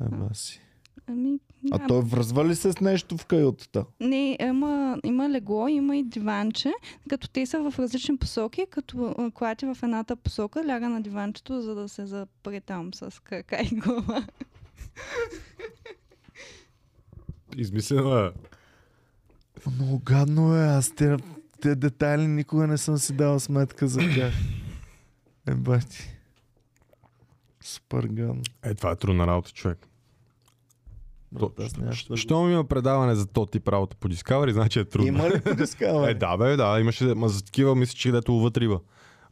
Speaker 1: Еба си.
Speaker 3: Ами,
Speaker 1: А той връзва ли се с нещо в каютата?
Speaker 3: Не, има, има легло, има и диванче, като те са в различни посоки, като клати в едната посока, ляга на диванчето, за да се запре там с крака и глава.
Speaker 2: Измислено е.
Speaker 1: Много гадно е, аз те, те детайли никога не съм си дал сметка за тях. Еба ти. Супер гадно.
Speaker 2: Е, това е трудна работа, човек.
Speaker 1: Брат, да
Speaker 2: Щом има предаване за то тип работа по Discovery, значи е трудно.
Speaker 1: Има ли подискава?
Speaker 2: Е, да, бе, да, имаше, ма за такива мисля, че където ловат риба.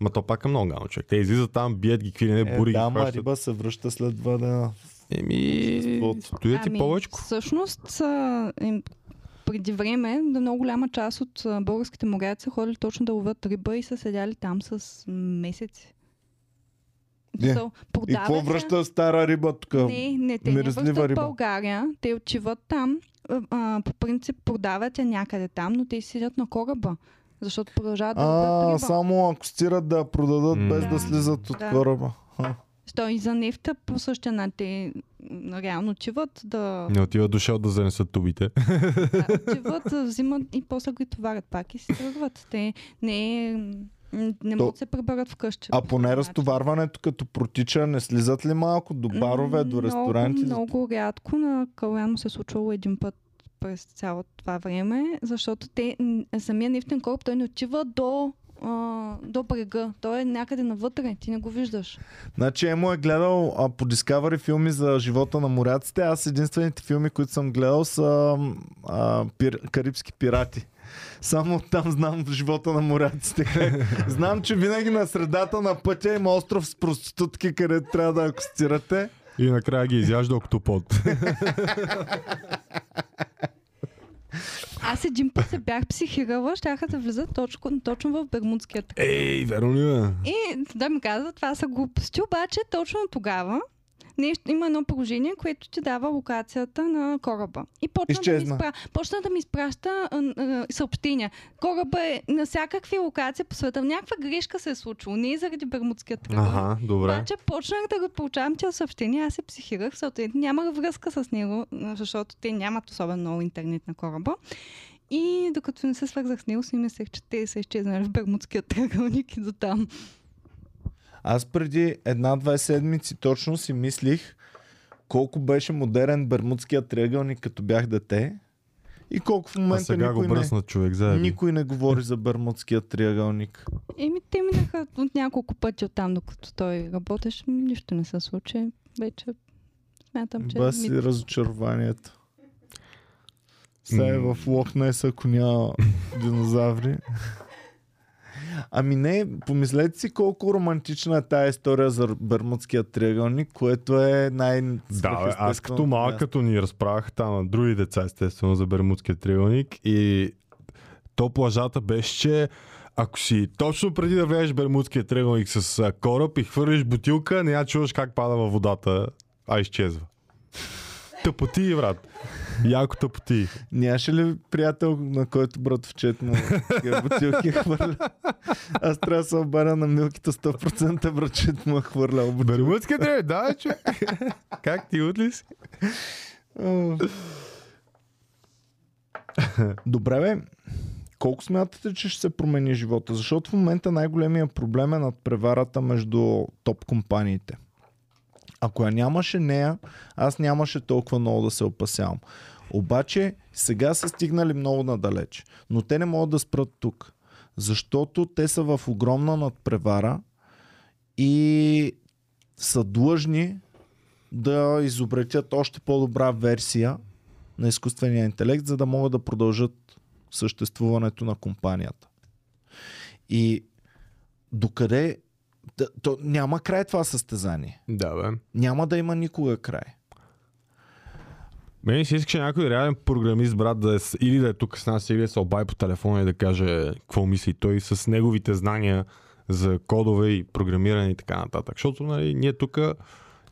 Speaker 2: Ма то пак е много гано, човек. Те излизат там, бият ги, какви не,
Speaker 1: Е,
Speaker 2: бури ги
Speaker 1: да, ма
Speaker 2: хващат.
Speaker 1: риба се връща след два дена.
Speaker 2: Еми,
Speaker 1: Обществото.
Speaker 2: стоят
Speaker 3: Ами,
Speaker 2: и повечко.
Speaker 3: Всъщност, а, им, преди време, да много голяма част от а, българските моряци са ходили точно да ловят риба и са седяли там с месеци.
Speaker 1: Е,
Speaker 3: Смисъл,
Speaker 1: И какво
Speaker 3: се-
Speaker 1: връща стара риба тук?
Speaker 3: Не, не, те не
Speaker 1: миризлива
Speaker 3: връщат в
Speaker 1: риба.
Speaker 3: България. Те отиват там. а, по принцип продават я някъде там, но те си седят на кораба. Защото продължават да
Speaker 1: А,
Speaker 3: риба.
Speaker 1: само ако стират да продадат без да,
Speaker 3: Да,
Speaker 1: слизат от
Speaker 3: да.
Speaker 1: кораба. Ха.
Speaker 3: Що и за нефта по същия начин те реално отиват да,
Speaker 2: Не отива дошъл да занесат тубите.
Speaker 3: да отиват, да взимат и после ги товарят пак и си тръгват. Те не е не
Speaker 1: То-
Speaker 3: могат да се пребърят вкъщи.
Speaker 1: А
Speaker 3: по
Speaker 1: поне разтоварването като протича, не слизат ли малко до барове, до ресторанти?
Speaker 3: Много, много рядко на Калян му се е случвало един път през цялото това време, защото те, самия нефтен кораб, той не отива до, а, до брега. Той е някъде навътре, ти не го виждаш.
Speaker 1: Значи Емо е гледал а, по Discovery филми за живота на моряците. Аз единствените филми, които съм гледал са а, пир, Карибски пирати. Само там знам живота на моряците. знам, че винаги на средата на пътя има остров с проститутки, където трябва да акустирате.
Speaker 2: И накрая ги изяжда октопод.
Speaker 3: Аз един път се бях психирала, щяха да влизат точно, точно в Бермудския тръг.
Speaker 2: Ей, верно ли е?
Speaker 3: И да ми казват, това са глупости, обаче точно тогава нещо, има едно приложение, което ти дава локацията на кораба. И почна, да ми,
Speaker 1: Изчезна.
Speaker 3: изпра... почна да ми изпраща а, а, съобщения. Кораба е на всякакви локации по света. Някаква грешка се е случила. Не е заради Бермудския тръгъл.
Speaker 2: Аха, добре.
Speaker 3: Обаче почнах да го получавам тези съобщения, аз се психирах, защото нямах връзка с него, защото те нямат особено много интернет на кораба. И докато не се свързах с него, си мислех, че те са изчезнали в Бермудския тръгълник и до там.
Speaker 1: Аз преди една-две седмици точно си мислих колко беше модерен Бермудския триъгълник, като бях дете. И колко в
Speaker 2: А
Speaker 1: момента
Speaker 2: сега го
Speaker 1: никой, не,
Speaker 2: бръснат човек
Speaker 1: никой не говори за Бермудския триъгълник.
Speaker 3: Еми, те минаха от няколко пъти от там, докато той работеше. Нищо не се случи. Вече смятам, че...
Speaker 1: Бас
Speaker 3: ми-
Speaker 1: разочарованието. Сега е в Лохнес, ако няма динозаври. Ами не, помислете си колко романтична е тая история за Бермудския триъгълник, което е най
Speaker 2: Да, бе, аз като малък, като ни разправях там на други деца, естествено, за Бермудския триъгълник и то плажата беше, че ако си точно преди да влезеш Бермудския триъгълник с кораб и хвърлиш бутилка, не я чуваш как пада във водата, а изчезва. Тъпоти, брат. Яко тъпоти.
Speaker 1: Нямаше ли приятел, на който братовчет му такива бутилки е хвърля? Аз трябва да се обаря на милките 100% братчет му е хвърлял.
Speaker 2: Бермудския триъгълник, да, че. как ти отли си?
Speaker 1: Добре, бе. колко смятате, че ще се промени живота? Защото в момента най-големия проблем е над преварата между топ компаниите. Ако я нямаше нея, аз нямаше толкова много да се опасявам. Обаче сега са стигнали много надалеч. Но те не могат да спрат тук. Защото те са в огромна надпревара и са длъжни да изобретят още по-добра версия на изкуствения интелект, за да могат да продължат съществуването на компанията. И докъде да, то няма край това състезание.
Speaker 2: Да, бе.
Speaker 1: Няма да има никога край.
Speaker 2: Мене си искаше някой реален програмист, брат, да е, или да е тук с нас, или да се обади по телефона и да каже какво мисли той с неговите знания за кодове и програмиране и така нататък. Защото нали, ние тук,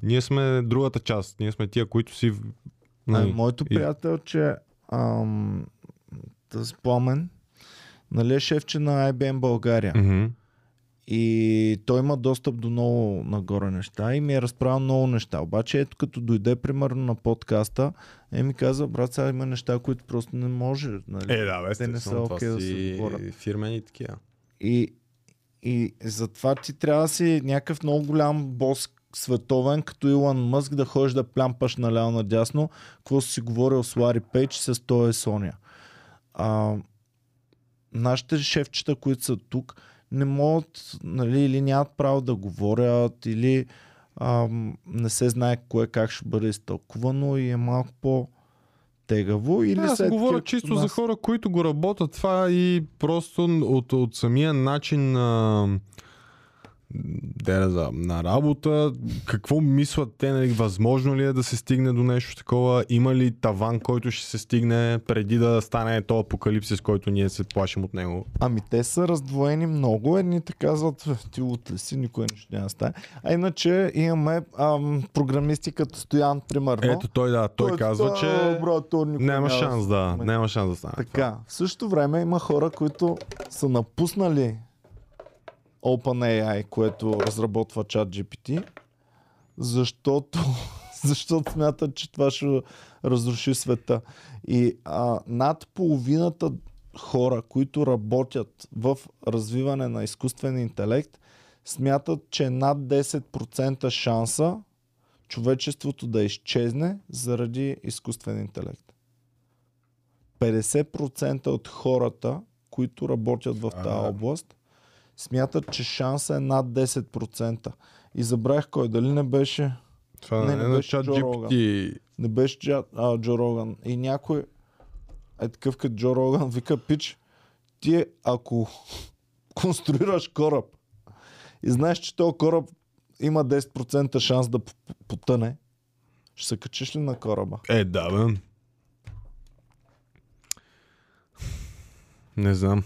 Speaker 2: ние сме другата част. Ние сме тия, които си...
Speaker 1: Нали,
Speaker 2: Нали,
Speaker 1: моето
Speaker 2: и-
Speaker 1: приятел, че ам, с Пламен, нали е шефче на IBM България.
Speaker 2: Мгм.
Speaker 1: И той има достъп до много нагоре неща и ми е разправил много неща. Обаче ето като дойде примерно на подкаста, е ми каза, брат, сега има неща, които просто не може. Нали?
Speaker 2: Е, да, бе,
Speaker 1: Те не са окей да се говорят.
Speaker 2: фирмени такива.
Speaker 1: И, и затова ти трябва да си някакъв много голям бос световен, като Илон Мъск, да ходиш да плямпаш наляво надясно, какво си говорил с Лари Пейдж с той е Соня. А, нашите шефчета, които са тук, не могат, нали, или нямат право да говорят, или ам, не се знае кое как ще бъде изтълкувано и е малко по тегаво. Или
Speaker 2: Аз
Speaker 1: са е
Speaker 2: говоря
Speaker 1: такива
Speaker 2: чисто
Speaker 1: като
Speaker 2: за
Speaker 1: нас.
Speaker 2: хора, които го работят това и просто от, от самия начин на де да знам, на работа, какво мислят те, нали, възможно ли е да се стигне до нещо такова, има ли таван, който ще се стигне преди да стане този апокалипсис, който ние се плашим от него.
Speaker 1: Ами те са раздвоени много. Едните казват, «Е, ти ли си, никой нищо няма стане. А иначе имаме ам, програмисти като Стоян, примерно.
Speaker 2: Ето той да, той
Speaker 1: Който,
Speaker 2: казва,
Speaker 1: «А,
Speaker 2: че
Speaker 1: брат, то никой
Speaker 2: няма шанс да,
Speaker 1: промени».
Speaker 2: няма шанс да стане.
Speaker 1: Така, в същото време има хора, които са напуснали OpenAI, което разработва чат GPT, защото, защото смятат, че това ще разруши света. И а, над половината хора, които работят в развиване на изкуствен интелект, смятат, че е над 10% шанса човечеството да изчезне заради изкуствен интелект. 50% от хората, които работят в тази област, смятат, че шанса е над 10%. И забравих кой, дали не беше,
Speaker 2: Това
Speaker 1: Не,
Speaker 2: не,
Speaker 1: не
Speaker 2: е на
Speaker 1: беше Джо Роган. Не беше а, Джо Роган. И някой е такъв като Джо Роган, вика, пич, ти ако конструираш кораб и знаеш, че този кораб има 10% шанс да потъне, ще се качиш ли на кораба?
Speaker 2: Е, да, бе. Не знам.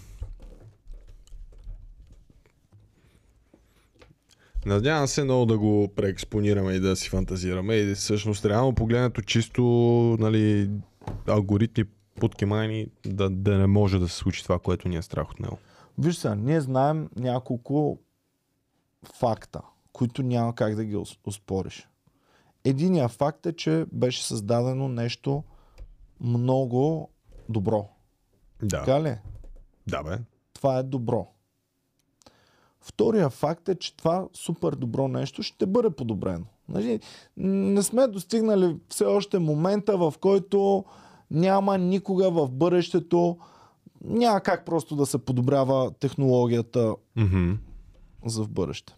Speaker 2: Надявам се много да го преекспонираме и да си фантазираме и всъщност реално погледнато чисто нали, алгоритми подкимайни да, да не може да се случи това, което ни е страх от него.
Speaker 1: Виж сега, ние знаем няколко факта, които няма как да ги ос- оспориш. Единият факт е, че беше създадено нещо много добро.
Speaker 2: Да,
Speaker 1: Така ли? е?
Speaker 2: да бе.
Speaker 1: Това е добро. Втория факт е, че това супер добро нещо ще бъде подобрено. Нали? Не сме достигнали все още момента, в който няма никога в бъдещето, няма как просто да се подобрява технологията
Speaker 2: Мгм.
Speaker 1: за в бъдеще.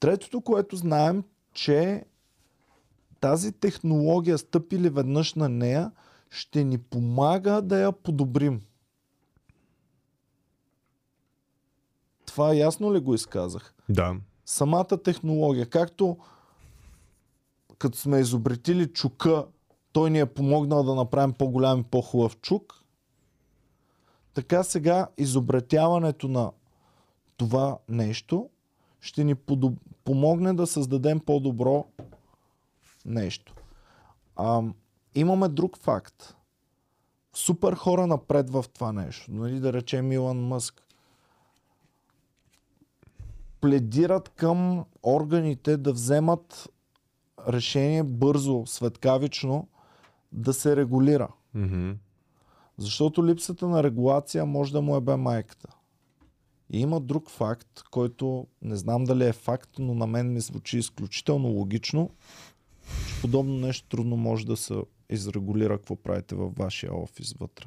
Speaker 1: Третото, което знаем, че тази технология, стъпили веднъж на нея, ще ни помага да я подобрим. Това ясно ли го изказах?
Speaker 2: Да.
Speaker 1: Самата технология, както като сме изобретили чука, той ни е помогнал да направим по-голям и по-хубав чук, така сега изобретяването на това нещо ще ни подоб... помогне да създадем по-добро нещо. А, имаме друг факт. Супер хора напред в това нещо. Нали, да речем Илон Мъск. Пледират към органите да вземат решение бързо, светкавично, да се регулира.
Speaker 2: Мгм.
Speaker 1: Защото липсата на регулация може да му е бе майката. И има друг факт, който не знам дали е факт, но на мен ми звучи изключително логично, че подобно нещо трудно може да се изрегулира какво правите във вашия офис вътре.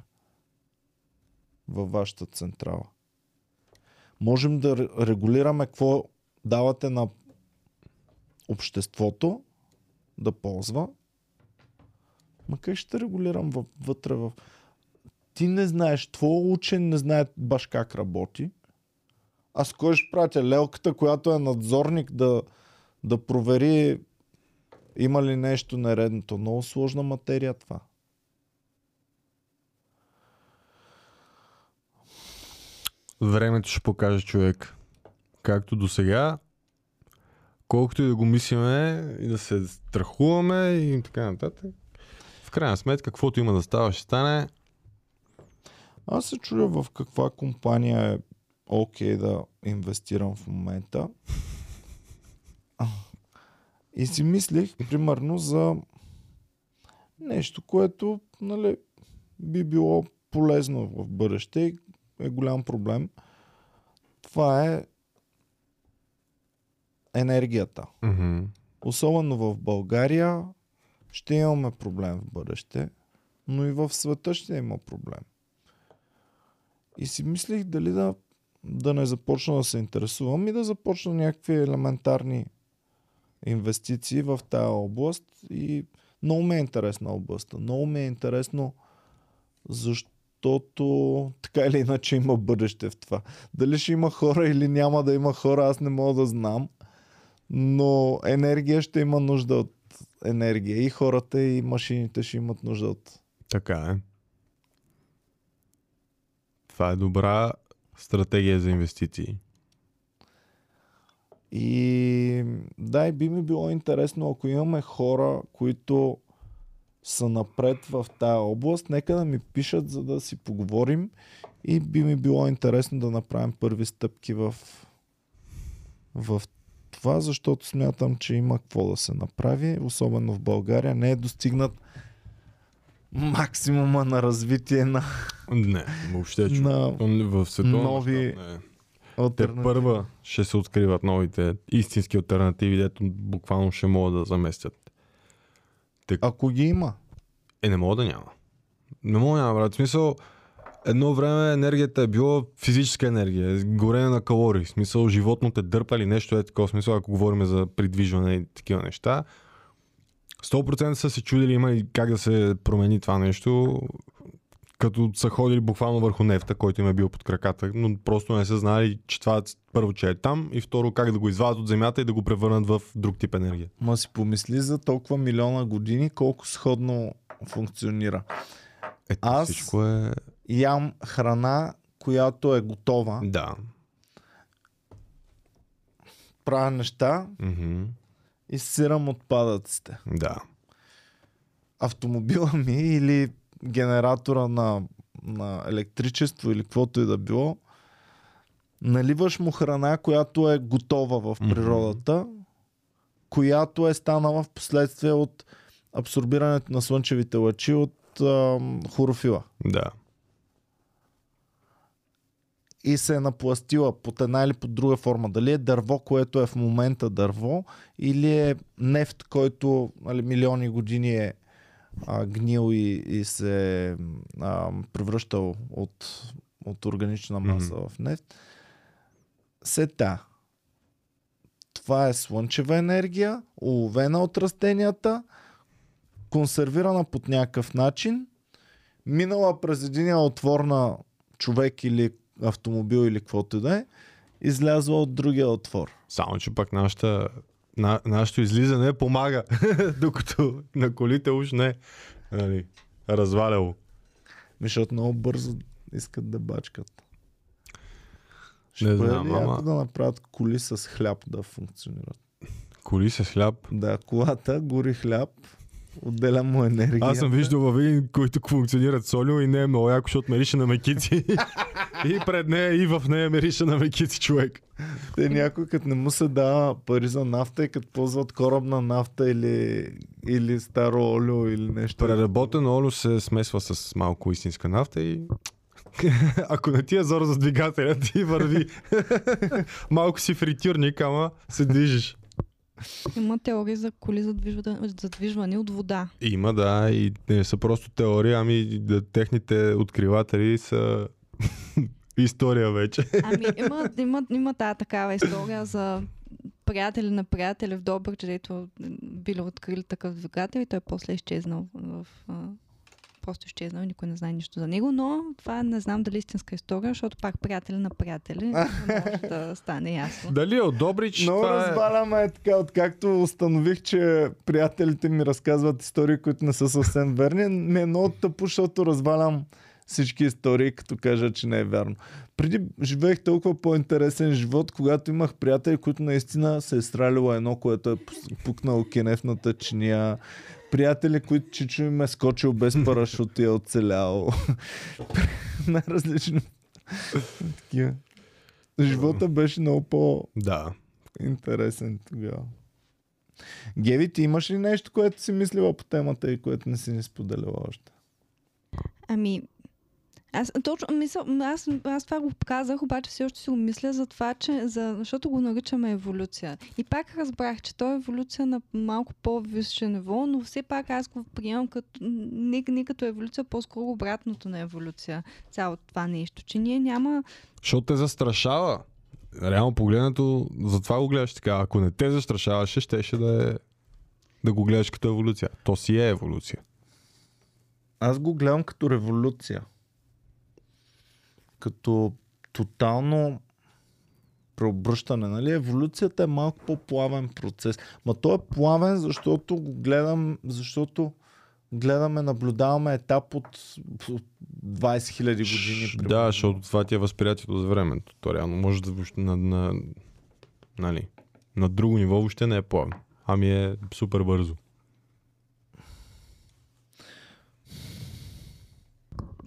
Speaker 1: Във вашата централа. Можем да ре- регулираме какво давате на обществото да ползва. Ма как ще регулирам вътре в... Ти не знаеш, твой учен не знае баш как работи. А с кой ще пратя? Лелката, която е надзорник да, да провери има ли нещо нередното. Много сложна материя това.
Speaker 2: Времето ще покаже човек. Както до сега, колкото и да го мислиме и да се страхуваме и така нататък. В крайна сметка, каквото има да става, ще стане.
Speaker 1: Аз се чудя в каква компания е окей да инвестирам в момента. И си мислих, примерно, за нещо, което нали, би било полезно в бъдеще и е голям проблем. Това е енергията.
Speaker 2: Мгм.
Speaker 1: Особено в България ще имаме проблем в бъдеще, но и в света ще има проблем. И си мислих дали да, да не започна да се интересувам и да започна някакви елементарни инвестиции в тая област. И много ме е интересна областта. Много ми е интересно, защото така или иначе има бъдеще в това. Дали ще има хора или няма да има хора, аз не мога да знам. Но енергия ще има нужда от енергия. И хората, и машините ще имат нужда от.
Speaker 2: Така е. Това е добра стратегия за инвестиции.
Speaker 1: И да, и би ми било интересно, ако имаме хора, които са напред в тая област, нека да ми пишат, за да си поговорим и би ми било интересно да направим първи стъпки в, в това, защото смятам, че има какво да се направи, особено в България. Не е достигнат максимума на развитие на,
Speaker 2: Не, въобще чу.
Speaker 1: на
Speaker 2: В
Speaker 1: нови
Speaker 2: не. Те първа ще се откриват новите истински альтернативи, дето буквално ще могат да заместят.
Speaker 1: Ако ги има.
Speaker 2: Е, не мога да няма. Не мога да няма, брат. В смисъл, едно време енергията е била физическа енергия, горене на калории. В смисъл, животно те дърпа или нещо е такова. В смисъл, ако говорим за придвижване и такива неща. 100% са се чудили има и как да се промени това нещо, като са ходили буквално върху нефта, който им е бил под краката, но просто не са знали, че това първо, че е там и второ как да го извадят от земята и да го превърнат в друг тип енергия.
Speaker 1: Ма си помисли за толкова милиона години колко сходно функционира.
Speaker 2: Ето
Speaker 1: Аз-
Speaker 2: всичко е...
Speaker 1: Ям храна, която е готова,
Speaker 2: Да.
Speaker 1: правя неща
Speaker 2: Мгм.
Speaker 1: и сирам отпадъците.
Speaker 2: Да.
Speaker 1: Автомобила ми или генератора на, на електричество или каквото и да било, наливаш му храна, която е готова в природата, която е станала в последствие от абсорбирането на слънчевите лъчи от ам, хлорофила.
Speaker 2: Да.
Speaker 1: и се е напластила под една или под друга форма. Дали е дърво, което е в момента дърво, или е нефт, който нали, милиони години е а, гнил и, и се а, превръщал от, от органична маса
Speaker 2: Мгм.
Speaker 1: в нефт. Сета. Това е слънчева енергия, уловена от растенията, консервирана под някакъв начин, минала през един отвор на човек или автомобил или каквото и да е, излязла от другия отвор.
Speaker 2: Само, че пък нашата, на, нашето излизане помага, докато на колите уж не нали, разваляло.
Speaker 1: Защото много бързо искат да бачкат. Ще
Speaker 2: Не знам, ама-
Speaker 1: да направят коли с хляб да функционират?
Speaker 2: Коли с хляб.
Speaker 1: Да, колата гори хляб, отделя му енергия.
Speaker 2: Аз съм виждал във Видин, които функционират солио и не е много яко, защото мирише на мекици. и пред нея и в нея мирише на мекици човек.
Speaker 1: Те някой като не му се дава пари за нафта и като ползват корабна нафта или, или старо олио или нещо.
Speaker 2: Преработен олио се смесва с малко истинска нафта и ако не ти е зор за двигателя, ти върви. малко си фритюрник, ама се движиш.
Speaker 3: Има теории за коли задвижване, задвижване от вода.
Speaker 2: Има, да, и не са просто теории, ами да, техните откриватели са история вече.
Speaker 3: Ами има, има, има тази такава история за приятели на приятели в Добрич, където били открили такъв двигател и той после е изчезнал в, просто изчезнал, никой не знае нищо за него, но това не знам дали е истинска история, защото пак приятели на приятели може да стане ясно.
Speaker 2: Дали е от Добрич?
Speaker 1: Много
Speaker 2: това е...
Speaker 1: разваляме е така, откакто установих, че приятелите ми разказват истории, които не са съвсем верни. Ми е много тъпо, защото развалям всички истории, като кажа, че не е вярно. Преди живеех толкова по-интересен живот, когато имах приятели, които наистина се е стралило едно, което е пукнало кенефната чиния. Приятели, които чичо им е скочил без парашут и е оцелял. Най-различни такива. Живота беше много по-интересен
Speaker 2: Да.
Speaker 1: тогава. Геви, ти имаш ли нещо, което си мислила по темата и което не си ни споделила още?
Speaker 3: Ами, аз точно мисля, аз, аз това го казах, обаче все още си го мисля за това, че, за, защото го наричаме еволюция. И пак разбрах, че то е еволюция на малко по-висше ниво, но все пак аз го приемам като, не, не като еволюция, по-скоро обратното на еволюция. Цялото това нещо, че ние няма...
Speaker 2: Защото те застрашава. Реално погледнато, затова го гледаш така. Ако не те застрашаваше, щеше да е да го гледаш като еволюция. То си е еволюция.
Speaker 1: Аз го гледам като революция. Като тотално преобръщане. Нали? Еволюцията е малко по-плавен процес. Ма той е плавен, защото го гледам, защото гледаме, наблюдаваме етап от, от 20 000 години. Примерно.
Speaker 2: Да, защото това ти е възприятието за времето. То реално може да въобще на, на, нали, на друго ниво въобще не е плавно. Ами е супер бързо.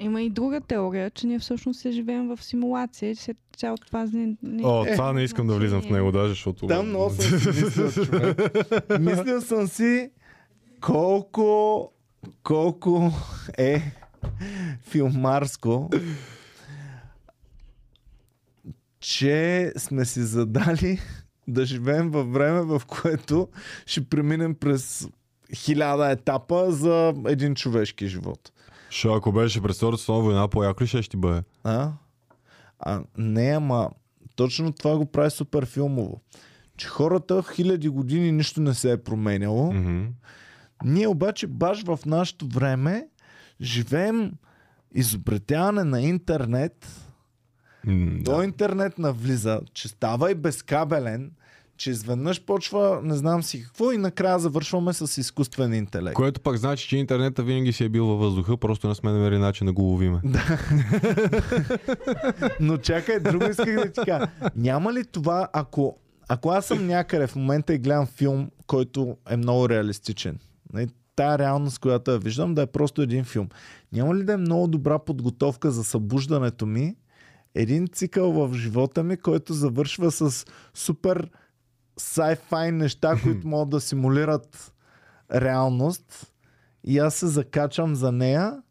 Speaker 3: Има и друга теория, че ние всъщност се живеем в симулация и че цялото това не...
Speaker 2: О, това не искам да влизам в него даже, защото...
Speaker 1: Там много съм си мислил, човек. Мислил съм си колко, колко е филмарско, че сме си задали да живеем във време, в което ще преминем през хиляда етапа за един човешки живот.
Speaker 2: Шо, ако беше през Втората световна война, по-яко ли ще ще бъде?
Speaker 1: А? а? Не, ама точно това го прави супер филмово. Че хората в хиляди години нищо не се е променяло.
Speaker 2: Мгм.
Speaker 1: Ние обаче баш в нашето време живеем изобретяване на интернет.
Speaker 2: М,
Speaker 1: До
Speaker 2: Да.
Speaker 1: интернет навлиза, че става и безкабелен, че изведнъж почва не знам си какво и накрая завършваме с изкуствен интелект.
Speaker 2: Което пък значи, че интернета винаги си е бил във въздуха, просто не сме намерили начин да го ловиме.
Speaker 1: Но чакай, друго исках да ти кажа. Няма ли това, ако, ако аз съм някъде в момента и гледам филм, който е много реалистичен, нали, тая реалност, която я виждам, да е просто един филм. Няма ли да е много добра подготовка за събуждането ми, един цикъл в живота ми, който завършва с супер sci-fi неща, които могат да симулират реалност и аз се закачам за нея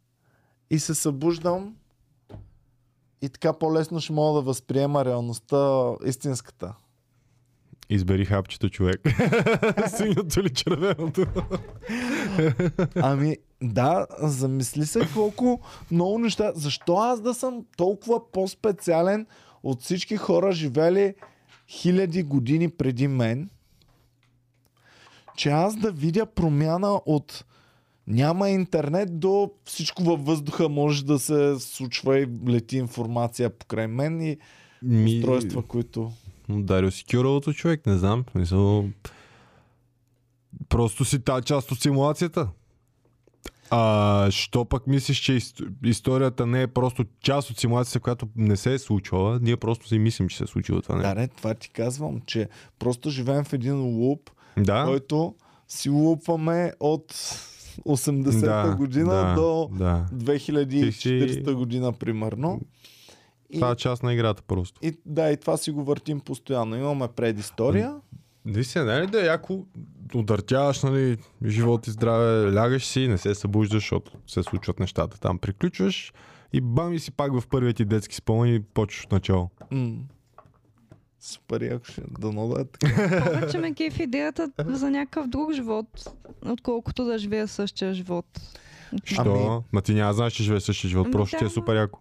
Speaker 1: и се събуждам и така по-лесно ще мога да възприема реалността истинската.
Speaker 2: Избери хапчето, човек. Синьото или червеното.
Speaker 1: Ами, да, замисли се колко много неща. Защо аз да съм толкова по-специален от всички хора, живели хиляди години преди мен, че аз да видя промяна от няма интернет до всичко във въздуха може да се случва и лети информация покрай мен и
Speaker 2: Ми...
Speaker 1: устройства, които...
Speaker 2: Дарио си кюровото човек, не знам. в Смисъл... Просто си та част от симулацията. А, що пък мислиш, че ис- историята не е просто част от симулацията, която не се е случвала? Ние просто си мислим, че се е случило това.
Speaker 1: Да,
Speaker 2: Не?
Speaker 1: не, това ти казвам, че просто живеем в един луп,
Speaker 2: Да,
Speaker 1: който си лупваме от 80-та
Speaker 2: да,
Speaker 1: година
Speaker 2: да,
Speaker 1: до
Speaker 2: да.
Speaker 1: 2400 година примерно.
Speaker 2: Това е част на играта просто.
Speaker 1: и, да, и това си го въртим постоянно. Имаме предистория.
Speaker 2: Наистина, не е ли да е яко удъртяваш, нали, живот и здраве, лягаш си, не се събуждаш, защото се случват нещата. Там приключваш и бам и си пак в първият ти детски спомен и почваш от начало.
Speaker 1: М. Супер яко ще. Дано да е така.
Speaker 3: Повече ме кеф идеята за някакъв друг живот, отколкото да живея същия живот.
Speaker 2: Що?
Speaker 1: Ами-
Speaker 2: Ма ти няма знаеш, че живееш същия живот,
Speaker 3: Ами
Speaker 2: просто
Speaker 3: да,
Speaker 2: ще е супер яко.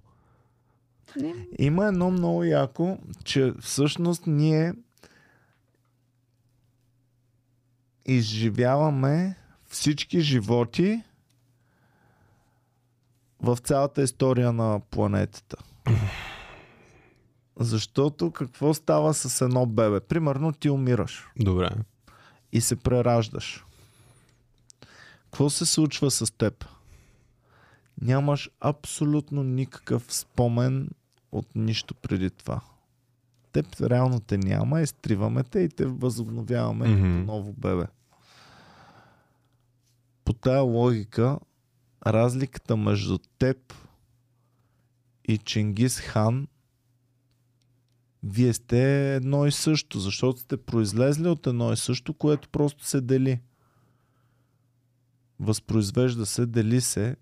Speaker 3: Не,
Speaker 1: Има едно много яко, че всъщност ние изживяваме всички животи в цялата история на планетата. Защото какво става с едно бебе? Примерно ти умираш
Speaker 2: Добре.
Speaker 1: и се прераждаш. Какво се случва с теб? Нямаш абсолютно никакъв спомен от нищо преди това. Теб реално те няма, изтриваме те и те възобновяваме mm-hmm. като ново бебе. По тая логика, разликата между теб и Чингис хан вие сте едно и също, защото сте произлезли от едно и също, което просто се дели. Възпроизвежда се, дели се.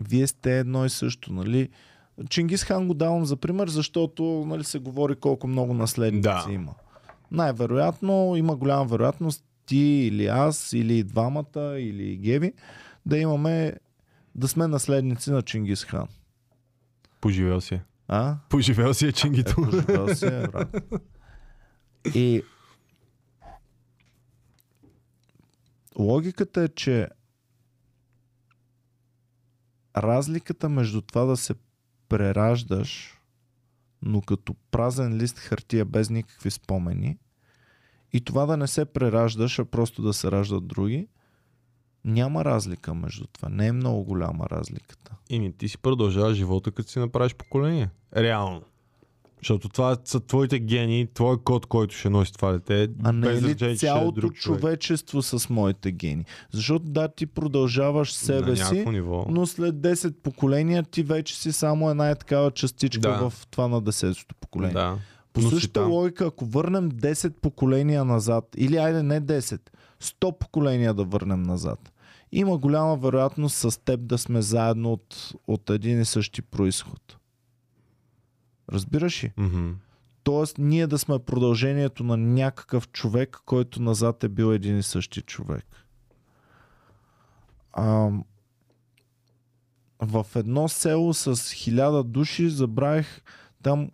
Speaker 1: Вие сте едно и също, нали? Чингис хан го давам за пример, защото нали, се говори колко много наследници
Speaker 2: Да.
Speaker 1: има. Най-вероятно, има голяма вероятност ти или аз, или двамата, или Геви, да имаме, да сме наследници на Чингис хан.
Speaker 2: Поживел си. е.
Speaker 1: А?
Speaker 2: Поживел си е
Speaker 1: Е,
Speaker 2: чингито.
Speaker 1: поживел си, е, брат. И логиката е, че разликата между това да се прераждаш, но като празен лист хартия без никакви спомени, и това да не се прераждаш, а просто да се раждат други, няма разлика между това. Не е много голяма разликата.
Speaker 2: Ими ти си продължаваш живота, като си направиш поколение. Реално. Защото това са твоите гени, твой код, който ще носи това дете.
Speaker 1: А не е ли
Speaker 2: е
Speaker 1: цялото
Speaker 2: човек.
Speaker 1: човечество с моите гени? Защото да, ти продължаваш себе си,
Speaker 2: ниво.
Speaker 1: но след 10 поколения ти вече си само една е такава частичка
Speaker 2: Да.
Speaker 1: в това на 10-то поколение.
Speaker 2: Да.
Speaker 1: По
Speaker 2: Но
Speaker 1: същата логика, ако върнем 10 поколения назад, или айде не 10, 100 поколения да върнем назад, има голяма вероятност с теб да сме заедно от, от един и същи происход. Разбираш ли?
Speaker 2: Мгм.
Speaker 1: Тоест, ние да сме продължението на някакъв човек, който назад е бил един и същи човек. А, в едно село с хиляда души забравих там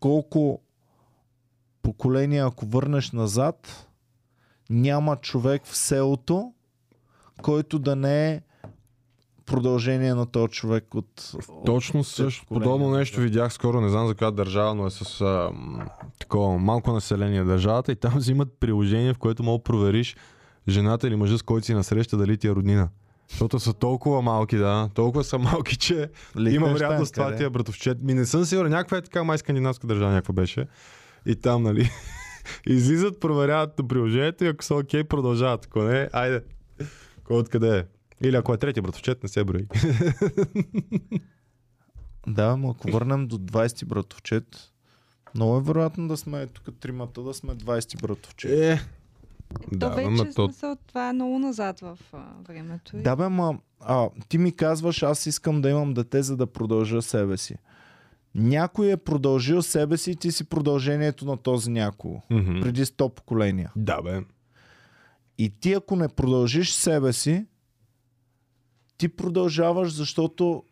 Speaker 1: колко поколения, ако върнеш назад, няма човек в селото, който да не е продължение на този човек от...
Speaker 2: Точно
Speaker 1: от
Speaker 2: също. Подобно нещо видях скоро, не знам за коя държава, но е с а, такова малко население държавата и там взимат приложение, в което мога да провериш жената или мъжа, с който си насреща, дали ти е роднина. Защото са толкова малки, да. Толкова са малки, че има
Speaker 1: Лихтенщайн,
Speaker 2: вероятност това
Speaker 1: къде?
Speaker 2: ти е братовчет. Ми не съм сигурен. Някаква е така май скандинавска държава, някаква беше. И там, нали, излизат, проверяват на приложението и ако са окей, продължават. Ако не, айде. Кой откъде е? Или ако е третия братовчет, не се брои.
Speaker 1: Да, но ако върнем до 20 братовчет, много е вероятно да сме тук тримата, да сме 20 братовчет.
Speaker 2: Е,
Speaker 3: То
Speaker 2: да,
Speaker 3: вече
Speaker 2: то...
Speaker 3: смисъл, това е много назад в а, времето.
Speaker 1: Да бе, ма, а, ти ми казваш, аз искам да имам дете, за да продължа себе си. Някой е продължил себе си и ти си продължението на този някого.
Speaker 2: Мгм.
Speaker 1: Преди 100 поколения.
Speaker 2: Да, бе.
Speaker 1: И ти ако не продължиш себе си, ти продължаваш, защото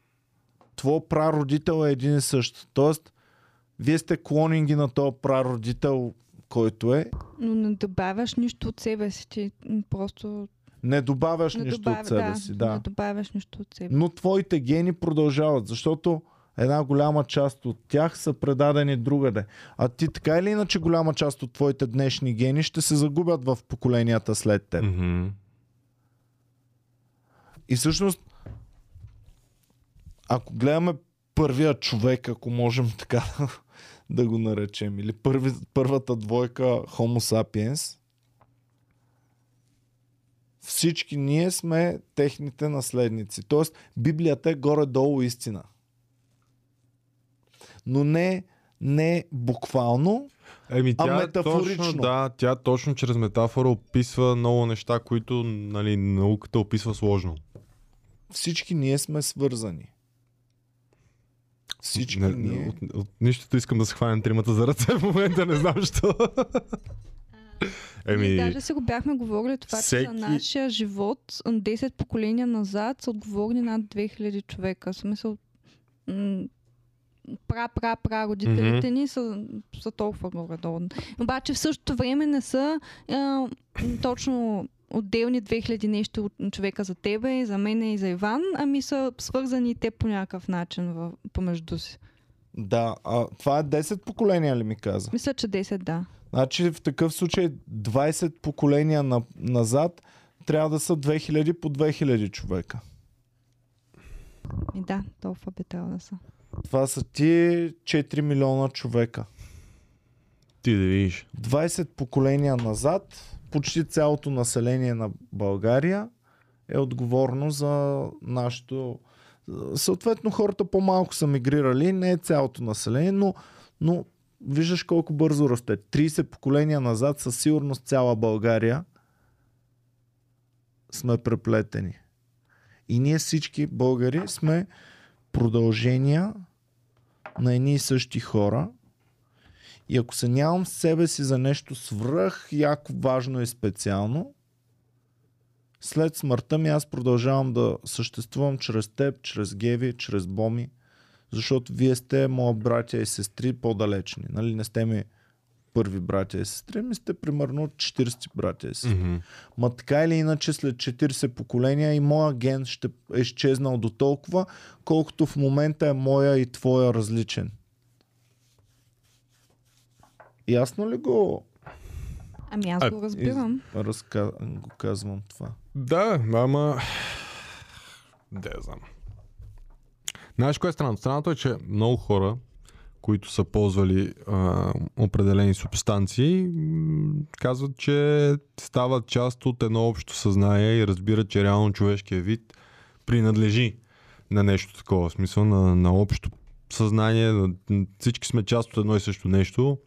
Speaker 1: твой прародител е един и същ. Тоест, вие сте клонинги на този прародител, който е.
Speaker 3: Но не добавяш нищо от себе си. Ти просто
Speaker 1: Не добавяш
Speaker 3: не
Speaker 1: нищо
Speaker 3: добавя,
Speaker 1: от себе
Speaker 3: да,
Speaker 1: си.
Speaker 3: Не
Speaker 1: Да.
Speaker 3: добавяш нищо от себе
Speaker 1: Но твоите гени продължават, защото една голяма част от тях са предадени другаде. А ти така или иначе голяма част от твоите днешни гени ще се загубят в поколенията след теб.
Speaker 2: Мгм.
Speaker 1: И всъщност, ако гледаме първия човек, ако можем така да го наречем, или първи, първата двойка Homo sapiens, всички ние сме техните наследници. Тоест, Библията е горе-долу истина. Но не, не буквално,
Speaker 2: Еми,
Speaker 1: А
Speaker 2: тя
Speaker 1: метафорично.
Speaker 2: точно, да, тя точно чрез метафора описва много неща, които нали, науката описва сложно.
Speaker 1: Всички ние сме свързани. Всички
Speaker 2: не,
Speaker 1: ние.
Speaker 2: от, от, нищото искам да се хванем тримата за ръце в момента, не знам що.
Speaker 3: Еми... Даже си го бяхме говорили това, че
Speaker 2: всеки-
Speaker 3: за нашия живот м, 10 поколения назад са отговорни над 2000 човека. В смисъл, м- пра, пра, пра, родителите ни са, са толкова горе-долу. Обаче в същото време не са а, точно отделни 2000 нещо от човека за тебе, и за мен и за Иван, ами са свързани и те по някакъв начин в, помежду си.
Speaker 1: Да, а това е 10 поколения ли ми каза?
Speaker 3: Мисля, че 10, да.
Speaker 1: Значи в такъв случай 20 поколения на, назад трябва да са 2000 по 2000 човека.
Speaker 3: И да, толкова би трябвало да са.
Speaker 1: Това са ти 4 милиона човека.
Speaker 2: ти да видиш.
Speaker 1: 20 поколения назад, почти цялото население на България е отговорно за нашето. Съответно, хората по-малко са мигрирали, не е цялото население, но, но виждаш колко бързо расте. 30 поколения назад със сигурност цяла България сме преплетени. И ние всички българи сме продължения на едни и същи хора, и ако се нямам себе си за нещо свръх, яко важно и специално, след смъртта ми аз продължавам да съществувам чрез теб, чрез Геви, чрез Боми, защото вие сте мои братя и сестри по-далечни. Нали? Не сте ми първи братя и сестри, ми сте примерно 40 братя и сестри.
Speaker 2: Мгм.
Speaker 1: Ма така или иначе след 40 поколения и моя ген ще е изчезнал до толкова, колкото в момента е моя и твоя различен. Ясно ли го,
Speaker 3: Ами аз
Speaker 2: А,
Speaker 3: го разбирам.
Speaker 1: разка... го казвам това?
Speaker 2: Да, ама... Да, я знам. Знаеш кое е странното? Странното е, че много хора, които са ползвали а, определени субстанции, казват, че стават част от едно общо съзнание и разбират, че реално човешкия вид принадлежи на нещо такова. В смисъл на, на общо съзнание. На, всички сме част от едно и също нещо.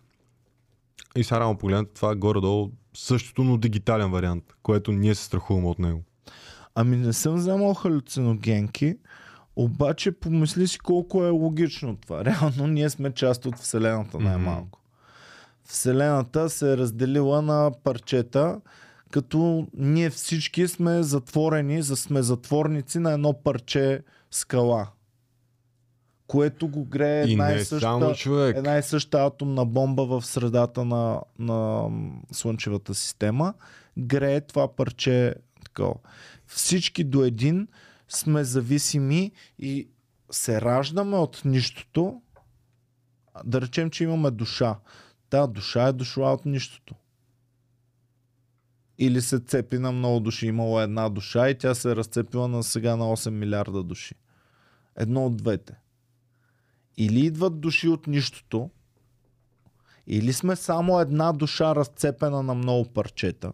Speaker 2: И сега реално погледнато, това е горе-долу същото, но дигитален вариант, което ние се страхуваме от него.
Speaker 1: Ами не съм вземал халюциногенки, обаче помисли си колко е логично това. Реално ние сме част от Вселената най-малко. Вселената се е разделила на парчета, като ние всички сме затворени, за сме затворници на едно парче скала. Което го грее една и съща,
Speaker 2: само човек.
Speaker 1: една и съща атомна бомба в средата на, на Слънчевата система. Грее това парче такова. Всички до един сме зависими и се раждаме от нищото. Да речем, че имаме душа. Та душа е дошла от нищото. Или се цепи на много души. Имало една душа и тя се е разцепила на сега на 8 милиарда души. Едно от двете. Или идват души от нищото, или сме само една душа разцепена на много парчета.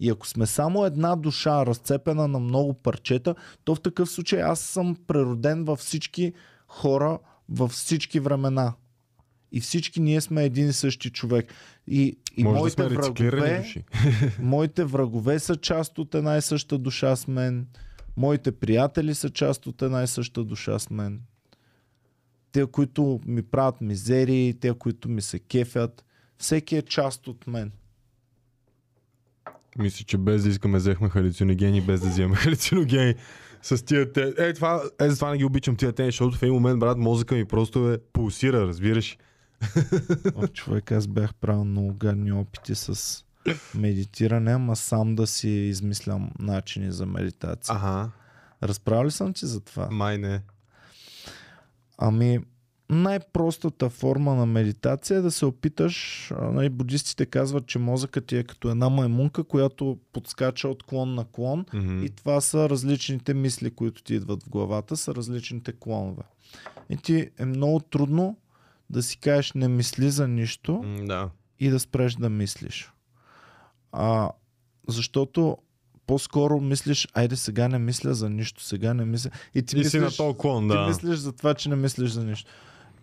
Speaker 1: И ако сме само една душа разцепена на много парчета, то в такъв случай аз съм прероден във всички хора, във всички времена. И всички ние сме един и същи човек. И, и
Speaker 2: Може да
Speaker 1: моите
Speaker 2: рециклирани
Speaker 1: врагове,
Speaker 2: души.
Speaker 1: моите врагове са част от една и съща душа с мен. Моите приятели са част от една и съща душа с мен. Те, които ми правят мизерии, те, които ми се кефят, всеки е част от мен.
Speaker 2: Мисля, че без да искаме взехме халюциногени, без да вземем халюциногени. С тия те... Е, това, е, за това не ги обичам тия те, защото в един момент, брат, мозъка ми просто е пулсира, разбираш.
Speaker 1: О, човек, аз бях правил много гадни опити с медитиране, ама сам да си измислям начини за медитация.
Speaker 2: Ага,
Speaker 1: Разправил ли съм ти за това?
Speaker 2: май не.
Speaker 1: Ами, най-простата форма на медитация е да се опиташ, нали, будистите казват, че мозъкът ти е като една маймунка, която подскача от клон на клон
Speaker 2: Мгм.
Speaker 1: и това са различните мисли, които ти идват в главата, са различните клонове. И ти е много трудно да си кажеш не мисли за нищо
Speaker 2: М, Да.
Speaker 1: и да спреш да мислиш. А, защото по-скоро мислиш, айде сега не мисля за нищо, сега не мисля. И ти,
Speaker 2: И
Speaker 1: мислиш,
Speaker 2: си на този клон,
Speaker 1: ти
Speaker 2: да.
Speaker 1: мислиш за това, че не мислиш за нищо.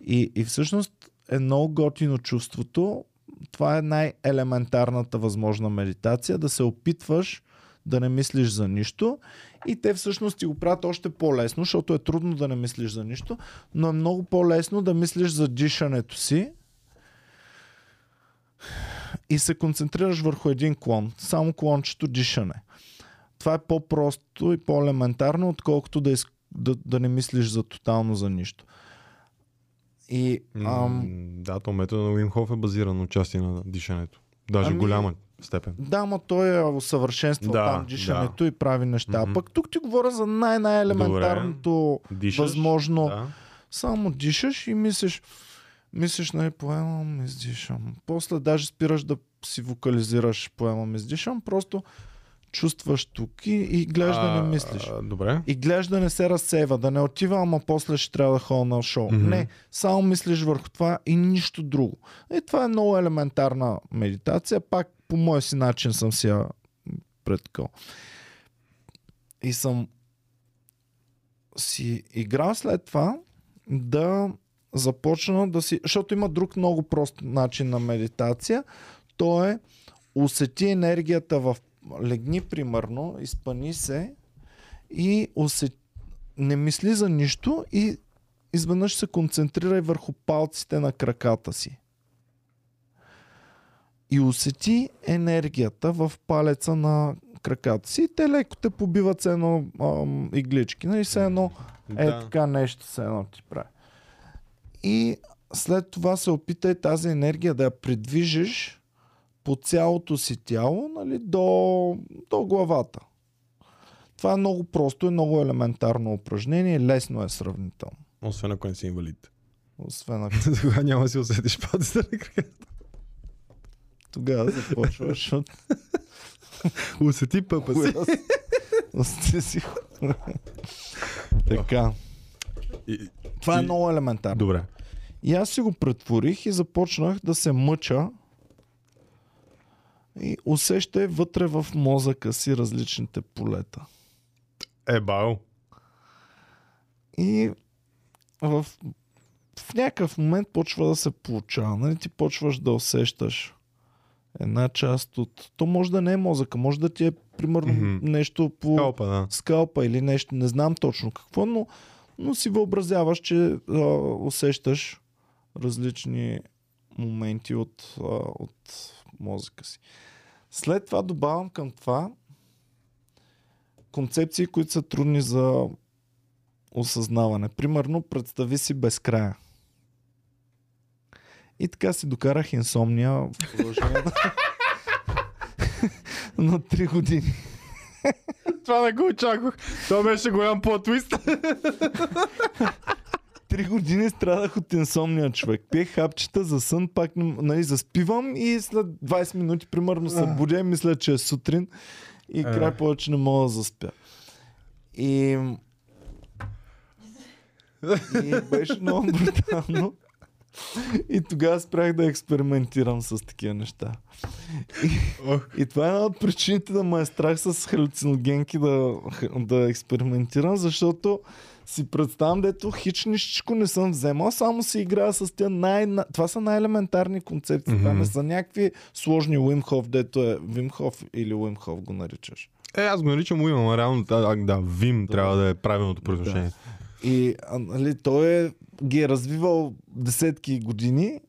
Speaker 1: И, и всъщност е много готино чувството. Това е най-елементарната възможна медитация, да се опитваш да не мислиш за нищо и те всъщност ти го правят още по-лесно, защото е трудно да не мислиш за нищо, но е много по-лесно да мислиш за дишането си и се концентрираш върху един клон, само клончето дишане. Това е по-просто и по-елементарно, отколкото да, из... да, да не мислиш за тотално за нищо. И ам,
Speaker 2: Да, то метода на Уим Хоф е базиран на участие на дишането. Даже
Speaker 1: Ами-
Speaker 2: голяма степен.
Speaker 1: Да, ма той е усъвършенства
Speaker 2: Да,
Speaker 1: там дишането
Speaker 2: да.
Speaker 1: и прави неща. А пък тук ти говоря за най-най-елементарното възможно.
Speaker 2: Да.
Speaker 1: Само дишаш и мислиш, мислиш, нали, поемам, издишам. После даже спираш да си вокализираш, поемам, издишам. Просто чувстваш тук и, и гледаш да не мислиш.
Speaker 2: А, добре.
Speaker 1: И гледаш да не се разсейва, да не отива, ама после ще трябва да ходя на шоу.
Speaker 2: Мгм.
Speaker 1: Не, само мислиш върху това и нищо друго. И това е много елементарна медитация. Пак по моя си начин съм си я предкал. И съм си играл след това да започна да си... Защото има друг много прост начин на медитация. То е усети енергията в... Легни примерно, изпъни се и усет... не мисли за нищо и изведнъж се концентрирай върху палците на краката си. И усети енергията в палеца на краката си. И те леко те побиват с едно ам, иглички. Нали, все едно е
Speaker 2: да.
Speaker 1: така нещо се едно ти прави. И след това се опитай тази енергия да я придвижиш по цялото си тяло нали, до, до главата. Това е много просто и много елементарно упражнение. Лесно е сравнително.
Speaker 2: Освен ако не си инвалид.
Speaker 1: Освен ако
Speaker 2: Тогава няма да си усетиш палците на краката.
Speaker 1: тогава започваш от
Speaker 2: Усети пъпа си.
Speaker 1: Усти си. така.
Speaker 2: И-
Speaker 1: Това е
Speaker 2: И-
Speaker 1: много елементарно.
Speaker 2: Добре.
Speaker 1: И аз си го претворих и започнах да се мъча и усещай вътре в мозъка си различните полета.
Speaker 2: Е, бао.
Speaker 1: И в, в някакъв момент почва да се получава. Нали? Ти почваш да усещаш една част от... То може да не е мозъка, може да ти е примерно
Speaker 2: Мгм.
Speaker 1: нещо по
Speaker 2: Калпа, да.
Speaker 1: скалпа или нещо, не знам точно какво, но, но си въобразяваш, че а, усещаш различни моменти от, а, от мозъка си. След това добавям към това концепции, които са трудни за осъзнаване. Примерно, представи си безкрая. И така си докарах инсомния в продължение на, на 3 години.
Speaker 2: Това не го очаквах. Това беше голям плотвист.
Speaker 1: Три години страдах от инсомния човек. Пиех хапчета за сън, пак нали, заспивам и след 20 минути примерно се будя и мисля, че е сутрин и край повече не мога да заспя. И... и беше много брутално. И тогава спрях да експериментирам с такива неща. И, и това е една от причините да ме е страх с халюциногенки да, да експериментирам, защото си представям, дето хич нищичко не съм вземал, само си играя с тя най... Това са най-елементарни концепции. Това
Speaker 2: Мгм.
Speaker 1: не са някакви сложни Уимхов, дето е Вимхов или Уимхов го наричаш.
Speaker 2: Е, аз го наричам Уим, ама реално да, да, Вим трябва да е правилното произношение.
Speaker 1: И а, нали, той е, ги е развивал десетки години.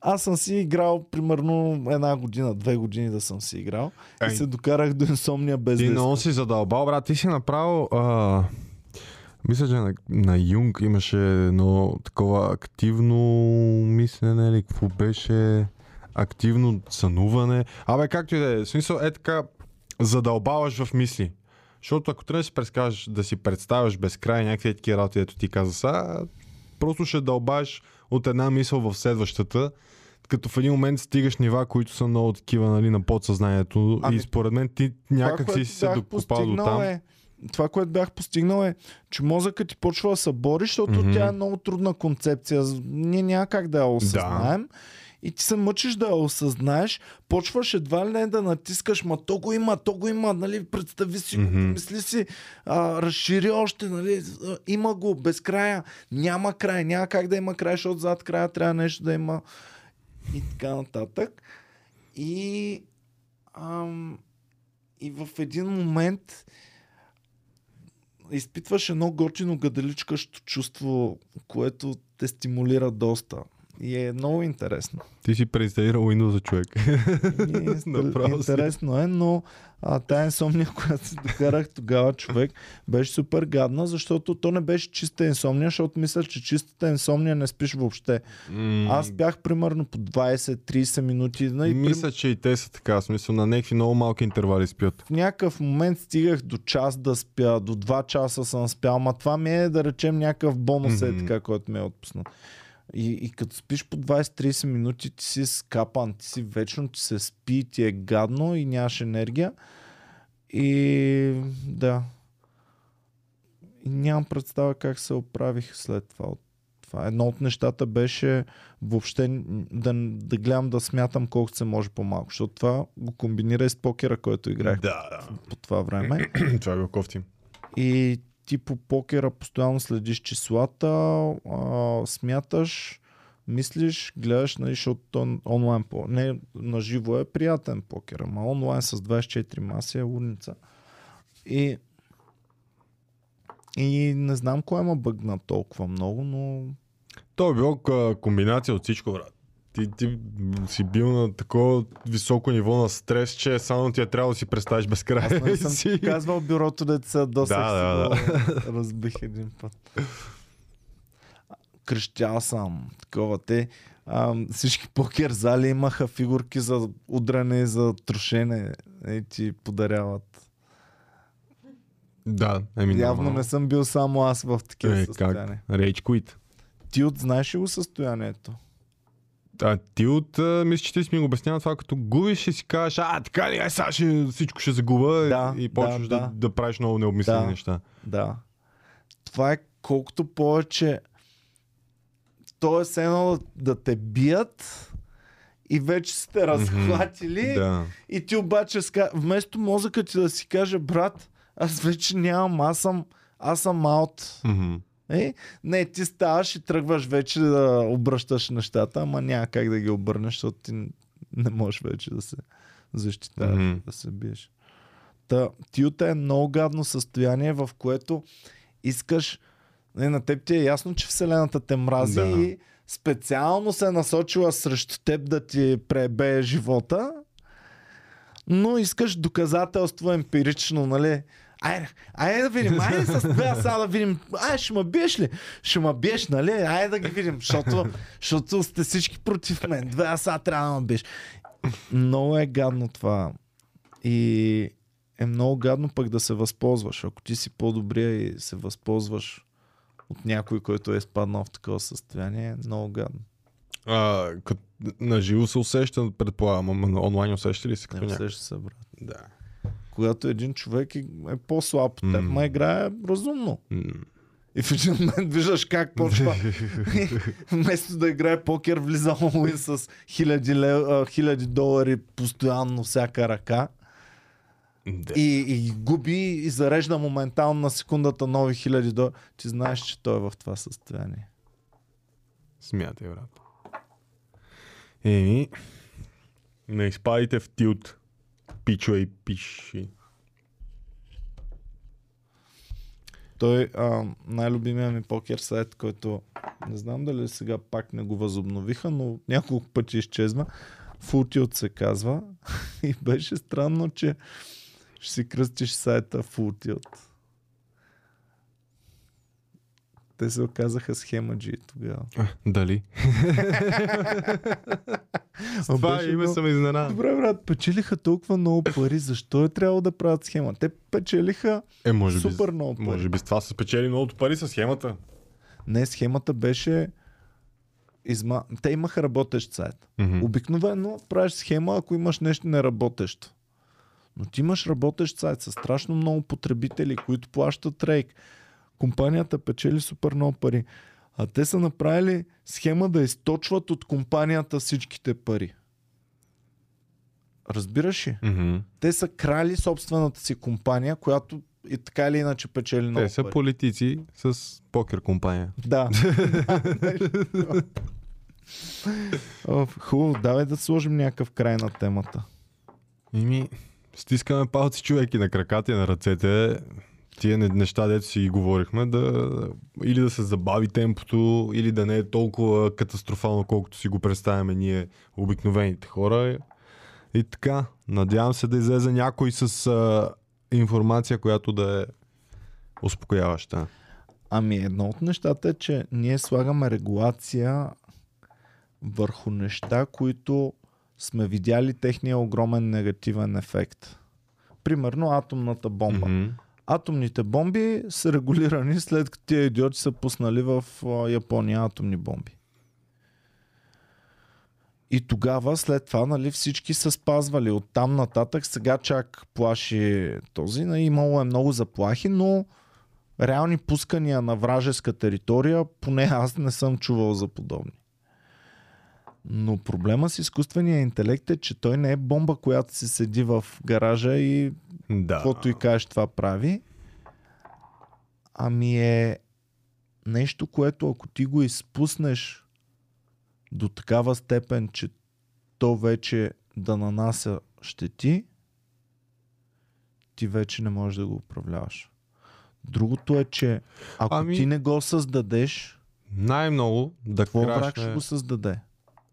Speaker 1: Аз съм си играл примерно една година, две години да съм си играл.
Speaker 2: Ай.
Speaker 1: И се докарах до инсомния без
Speaker 2: Ти
Speaker 1: да
Speaker 2: много си задълбал, брат. Ти си направил... А... Мисля, че на, на Юнг имаше едно такова активно мислене или какво беше активно сънуване. Абе, както и да е. Смисъл е така задълбаваш в мисли. Защото ако трябва да си, прескажеш, да си представяш безкрай някакви такива работи, ето ти каза са, просто ще дълбаеш от една мисъл в следващата, като в един момент стигаш нива, които са много такива нали, на подсъзнанието
Speaker 1: Ами,
Speaker 2: и според мен ти някак си се докопал до там.
Speaker 1: Е, това, което бях постигнал е, че мозъкът ти почва да се бори, защото
Speaker 2: Мгм.
Speaker 1: тя е много трудна концепция. Ние няма как да я осъзнаем. и ти се мъчиш да я осъзнаеш, почваш едва ли не да натискаш, ма то го има, то го има, нали, представи си
Speaker 2: Мгм.
Speaker 1: мисли си, а, разшири още, нали, има го, без края, няма край, няма как да има край, защото зад края трябва нещо да има и така нататък. И, ам, и в един момент изпитваш едно готино гаделичкащо чувство, което те стимулира доста. И е много интересно.
Speaker 2: Ти си преинсталирал Windows за човек.
Speaker 1: И,
Speaker 2: си.
Speaker 1: интересно е, но а, тая инсомния, която си докарах тогава човек, беше супер гадна, защото то не беше чиста инсомния, защото мисля, че чистата инсомния не спиш въобще. Аз спях примерно по 20-30 минути. нали, прим-
Speaker 2: Мисля, че и те са така. Смисъл на някакви много малки интервали спят.
Speaker 1: в някакъв момент стигах до час да спя, до 2 часа съм спял, ма това ми е да речем някакъв бонус е
Speaker 2: Мгм.
Speaker 1: така, който ми е отпуснал. И, и като спиш по 20-30 минути, ти си скапан, ти си вечно, ти се спи, ти е гадно и нямаш енергия. И да. И нямам представа как се оправих след това. от това. Едно от нещата беше въобще да, да гледам да смятам колкото се може по-малко, защото това го комбинира и с покера, който играех
Speaker 2: Да, да.
Speaker 1: по това време.
Speaker 2: Това го кофти.
Speaker 1: И ти по покера постоянно следиш числата, а, смяташ, мислиш, гледаш, нали, защото то онлайн, по... не на живо е приятен покер, ама онлайн с 24 маси е лудница. И и не знам кое ма бъгна толкова много, но
Speaker 2: То е било комбинация от всичко, брат. Ти, ти си бил на такова високо ниво на стрес, че само ти е трябвало да си представиш безкрай.
Speaker 1: аз не съм
Speaker 2: си.
Speaker 1: казвал бюрото деца досех
Speaker 2: Да, да,
Speaker 1: го разбих един път. Крещял съм. Такова те. А, всички покер зали имаха фигурки за удране, за трошене. И ти подаряват.
Speaker 2: Да, еми
Speaker 1: Явно не съм бил само аз в такива
Speaker 2: Е,
Speaker 1: състояния.
Speaker 2: quit.
Speaker 1: Ти от знаеш ли го състоянието?
Speaker 2: А ти от, а, мисля, че ти си ми го обяснява това, като губиш и си кажеш, а, така ли, ай, сега ще, всичко ще загуба
Speaker 1: Да,
Speaker 2: и почваш
Speaker 1: да,
Speaker 2: да,
Speaker 1: да.
Speaker 2: да, правиш много необмислени
Speaker 1: Да.
Speaker 2: неща.
Speaker 1: Да. Това е колкото повече то е едно да те бият и вече сте разхватили
Speaker 2: Да.
Speaker 1: и ти обаче вместо мозъка ти да си каже брат, аз вече нямам, аз съм, аз съм аут.
Speaker 2: Мгм.
Speaker 1: Е? Не, ти ставаш и тръгваш вече да обръщаш нещата, ама няма как да ги обърнеш, защото ти не можеш вече да се защитаваш,
Speaker 2: Мгм.
Speaker 1: да се биеш. Та, тиота е много гадно състояние, в което искаш не, на теб ти е ясно, че Вселената те мрази
Speaker 2: Да.
Speaker 1: и специално се е насочила срещу теб да ти пребее живота, но искаш доказателство емпирично, нали? Айде, айде да видим, айде с това сега да видим. Айде, ще ме биеш ли? Ще ме биеш, нали? Айде да ги видим, защото, защото сте всички против мен. Две, а сега трябва да ме биеш. Много е гадно това. И е много гадно пък да се възползваш. Ако ти си по-добрия и се възползваш от някой, който е спаднал в такова състояние, е много гадно.
Speaker 2: А, като, на живо се усеща, предполагам, ама онлайн усеща ли се като
Speaker 1: Не усеща се, брат.
Speaker 2: Да.
Speaker 1: Когато един човек е, е по-слаб от теб, ма играе разумно. И в един момент виждаш как почва. Вместо да играе покер, влиза онлайн с хиляди, лев, хиляди долари постоянно всяка ръка.
Speaker 2: Да.
Speaker 1: И, и губи и зарежда моментално на секундата нови хиляди долари. Ти знаеш, че той е в това състояние.
Speaker 2: Смятай, брат. Еми, не изпадите в тилт. Пичо и пиши.
Speaker 1: Той а, най-любимия ми покер сайт, който не знам дали сега пак не го възобновиха, но няколко пъти изчезва. Фултилт се казва. И беше странно, че ще си кръстиш сайта Фултилт. Те се оказаха схемаджи тогава.
Speaker 2: А, дали? С това име
Speaker 1: много-
Speaker 2: съм изненадан.
Speaker 1: Добре, брат, печелиха толкова много пари. Защо е трябвало да правят схема? Те печелиха
Speaker 2: Е, може би,
Speaker 1: супер много пари.
Speaker 2: може би с това са спечели многото пари с схемата.
Speaker 1: Не, схемата беше изма... Те имаха работещ сайт.
Speaker 2: Мгм.
Speaker 1: Обикновено правиш схема, ако имаш нещо неработещо. Но ти имаш работещ сайт с страшно много потребители, които плащат рейк. Компанията печели супер много пари. А те са направили схема да източват от компанията всичките пари. Разбираш ли?
Speaker 2: Мгм.
Speaker 1: Те са крали собствената си компания, която и така или иначе печели много
Speaker 2: Те са
Speaker 1: пари.
Speaker 2: политици с покер компания.
Speaker 1: Да. Хубаво, давай да сложим някакъв край на темата.
Speaker 2: Ими, стискаме палци човеки на краката и на ръцете. Тия не- неща, дето си говорихме, да или да се забави темпото, или да не е толкова катастрофално, колкото си го представяме ние, обикновените хора. И така, надявам се да излезе някой с а, информация, която да е успокояваща.
Speaker 1: Ами едно от нещата е, че ние слагаме регулация върху неща, които сме видяли техния огромен негативен ефект. Примерно атомната бомба.
Speaker 2: Мгм.
Speaker 1: Атомните бомби са регулирани след като тия идиоти са пуснали в Япония атомни бомби. И тогава, след това, нали, всички са спазвали. От там нататък, сега чак плаши този. Нали, имало е много заплахи, но реални пускания на вражеска територия, поне аз не съм чувал за подобни. Но проблема с изкуствения интелект е, че той не е бомба, която се седи в гаража и
Speaker 2: Да.
Speaker 1: каквото и кажеш това прави. Ами е нещо, което ако ти го изпуснеш до такава степен, че то вече да нанася щети, ти вече не можеш да го управляваш. Другото е, че ако
Speaker 2: Ами-
Speaker 1: ти не го създадеш,
Speaker 2: Най-много да
Speaker 1: враг
Speaker 2: крашне...
Speaker 1: ще го създаде?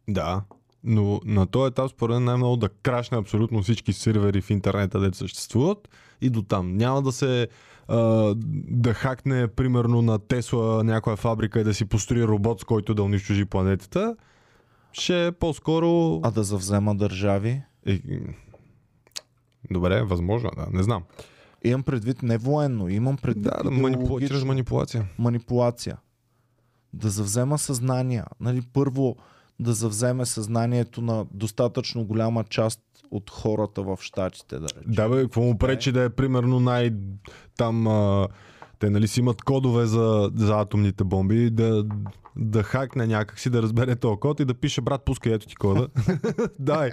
Speaker 2: Да, но на този етап според мен най-много да крашне абсолютно всички сервери в интернета, дето съществуват и до там. Няма да се а, да хакне примерно на Тесла някоя фабрика и да си построи робот, с който да унищожи планетата. Ще е по-скоро...
Speaker 1: А да завзема държави?
Speaker 2: Е, Добре, възможно, да, не знам.
Speaker 1: Имам предвид не военно, имам предвид
Speaker 2: Да, да манипу... чрез манипулация.
Speaker 1: манипулация. Да завзема съзнание. Нали, първо да завземе съзнанието на достатъчно голяма част от хората в щатите, да речем.
Speaker 2: Да, бе, какво му пречи да е примерно най... Там... А... Те нали си имат кодове за, за атомните бомби, да, да хакне някакси, да разбере този код и да пише, брат, пускай ето ти кода. Дай.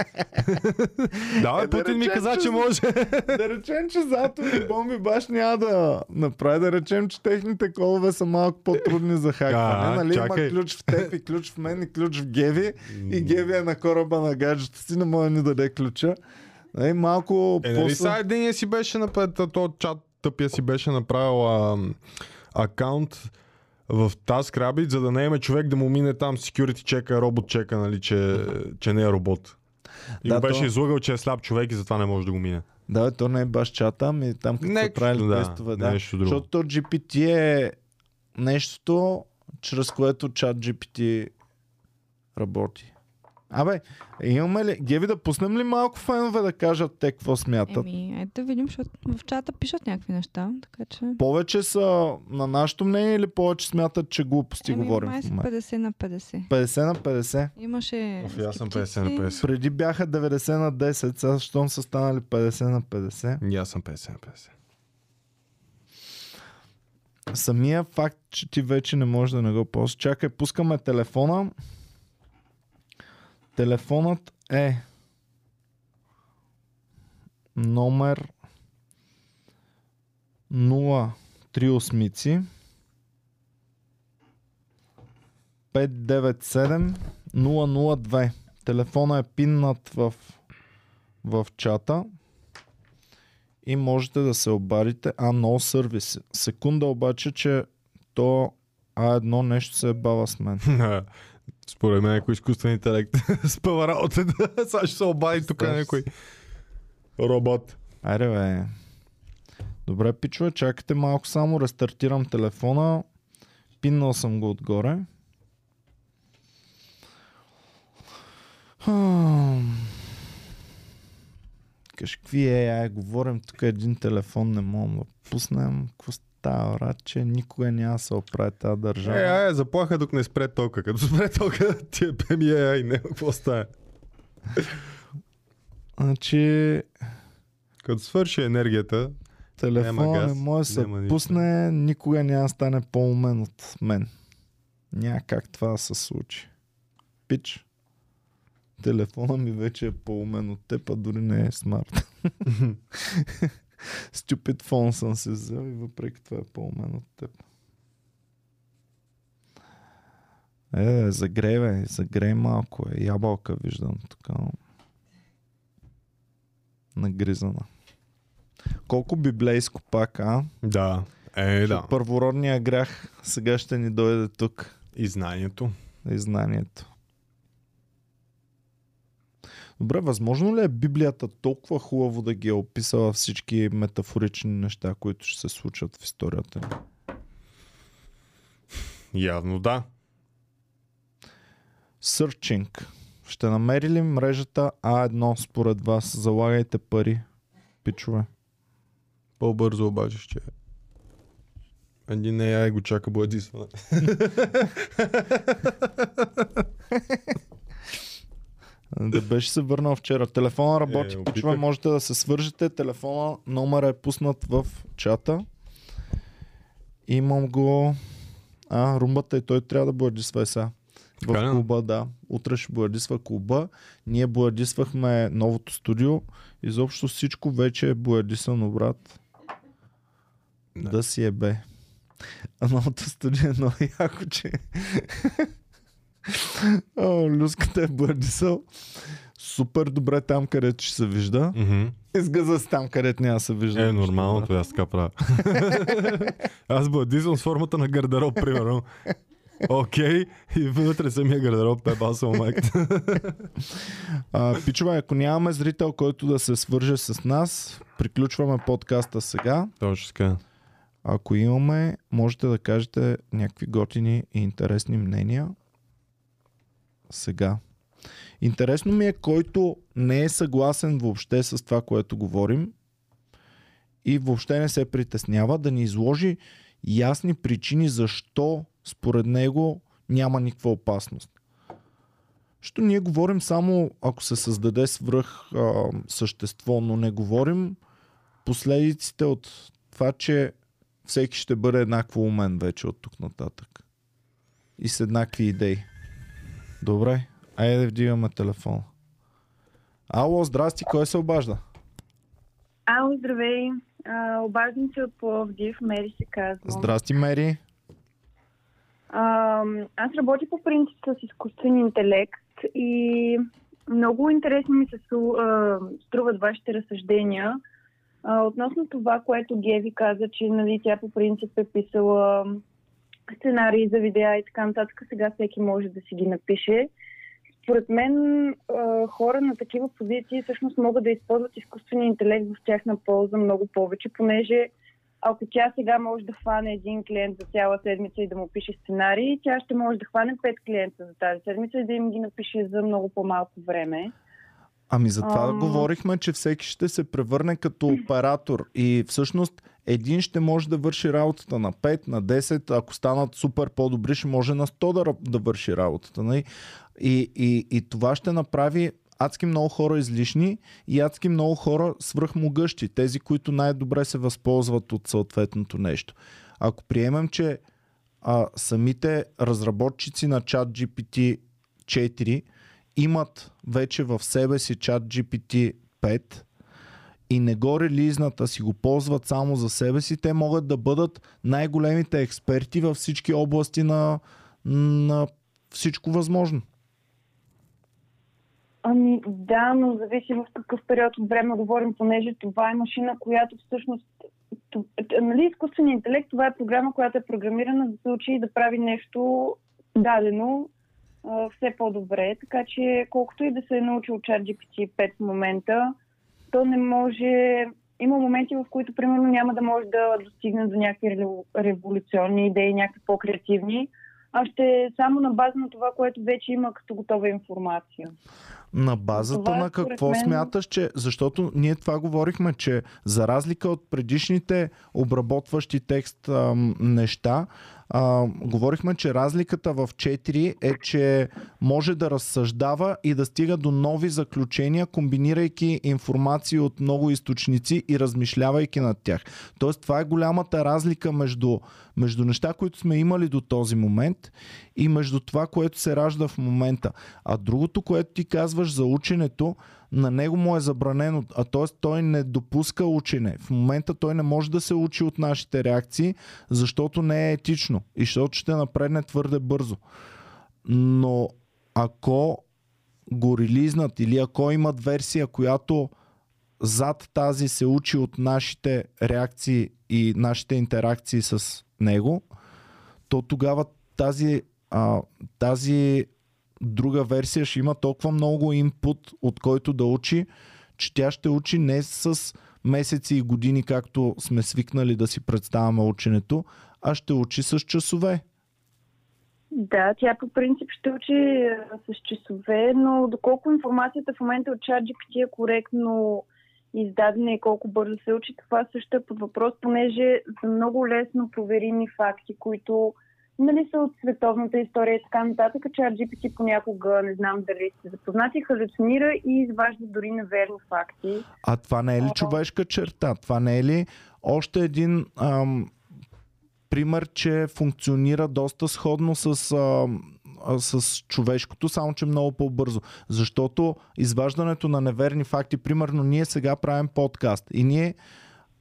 Speaker 2: Давай,
Speaker 1: Е, да
Speaker 2: Путин ми
Speaker 1: речем,
Speaker 2: каза,
Speaker 1: че
Speaker 2: че може.
Speaker 1: да речем, че за атомни бомби баш няма да направи. Да речем, че техните кодове са малко по-трудни за хакване.
Speaker 2: А,
Speaker 1: нали?
Speaker 2: чакай.
Speaker 1: Има ключ в теб и ключ в мен и ключ в Геви. И Геви е на кораба на гаджета си, не може да ни даде ключа. Нали, малко
Speaker 2: Е, нали
Speaker 1: по
Speaker 2: сега един си беше направил, то чат тъпия си беше направил а, акаунт в TaskRabbit, за да не има човек да му мине там security чека, робот чека, нали, че, че не е робот. И
Speaker 1: Да,
Speaker 2: го беше
Speaker 1: то-
Speaker 2: излагал, че е слаб човек и затова не може да го мине.
Speaker 1: Да, то не е баш чата, ами там като са правили
Speaker 2: да,
Speaker 1: тестове. Да,
Speaker 2: нещо друго.
Speaker 1: Защото то GPT е нещото, чрез което чат GPT работи. Абе, имаме ли... Геви да пуснем ли малко фенове да кажат те какво смятат?
Speaker 3: Еми, ето да видим, защото в чата пишат някакви неща, така че...
Speaker 1: Повече са на нашето мнение или повече смятат, че глупости
Speaker 3: Еми,
Speaker 1: говорим
Speaker 3: май
Speaker 1: в
Speaker 3: са
Speaker 1: момента?
Speaker 3: 50 на 50.
Speaker 1: 50 на 50.
Speaker 3: Имаше
Speaker 2: Оф, аз съм
Speaker 3: скептици.
Speaker 2: 50 на 50.
Speaker 1: Преди бяха 90 на 10, сега щом са станали 50 на 50.
Speaker 2: И аз съм 50 на 50.
Speaker 1: Самия факт, че ти вече не можеш да не го ползваш. Чакай, пускаме телефона. Телефонът е номер 038 597 002. Телефона е пиннат в, в чата и можете да се обадите. А, no сервис. Секунда обаче, че то А1 нещо се е бава с мен.
Speaker 2: Според мен, ако изкуствен интелект спъва работата, сега ще се обади тук някой робот.
Speaker 1: Айде бе. Добре, пичове, чакайте малко само, рестартирам телефона. Пиннал съм го отгоре. Кажи, какви AI говорим, тук един телефон не можем да пуснем. Какво става, брат, че никога няма се оправи тази държава.
Speaker 2: Е, ай, заплаха док не спре тока. Като спре тока, ти е пеми, е, ай, не, какво стане?
Speaker 1: Значи,
Speaker 2: Като свърши енергията,
Speaker 1: телефон
Speaker 2: газ,
Speaker 1: не може да се
Speaker 2: нищо.
Speaker 1: пусне, никога няма да стане по-умен от мен. Няма как това да се случи. Пич. Телефона ми вече е по-умен от теб, а дори не е смарт. Стюпид фон съм се взел и въпреки това е по-умен от теб. Е, загрей, бе, загрей малко е. Ябълка виждам тук. Нагризана. Колко библейско пак, а?
Speaker 2: Да. Е, да.
Speaker 1: Първородния грях сега ще ни дойде тук.
Speaker 2: И знанието.
Speaker 1: И знанието. Добре, възможно ли е Библията толкова хубаво да ги е описала всички метафорични неща, които ще се случат в историята?
Speaker 2: Явно да.
Speaker 1: Сърчинг. Ще намери ли мрежата А1 според вас? Залагайте пари, пичове.
Speaker 2: По-бързо обаче ще е. Един AI го чака бладисване.
Speaker 1: Да беше се върнал вчера. Телефона работи,
Speaker 2: Е,
Speaker 1: пичове, можете да се свържете. Телефона, номера е пуснат в чата. Имам го... А, румбата и той трябва да бладисва е сега. В клуба, да. Утре ще бладисва клуба. Ние бладисвахме новото студио. Изобщо всичко вече е бладисано, брат.
Speaker 2: Да.
Speaker 1: Да си е бе. А новото студио е много яко, че... О, люската е бладисал. Супер добре там, където ще се вижда.
Speaker 2: Мгм.
Speaker 1: Изгъза се там, където няма се вижда.
Speaker 2: Е, нормално, това аз така правя. аз бладисвам с формата на гардероб, примерно. Окей, и вътре самия гардероб, пебал съм майката.
Speaker 1: А, пичове, ако нямаме зрител, който да се свърже с нас, приключваме подкаста сега.
Speaker 2: Точно така.
Speaker 1: Ако имаме, можете да кажете някакви готини и интересни мнения. Сега. Интересно ми е, който не е съгласен въобще с това, което говорим и въобще не се притеснява да ни изложи ясни причини защо според него няма никаква опасност. Що ние говорим само ако се създаде свръх а, същество, но не говорим последиците от това, че всеки ще бъде еднакво умен вече от тук нататък. И с еднакви идеи. Добре, айде да вдигаме телефона. Ало, здрасти, кой се обажда?
Speaker 4: Ало, здравей! А, обаждам се от Пловдив, Мери се казвам.
Speaker 1: Здрасти, Мери.
Speaker 4: А, аз работя по принцип с изкуствен интелект и много интересни ми се струват вашите разсъждения относно това, което Геви каза, че нали, тя по принцип е писала сценарии за видеа и така нататък. Сега всеки може да си ги напише. Според мен хора на такива позиции всъщност могат да използват изкуствения интелект в тяхна полза много повече, понеже ако тя сега може да хване един клиент за цяла седмица и да му пише сценарий, тя ще може да хване пет клиента за тази седмица и да им ги напише за много по-малко време.
Speaker 1: Ами за това
Speaker 4: Ам.
Speaker 1: говорихме, че всеки ще се превърне като оператор и всъщност един ще може да върши работата на 5, на 10, ако станат супер по-добри, ще може на 100 да, да върши работата. Нали? И, и, и това ще направи адски много хора излишни и адски много хора свръхмогъщи, тези, които най-добре се възползват от съответното нещо. Ако приемем, че а, самите разработчици на чат GPT 4 имат вече в себе си чат GPT 5 и не го релизнат, а си го ползват само за себе си, те могат да бъдат най-големите експерти във всички области на, на всичко възможно.
Speaker 4: Ами да, но зависи в какъв период от време говорим, понеже това е машина, която всъщност... Нали, изкуственият интелект, това е програма, която е програмирана да се учи да прави нещо дадено все по-добре. Така че колкото и да се е научил чат GPT 5 в момента, то не може... Има моменти, в които, примерно, няма да може да достигне до някакви револю- революционни идеи, някакви по-креативни, а ще е само на база на това, което вече има като готова информация.
Speaker 1: На базата
Speaker 4: Това
Speaker 1: на какво
Speaker 4: мен-
Speaker 1: смяташ, че... Защото ние това говорихме, че за разлика от предишните обработващи текст ам, неща, а, говорихме, че разликата в 4 е, че може да разсъждава и да стига до нови заключения, комбинирайки информации от много източници и размишлявайки над тях. Тоест, това е голямата разлика между, между неща, които сме имали до този момент и между това, което се ражда в момента. А другото, което ти казваш за ученето, на него му е забранено, а т.е. той не допуска учене. В момента той не може да се учи от нашите реакции, защото не е етично и защото ще напредне твърде бързо. Но ако го релизнат или ако имат версия, която зад тази се учи от нашите реакции и нашите интеракции с него, то тогава тази, а, тази друга версия ще има толкова много инпут, от който да учи, че тя ще учи не с месеци и години, както сме свикнали да си представяме ученето, а ще учи с часове.
Speaker 4: Да, тя по принцип ще учи с часове, но доколко информацията в момента от ChatGPT е коректно издадена и колко бързо се учи, това също е под въпрос, понеже са много лесно проверими факти, които нали, са от световната история и така нататък. ChatGPT понякога, не знам дали сте запознати, халюцинира и изважда дори неверни факти.
Speaker 1: А това не е ли човешка черта? Това не е ли още един ам, пример, че функционира доста сходно с, ам, с човешкото, само че много по-бързо. Защото изваждането на неверни факти, примерно ние сега правим подкаст и ние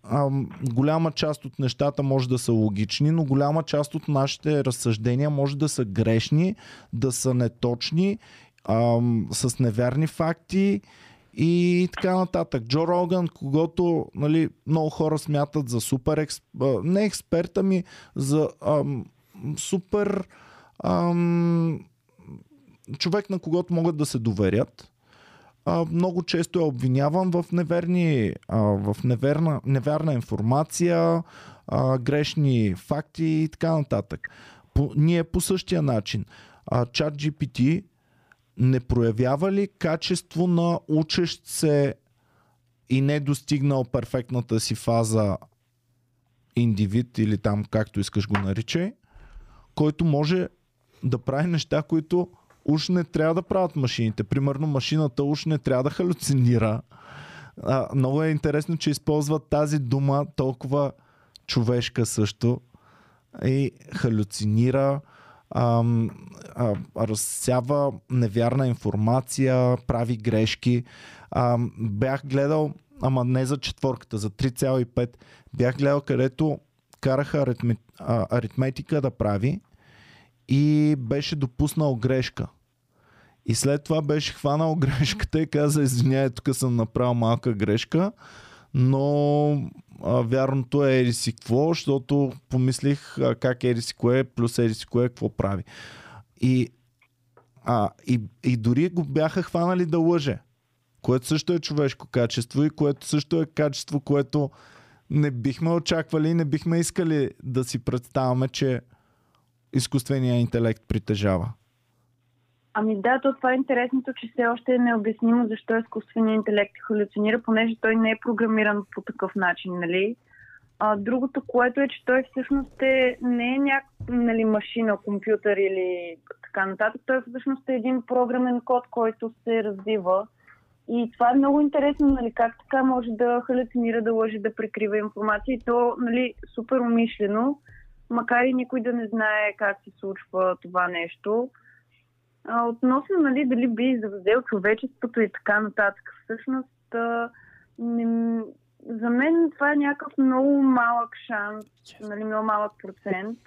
Speaker 1: ам, голяма част от нещата може да са логични, но голяма част от нашите разсъждения може да са грешни, да са неточни, ам, с неверни факти и така нататък. Джо Роган, когато нали, много хора смятат за супер експ... а, не експерт, ами за ам, супер ам, човек, на когото могат да се доверят. Много често е обвиняван в, неверни, в неверна, невярна информация, грешни факти и така нататък. По, ние по същия начин. Чат GPT не проявява ли качество на учещ се и не достигнал перфектната си фаза индивид или там както искаш го наричай, който може да прави неща, които уж не трябва да правят машините. Примерно машината уж не трябва да халюцинира. А, много е интересно, че използват тази дума толкова човешка също и халюцинира, ам, а, разсява невярна информация, прави грешки. Ам, бях гледал, ама не за четворката, за 3,5. Бях гледал, където караха аритме, а, аритметика да прави и беше допуснал грешка. И след това беше хванал грешката и каза, извиняй, тук съм направил малка грешка, но а, вярното е еди си какво, защото помислих а, как еди си кое плюс еди си кое какво прави. И, а, и, и дори го бяха хванали да лъже, което също е човешко качество и което също е качество, което не бихме очаквали и не бихме искали да си представяме, че изкуственият интелект притежава.
Speaker 4: Ами да, то това е интересното, че все още е необяснимо защо изкуственият интелект халюцинира, понеже той не е програмиран по такъв начин, нали? А, другото, което е, че той всъщност е, не е някаква нали, машина, компютър или така нататък. Той всъщност е един програмен код, който се развива. И това е много интересно, нали, как така може да халюцинира, да лъжи, да прикрива информация. И то, нали, супер умишлено, макар и никой да не знае как се случва това нещо. А, относно, нали, дали би завзел човечеството и така нататък, всъщност, а, не, за мен това е някакъв много малък шанс, нали, много малък процент.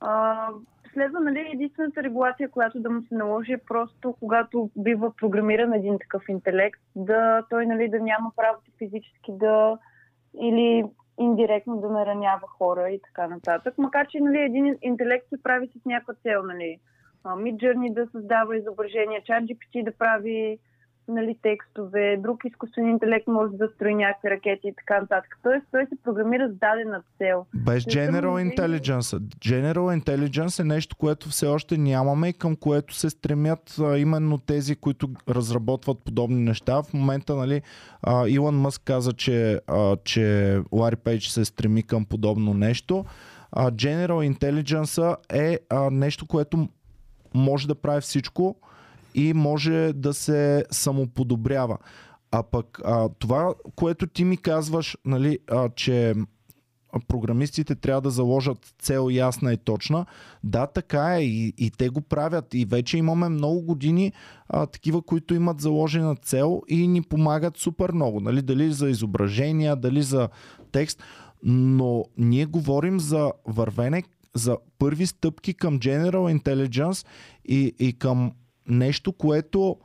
Speaker 4: А, следва, нали, единствената регулация, която да му се наложи е просто, когато бива програмиран един такъв интелект, да той, нали, да няма правото физически да или индиректно да наранява хора и така нататък. Макар, че нали, един интелект се прави с някаква цел, нали, Midjourney да създава изображения, ChatGPT да прави нали, текстове, друг изкуствен интелект може да строи някакви ракети и така нататък. Тоест, той се програмира с дадена цел.
Speaker 1: Без General. Intelligence. General Intelligence е нещо, което все още нямаме и към което се стремят а, именно тези, които разработват подобни неща. В момента, нали, а, Илон Мъск каза, че, а, че Лари Пейдж се стреми към подобно нещо. А, General Intelligence е а, нещо, което може да прави всичко и може да се самоподобрява. А пък а, това, което ти ми казваш, нали, а, че програмистите трябва да заложат цел ясна и точна. Да, така е и, и те го правят. И вече имаме много години а, такива, които имат заложена цел и ни помагат супер много. Нали? Дали за изображения, дали за текст. Но ние говорим за вървене, за първи стъпки към General Intelligence и, и към нещо, което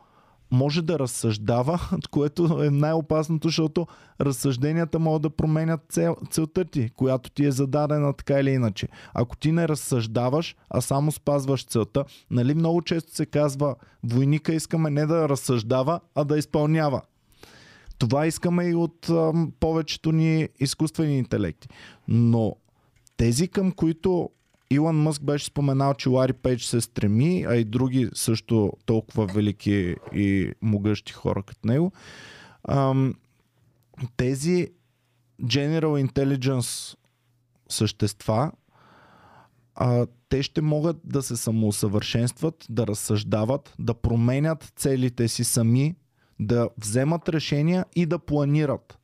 Speaker 1: може да разсъждава, което е най-опасното, защото разсъжденията могат да променят цел, целта ти, която ти е зададена така или иначе. Ако ти не разсъждаваш, а само спазваш целта, нали много често се казва, войника искаме не да разсъждава, а да изпълнява. Това искаме и от ам, повечето ни изкуствени интелекти. Но тези към които Илон Мъск беше споменал, че Лари Пейдж се стреми, а и други също толкова велики и могъщи хора като него. Ам, тези General Intelligence същества, а, те ще могат да се самоусъвършенстват, да разсъждават, да променят целите си сами, да вземат решения и да планират.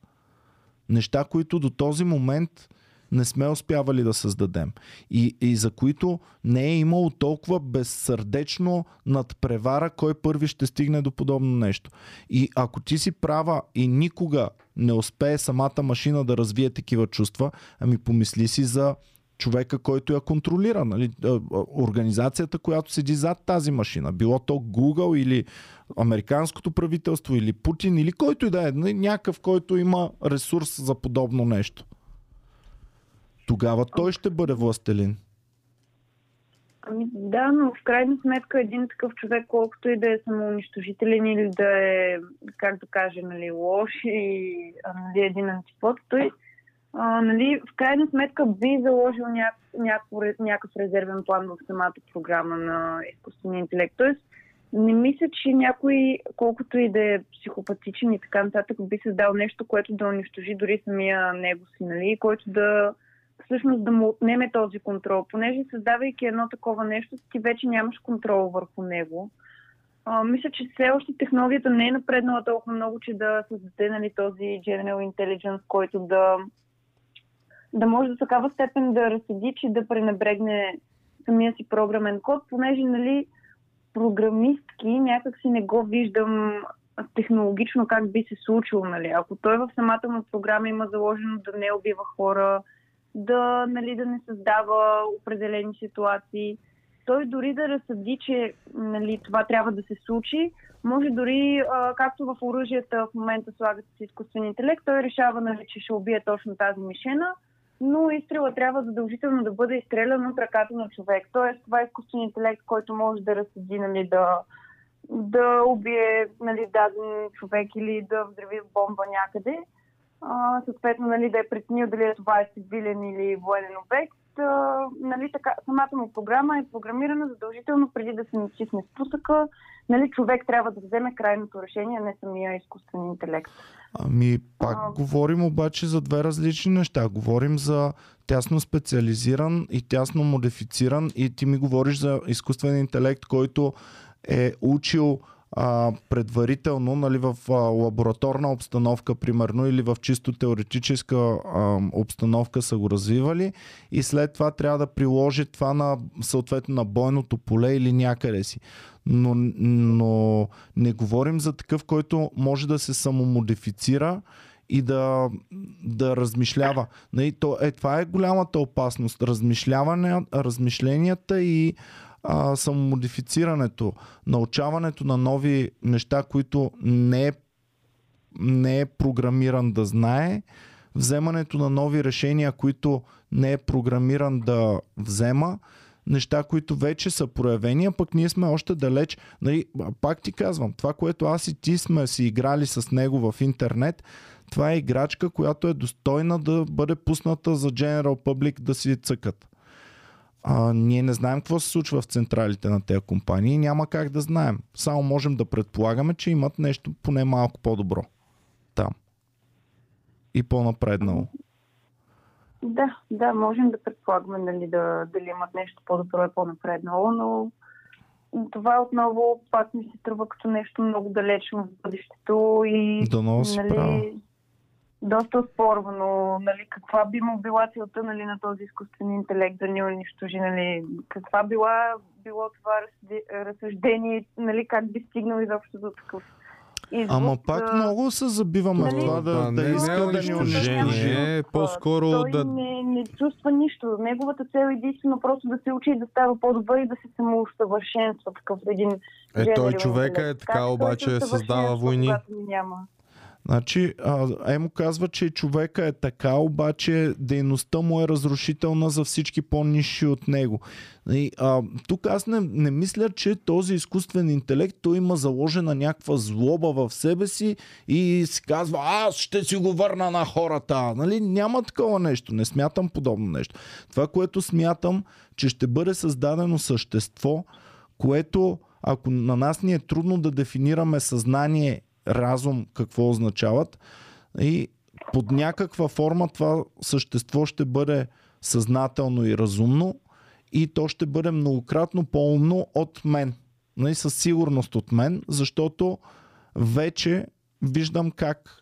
Speaker 1: Неща, които до този момент не сме успявали да създадем. И, и за които не е имало толкова безсърдечно надпревара, кой първи ще стигне до подобно нещо. И ако ти си права и никога не успее самата машина да развие такива чувства, ами помисли си за човека, който я контролира. Нали? Организацията, която седи зад тази машина. Било то Google или американското правителство или Путин или който и да е. нали, Някакъв, който има ресурс за подобно нещо. Тогава той ще бъде властелин.
Speaker 4: Ами да, но в крайна сметка един такъв човек, колкото и да е самоунищожителен или да е, как да кажа, нали, лош и нали, един антипод, той а, нали, в крайна сметка би заложил ня, няко, някакъв резервен план в самата програма на изкуствения интелект. Тоест, не мисля, че някой, колкото и да е психопатичен и така нататък, би създал нещо, което да унищожи дори самия него си, нали, който да всъщност да му отнеме този контрол, понеже създавайки едно такова нещо, ти вече нямаш контрол върху него. А, мисля, че все още технологията не е напреднала толкова много, че да създаде нали, този General Intelligence, който да, да може до такава степен да разсъди, че да пренебрегне самия си програмен код, понеже нали, програмистки някак си не го виждам технологично как би се случило. Нали. Ако той в самата му програма има заложено да не убива хора, да, нали, да не създава определени ситуации. Той дори да разсъди, че нали, това трябва да се случи, може дори, а, както в оръжията в момента слагат с изкуствен интелект, той решава, нали, че ще убие точно тази мишена, но изстрела трябва задължително да бъде изстреляна от ръката на човек. Тоест, това е изкуствен интелект, който може да разсъди, нали, да, да убие нали, даден човек или да взриви бомба някъде а, съответно нали, да е преценил дали е това е цивилен или военен обект. А, нали, така, самата му програма е програмирана задължително преди да се натисне спусъка. Нали, човек трябва да вземе крайното решение, не самия изкуствен интелект.
Speaker 1: Ами, пак
Speaker 4: А.
Speaker 1: говорим обаче за две различни неща. Говорим за тясно специализиран и тясно модифициран и ти ми говориш за изкуствен интелект, който е учил а, предварително нали, в а, лабораторна обстановка, примерно, или в чисто теоретическа а, обстановка са го развивали и след това трябва да приложи това на, съответно на бойното поле или някъде си. Но, но не говорим за такъв, който може да се самомодифицира и да, да размишлява. Нали, е, това е голямата опасност. Размишляване, размишленията и а, самомодифицирането, научаването на нови неща, които не е, не е програмиран да знае, вземането на нови решения, които не е програмиран да взема, неща, които вече са проявени, пък ние сме още далеч. Нали, пак ти казвам, това, което аз и ти сме си играли с него в интернет, това е играчка, която е достойна да бъде пусната за General Public да си цъкат. А, ние не знаем какво се случва в централите на тези компании няма как да знаем. Само можем да предполагаме, че имат нещо поне малко по-добро там. И по-напреднало.
Speaker 4: Да, да, можем да предполагаме нали, да, дали имат нещо по-добро и по-напреднало, но това отново пак ми се струва като нещо много далечно в бъдещето и
Speaker 1: Дано си права.
Speaker 4: нали, доста спорвано, нали, каква би му била целта нали, на този изкуствен интелект да ни унищожи, нали, каква била било това разсъждение, нали, как би стигнал изобщо до такъв извод.
Speaker 1: Ама пак много се забиваме
Speaker 4: Нали?
Speaker 1: това да, да,
Speaker 2: не,
Speaker 1: иска
Speaker 2: не е
Speaker 1: да ни унищожи.
Speaker 2: унищожение, по-скоро
Speaker 4: той
Speaker 2: да...
Speaker 4: не, не чувства нищо. Неговата цел е единствено просто да се учи и да става по-добър и да се самоусъвършенства такъв един
Speaker 2: Е, той човека е така,
Speaker 4: Как
Speaker 2: обаче създава
Speaker 4: усъвършенства,
Speaker 2: войни.
Speaker 4: няма.
Speaker 1: Значи, Емо казва, че човека е така, обаче дейността му е разрушителна за всички по-низши от него. И, а, тук аз не, не мисля, че този изкуствен интелект, той има заложена някаква злоба в себе си и си казва, аз ще си го върна на хората. Нали? Няма такова нещо. Не смятам подобно нещо. Това, което смятам, че ще бъде създадено същество, което ако на нас ни е трудно да дефинираме съзнание, разум, какво означават, и под някаква форма това същество ще бъде съзнателно и разумно и то ще бъде многократно по-умно от мен. Нали, със сигурност от мен, защото вече виждам как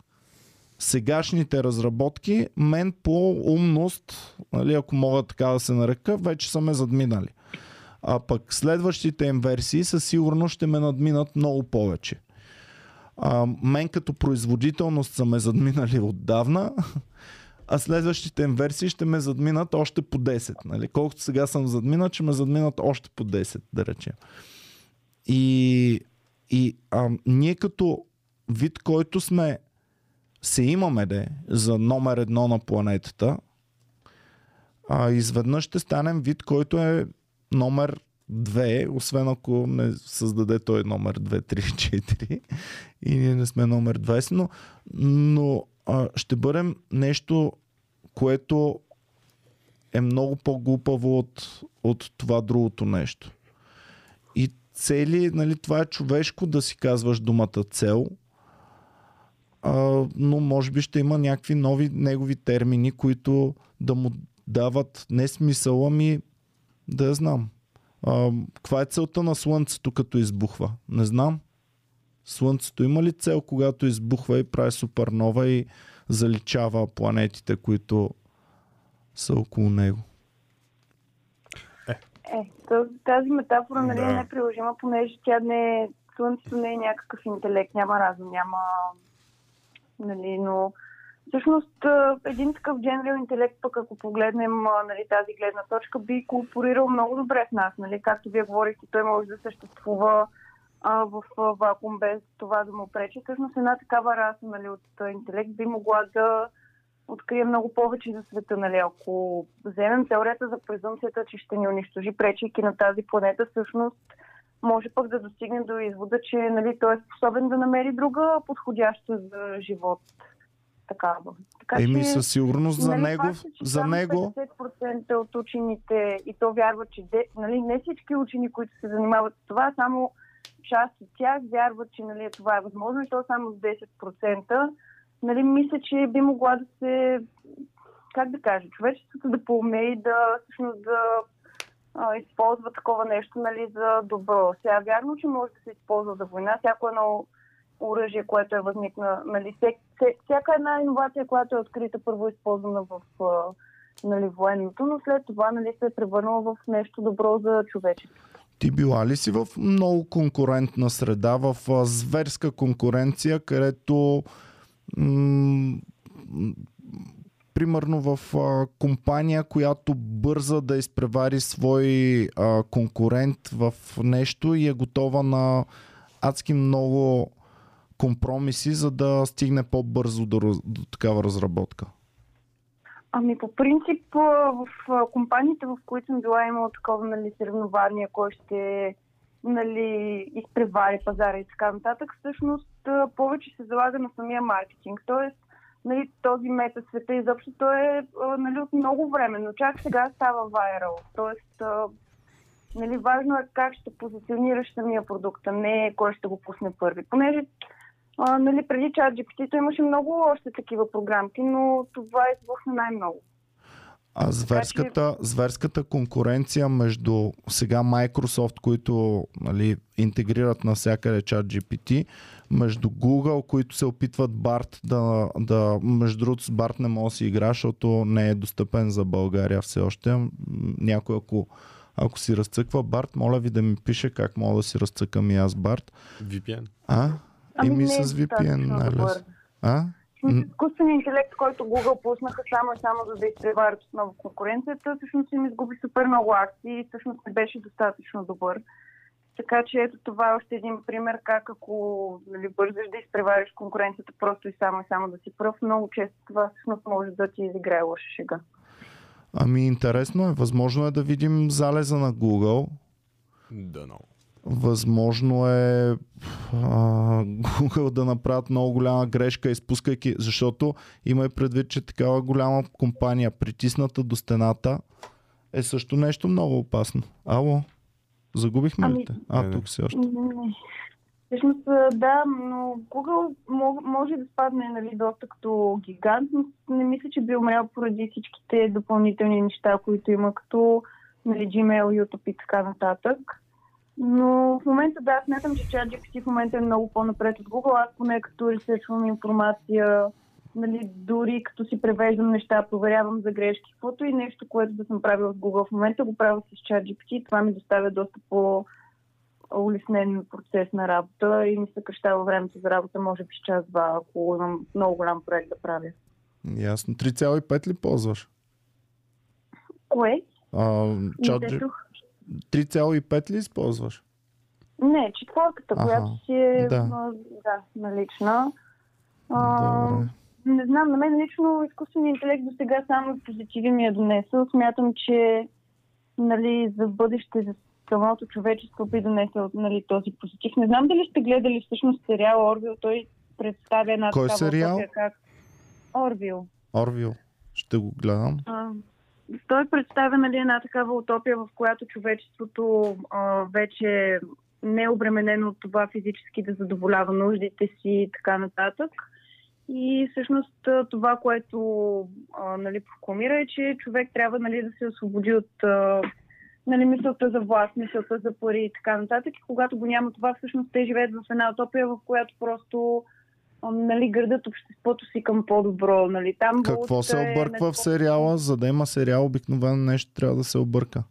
Speaker 1: сегашните разработки мен по умност, нали, ако мога така да се нарека, вече са ме задминали. А пък следващите им версии със сигурност ще ме надминат много повече. А, мен като производителност са ме задминали отдавна, а следващите им версии ще ме задминат още по 10. Нали? Колкото сега съм задминат, ще ме задминат още по 10, да речем. И, и а, ние като вид, който сме се имаме де за номер едно на планетата, а, изведнъж ще станем вид, който е номер 2, освен ако не създаде той номер 2, 3, 4 и ние не сме номер 20, но, но а, ще бъдем нещо, което е много по-глупаво от, от това другото нещо. И цели, нали, това е човешко да си казваш думата цел, а, но може би ще има някакви нови негови термини, които да му дават не смисъла ми, да я знам. А, каква е целта на Слънцето като избухва? Не знам. Слънцето има ли цел, когато избухва и прави супернова и заличава планетите, които са около него?
Speaker 4: Е, тази, тази метафора нали,
Speaker 2: Да.
Speaker 4: е неприложима, понеже тя не е, Слънцето не е някакъв интелект, няма разум, няма... Нали, но всъщност един такъв генерал интелект, пък ако погледнем нали, тази гледна точка, би кооперирал много добре с нас. Нали? Както вие говорихте, той може да съществува а, в вакуум без това да му пречи. Всъщност една такава раса нали, от интелект би могла да открие много повече за света. Нали? Ако вземем теорията за презумцията, че ще ни унищожи, пречейки на тази планета, всъщност може пък да достигне до извода, че нали, той е способен да намери друга подходяща за живот такава. Така
Speaker 1: Еми
Speaker 4: че,
Speaker 1: със сигурност за
Speaker 4: нали,
Speaker 1: него,
Speaker 4: факт е,
Speaker 1: за него
Speaker 4: 50% от учените и то вярват, че де, нали, не всички учени, които се занимават с това, само част от тях вярват, че нали, това е възможно и то само с 10%. Нали, мисля, че би могла да се, как да кажа, човечеството да поумее и да, всъщност, да а, използва такова нещо нали, за добро. Сега вярно, че може да се използва за война. Всяко едно оръжие, което е възникна, нали, всяка една иновация, която е открита, първо е използвана в нали, военното, но след това нали, се е превърнала в нещо добро за човечеството.
Speaker 1: Ти била ли си в много конкурентна среда, в зверска конкуренция, където м- примерно в а, компания, която бърза да изпревари свой а, конкурент в нещо и е готова на адски много компромиси, за да стигне по-бързо до, до такава разработка?
Speaker 4: Ами по принцип в компаниите, в които съм била имала такова нали, съревнование, кой ще нали, изпревари пазара и така нататък, всъщност повече се залага на самия маркетинг. Тоест, нали, този мета света изобщо той е нали, от много време, но чак сега става вайрал. Тоест, нали, важно е как ще позиционираш самия продукт, а не кой ще го пусне първи. Понеже а, нали, преди ChatGPT имаше много още такива програмки, но това избухна най-много.
Speaker 1: А зверската, зверската конкуренция между сега Microsoft, които нали, интегрират навсякъде чат GPT, между Google, които се опитват Барт да, да... Между другото с Барт не може да си игра, защото не е достъпен за България все още. Някой ако, ако си разцъква Барт, моля ви да ми пише как мога да си разцъкам и аз Барт.
Speaker 2: VPN.
Speaker 1: А? Еми
Speaker 4: не е
Speaker 1: с VPN,
Speaker 4: достатъчно
Speaker 1: нали? А?
Speaker 4: С
Speaker 1: М.
Speaker 4: изкуствения интелект, който Google пуснаха само и само за да изпреварят отново конкуренцията, всъщност им изгуби супер много акции и всъщност не беше достатъчно добър. Така че ето това е още един пример как ако нали, бързаш да изпревариш конкуренцията просто и само и само да си пръв, много често това всъщност може да ти изиграе лоша шега.
Speaker 1: Ами интересно е. Възможно е да видим залеза на Google.
Speaker 2: Да, много.
Speaker 1: Възможно е а, Google да направят много голяма грешка, изпускайки, защото има и предвид, че такава голяма компания, притисната до стената, е също нещо много опасно. Ало, загубихме ли
Speaker 4: Ами,
Speaker 1: те? А,
Speaker 2: не,
Speaker 1: тук си още.
Speaker 4: Не. Всъщност, да, но Google мо- може да спадне нали, доста като гигант, но не мисля, че би умрял поради всичките допълнителни неща, които има, като нали, Gmail, YouTube и така нататък. Но в момента, да, смятам, че ChatGPT в момента е много по-напред от Google. Аз поне като ресърчвам информация, нали, дори като си превеждам неща, проверявам за грешки, каквото и нещо, което да съм правила с Google в момента, го правя с ChatGPT. Това ми доставя доста по улеснен процес на работа и ми съкръщава времето за работа, може би час-два, ако имам много голям проект да правя.
Speaker 1: Ясно. 3,5 ли ползваш?
Speaker 4: Кое?
Speaker 1: А, чат,
Speaker 4: Не.
Speaker 1: 3,5 ли използваш?
Speaker 4: Не, четвърката,
Speaker 1: Аха,
Speaker 4: която си е
Speaker 1: да.
Speaker 4: да, налична. А,
Speaker 1: Добре.
Speaker 4: не знам, на мен лично изкуственият интелект до сега само позитиви ми е донесъл. Смятам, че нали, за бъдеще, за самото човечество би донесъл нали, този позитив. Не знам дали сте гледали всъщност сериал Орвил. Той представя една
Speaker 1: Кой
Speaker 4: такава
Speaker 1: сериал?
Speaker 4: как Орвил.
Speaker 1: Орвил. Ще го гледам.
Speaker 4: А, той представя нали, една такава утопия, в която човечеството а, вече не е обременено от това физически да задоволява нуждите си и така нататък. И всъщност това, което а, нали, прокламира е, че човек трябва нали, да се освободи от а, нали, мисълта за власт, мисълта за пари и така нататък. И когато го няма това, всъщност те живеят в една утопия, в която просто нали, градат обществото си към по-добро. Нали. Там
Speaker 1: Какво се
Speaker 4: е
Speaker 1: обърква в
Speaker 4: нещо-
Speaker 1: сериала? За да има сериал, обикновено нещо трябва да се обърка.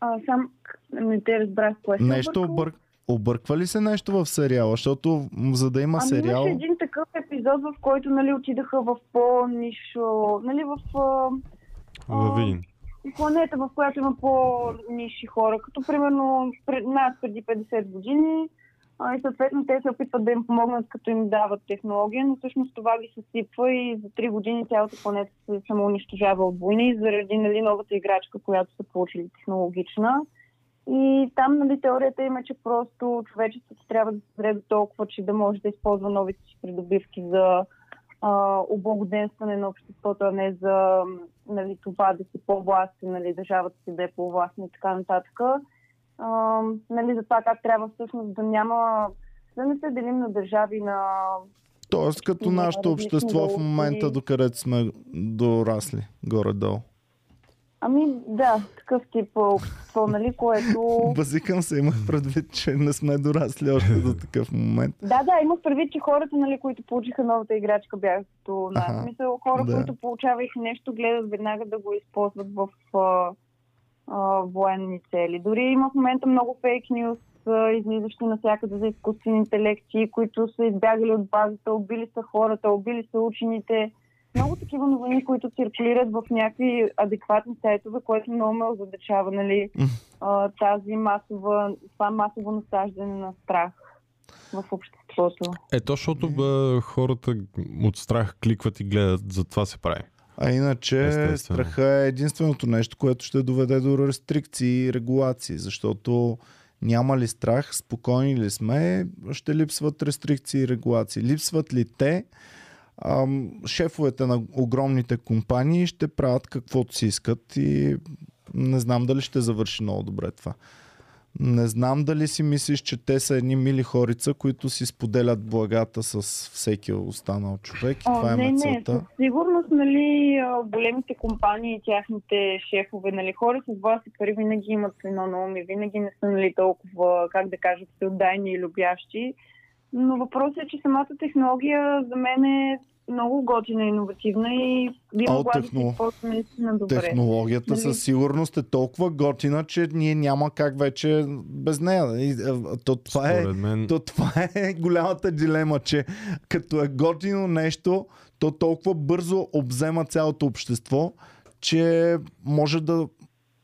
Speaker 4: А, сам не те разбрах кое се
Speaker 1: Нещо обърк... Обърква ли се нещо в сериала? Защото за да има
Speaker 4: Ами
Speaker 1: сериал...
Speaker 4: имаше един такъв епизод, в който нали, отидаха в по-нишо, нали, в а,
Speaker 2: Във Видин.
Speaker 4: планета, в която има по-ниши хора, като примерно пред нас преди 50 години. И съответно те се опитват да им помогнат, като им дават технология, но всъщност това ги съсипва и за 3 години цялата планета се самоунищожава от войни заради нали, новата играчка, която са получили технологична. И там нали, теорията има, че просто човечеството трябва да се спре до толкова, че да може да използва новите си придобивки за а, облагоденстване на обществото, а не за нали, това да си по-властен, нали, държавата си да е по-властна и така нататък. А, нали, за това как трябва всъщност да няма, да не се делим на държави, на...
Speaker 1: Тоест като
Speaker 4: Има
Speaker 1: нашето общество в момента, докъдето сме дорасли, горе-долу.
Speaker 4: Ами да, такъв тип общество, нали, което...
Speaker 1: Базикам се, имах предвид, че не сме дорасли още до такъв момент.
Speaker 4: Да, да, имах предвид, че хората, нали, които получиха новата играчка, бяха като нас. Мисъл, хора,
Speaker 1: да.
Speaker 4: които получавайки нещо, гледат веднага да го използват в а, военни цели. Дори има в момента много фейк нюз, излизащи навсякъде за изкуствени интелекти, които са избягали от базата, убили са хората, убили са учените. Много такива новини, които циркулират в някакви адекватни сайтове, което много ме озадачава, нали, а, тази масова, това масово насаждане на страх. в обществото.
Speaker 2: Е, то, защото бе, хората от страх кликват и гледат, за това се прави.
Speaker 1: А иначе
Speaker 2: Естествено.
Speaker 1: страха е единственото нещо, което ще доведе до рестрикции и регулации, защото няма ли страх, спокойни ли сме, ще липсват рестрикции и регулации. Липсват ли те, ам, шефовете на огромните компании ще правят каквото си искат и не знам дали ще завърши много добре това. Не знам дали си мислиш, че те са едни мили хорица, които си споделят благата с всеки останал човек и това е
Speaker 4: не, не,
Speaker 1: целта.
Speaker 4: със сигурност, нали, а, големите компании и тяхните шефове, нали, хора с власт и пари винаги имат едно на ум и винаги не са, нали, толкова, как да кажа, всеотдайни и любящи. Но въпросът е, че самата технология за мен е много готина и иновативна и би могла да
Speaker 1: техно-
Speaker 4: се използва наистина добре.
Speaker 1: Технологията
Speaker 4: Нали?
Speaker 1: със сигурност е толкова готина, че ние няма как вече без нея. И, е, То, това, е,
Speaker 2: мен,
Speaker 1: то, това е голямата дилема, че като е готино нещо, то толкова бързо обзема цялото общество, че може да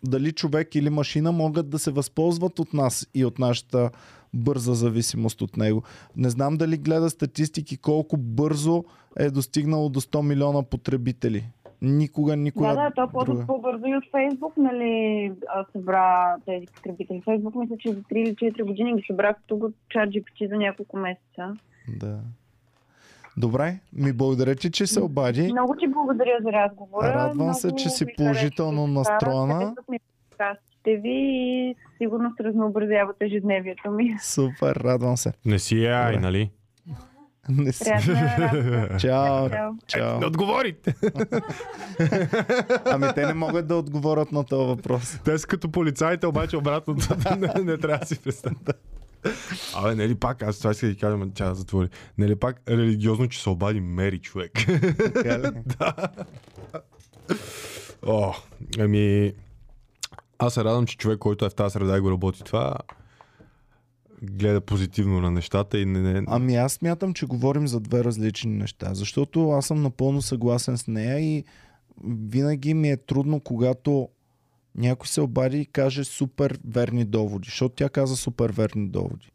Speaker 1: дали човек или машина могат да се възползват от нас и от нашата бърза зависимост от него. Не знам дали гледа статистики колко бързо е достигнало до 100 милиона потребители. Никога, никога.
Speaker 4: Да, да, то по-
Speaker 1: друга.
Speaker 4: по-бързо и от Фейсбук, нали, събра тези потребители. Фейсбук мисля, че за 3 или 4 години ги събра като го GPT за няколко месеца.
Speaker 1: Да. Добре, ми благодаря ти, че се обади.
Speaker 4: Много ти благодаря за разговора.
Speaker 1: Радвам се,
Speaker 4: Много
Speaker 1: че си положително настроена.
Speaker 4: Ми ви и сигурно се разнообразяват ежедневието ми.
Speaker 1: Супер, радвам се.
Speaker 2: не си
Speaker 1: Добре.
Speaker 2: нали?
Speaker 1: Не си. Чао.
Speaker 4: Чао.
Speaker 1: Чао.
Speaker 2: Не отговорите!
Speaker 1: Ами те не могат да отговорят на този въпрос.
Speaker 2: Те са като полицаите, обаче обратно не, не трябва да си представя. Абе, не ли пак, аз това исках да ти кажа, ма тя да затвори. Не ли пак религиозно, че се обади Мери човек?
Speaker 1: Така ли?
Speaker 2: О, ами... Аз се радвам, че човек, който е в тази среда и го работи това, гледа позитивно на нещата и не... не...
Speaker 1: Ами аз смятам, че говорим за две различни неща, защото аз съм напълно съгласен с нея и винаги ми е трудно, когато някой се обади и каже супер верни доводи, защото тя каза супер верни доводи.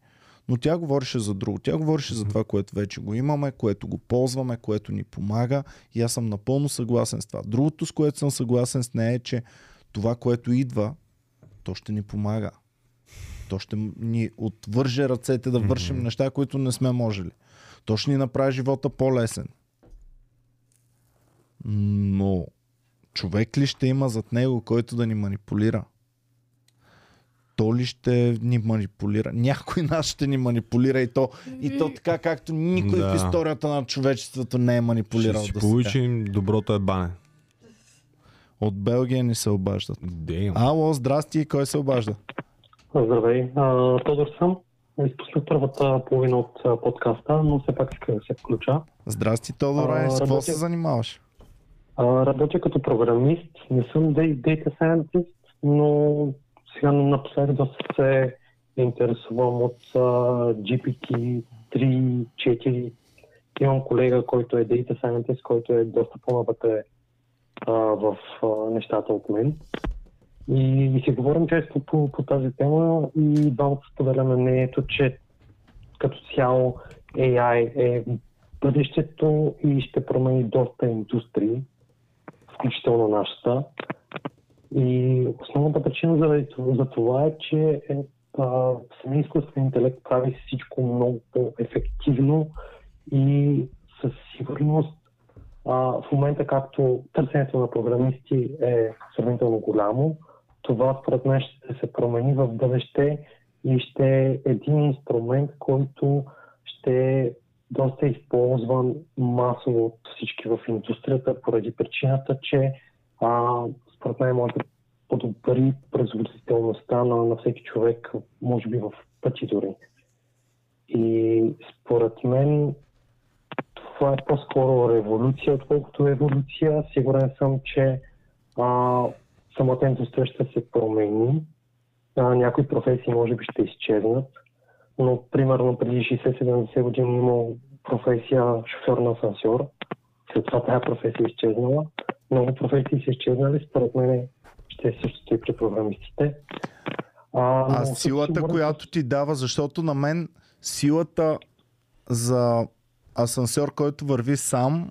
Speaker 1: Но тя говореше за друго. Тя говореше за това, което вече го имаме, което го ползваме, което ни помага и аз съм напълно съгласен с това. Другото, с което съм съгласен с нея е, че това, което идва, то ще ни помага. То ще ни отвърже ръцете да вършим
Speaker 2: Мгм.
Speaker 1: неща, които не сме можели. То ще ни направи живота по-лесен. Но човек ли ще има зад него, който да ни манипулира? То ли ще ни манипулира? Някой нас ще ни манипулира и то, и то така, както никой
Speaker 2: Да.
Speaker 1: в историята на човечеството не е манипулирал
Speaker 2: Ще си
Speaker 1: сега.
Speaker 2: получим доброто е бане.
Speaker 1: От Белгия ни се обаждат.
Speaker 2: Damn.
Speaker 1: Ало, здрасти, кой се обажда?
Speaker 5: Здравей, а, Тодор съм. Изпуснах първата половина от подкаста, но все пак исках да се включа.
Speaker 1: Здрасти, Тодоре.
Speaker 5: А,
Speaker 1: С какво
Speaker 5: работя-
Speaker 1: се занимаваш?
Speaker 5: А, работя като програмист, не съм data scientist, но сега напоследък доста се интересувам от а, GPT 3, 4. Имам колега, който е data scientist, който е доста по-напътре а, в а, нещата от мен. И, и си говорим често по, по тази тема и двамата споделяме мнението, че като цяло AI е бъдещето и ще промени доста индустрии, включително нашата. И основната причина за, за това е, че е, а, изкуствен интелект прави всичко много по-ефективно и със сигурност а, в момента, както търсенето на програмисти е сравнително голямо, това според мен ще се промени в бъдеще и ще е един инструмент, който ще е доста използван масово от всички в индустрията, поради причината, че а, според мен може да подобри производителността на, на всеки човек, може би в пъти дори. И според мен това е по-скоро революция, отколкото еволюция. Сигурен съм, че а, самата индустрия ще се промени. А, някои професии може би ще изчезнат, но примерно преди 60-70 години имал професия шофьор на асансьор. След това тази професия е изчезнала. Много професии са изчезнали, според мен ще е същото и при програмистите.
Speaker 1: А
Speaker 5: със
Speaker 1: силата,
Speaker 5: сигурност-
Speaker 1: която ти дава, защото на мен силата за асансьор, който върви сам,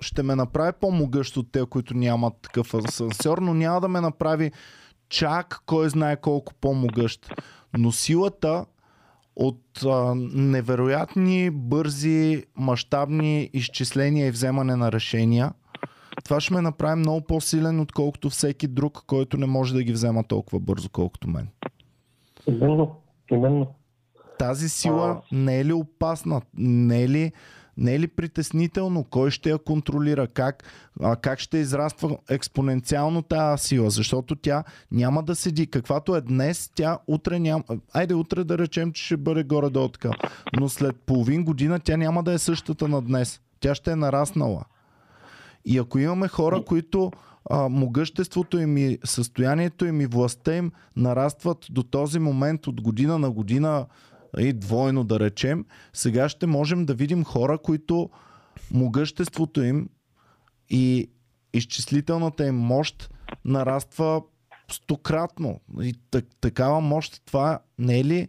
Speaker 1: ще ме направи по-могъщ от те, които нямат такъв асансьор, но няма да ме направи чак кой знае колко по-могъщ. Но силата от а, невероятни, бързи, мащабни изчисления и вземане на решения, това ще ме направи много по-силен, отколкото всеки друг, който не може да ги взема толкова бързо, колкото мен.
Speaker 5: Именно, именно.
Speaker 1: Тази сила не е ли опасна? Не е ли, не е ли притеснително? Кой ще я контролира? Как, а, как ще израства експоненциално тази сила? Защото тя няма да седи. Каквато е днес, тя утре няма. Айде, утре да речем, че ще бъде горе-долу така. Но след половин година тя няма да е същата на днес. Тя ще е нараснала. И ако имаме хора, които а, могъществото им и състоянието им и властта им нарастват до този момент от година на година и двойно да речем, сега ще можем да видим хора, които могъществото им и изчислителната им мощ нараства стократно. И так, такава мощ, това не е ли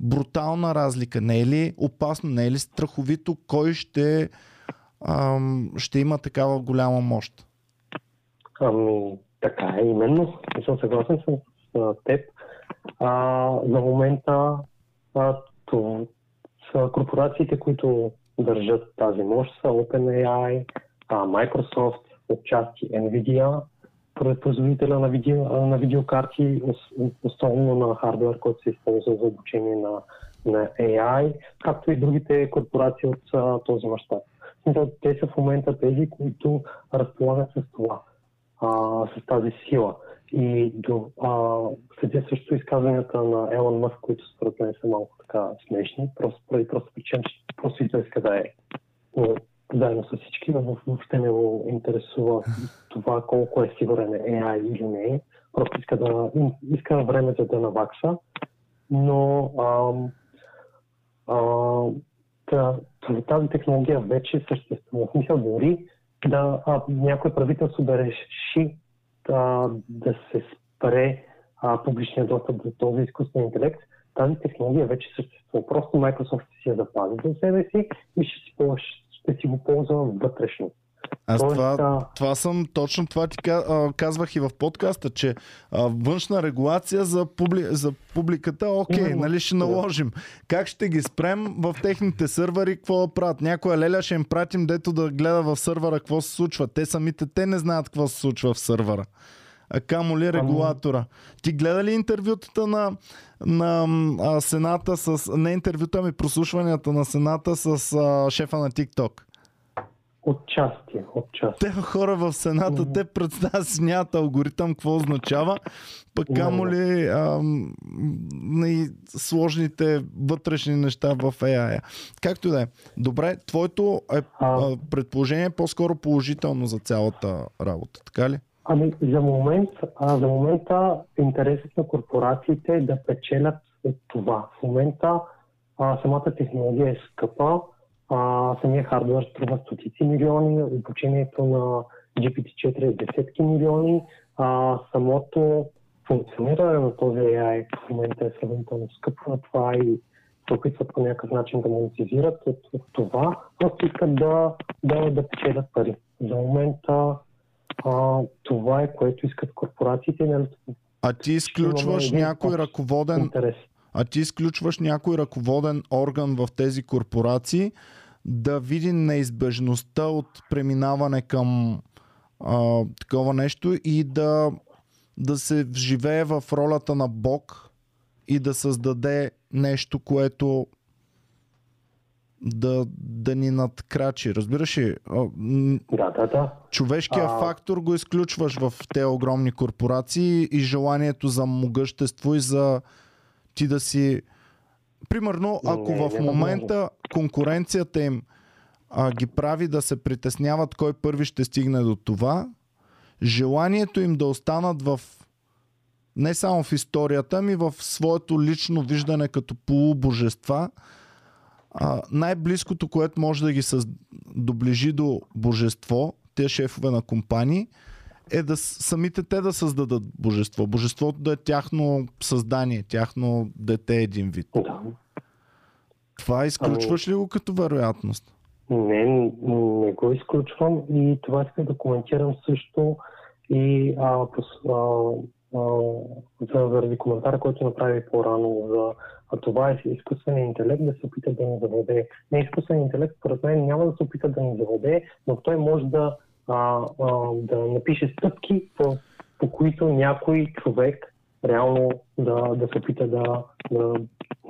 Speaker 1: брутална разлика? Не е ли опасно? Не е ли страховито? Кой ще, ам, ще има такава голяма мощ?
Speaker 5: Ами, така е, именно. Не съм съгласен с теб. А, за момента а, то, са корпорациите, които държат тази мощ са OpenAI, а, Microsoft, отчасти Nvidia, производителя на, видео, на видеокарти, ос- особено на хардвер, който се използва за обучение на, на AI, както и другите корпорации от а, този мащаб. Те са в момента тези, които разполагат с това, а, с тази сила. И до, а, следя също изказванията на Елон Мъск, които според мен са малко така смешни, просто поради просто причина, че просто и той иска да е но, заедно с всички, но въобще не го интересува това колко е сигурен AI или не. Просто иска, да, иска време за да навакса, но ам, а, та, тази технология вече съществува. В смисъл дори да а, някое правителство да реши да, да се спре а, публичния достъп до този изкуствен интелект, тази технология вече съществува. Просто Microsoft си я запази за себе си и ще си, ще си го ползва вътрешно.
Speaker 1: Аз това, това съм, точно това ти казвах и в подкаста, че а, външна регулация за, публи, за публиката, окей, okay, нали ще наложим. Как ще ги спрем в техните сървъри, какво да правят? Някоя леля ще им пратим, дето да гледа в сървъра какво се случва. Те самите, те не знаят какво се случва в сървъра. А камо ли регулатора? Ти гледа ли интервютата на, на а, Сената с... Не интервюта, ми прослушванията на Сената с а, шефа на TikTok?
Speaker 5: Отчасти, отчасти.
Speaker 1: Те хора в Сената, mm-hmm. те представят си нямат алгоритъм, какво означава, пък камо ли ам, и сложните вътрешни неща в AI. Както и да е. Добре, твоето е, а... предположение е по-скоро положително за цялата работа, така ли?
Speaker 5: Ами, за, момент, а, за момента интересът на корпорациите е да печелят от това. В момента а, самата технология е скъпа, а, самия хардвер струва стотици милиони, обучението на GPT-4 е десетки милиони, а, самото функциониране на този AI в момента е сравнително скъпо на това и се опитват по някакъв начин да монетизират от, от това, просто искат да, да, да печелят пари. За момента а, това е което искат корпорациите.
Speaker 1: А ти изключваш някой ръководен... Интерес. А ти изключваш някой ръководен орган в тези корпорации да види неизбежността от преминаване към а, такова нещо и да, да се вживее в ролята на Бог и да създаде нещо, което да, да ни надкрачи. Разбираш ли?
Speaker 5: Да, да, да.
Speaker 1: Човешкият а... фактор го изключваш в тези огромни корпорации и желанието за могъщество и за ти да си... Примерно, ако не, в момента конкуренцията им а, ги прави да се притесняват кой първи ще стигне до това, желанието им да останат в не само в историята, ми в своето лично виждане като полубожества, а, най-близкото, което може да ги доближи до божество, те шефове на компании, е да самите те да създадат божество. Божеството да е тяхно създание, тяхно дете един вид.
Speaker 5: Да.
Speaker 1: Това изключваш ли го като вероятност?
Speaker 5: Не, не го изключвам и това исках да коментирам също и а, пос- а, а, за, заради коментара, който направи по-рано за а това е изкуственият интелект да се опита да ни завладее. Не изкуственият интелект, според мен, няма да се опита да ни завладее, но той може да, а, а, да напише стъпки, по, по които някой човек реално да, да се опита да, да,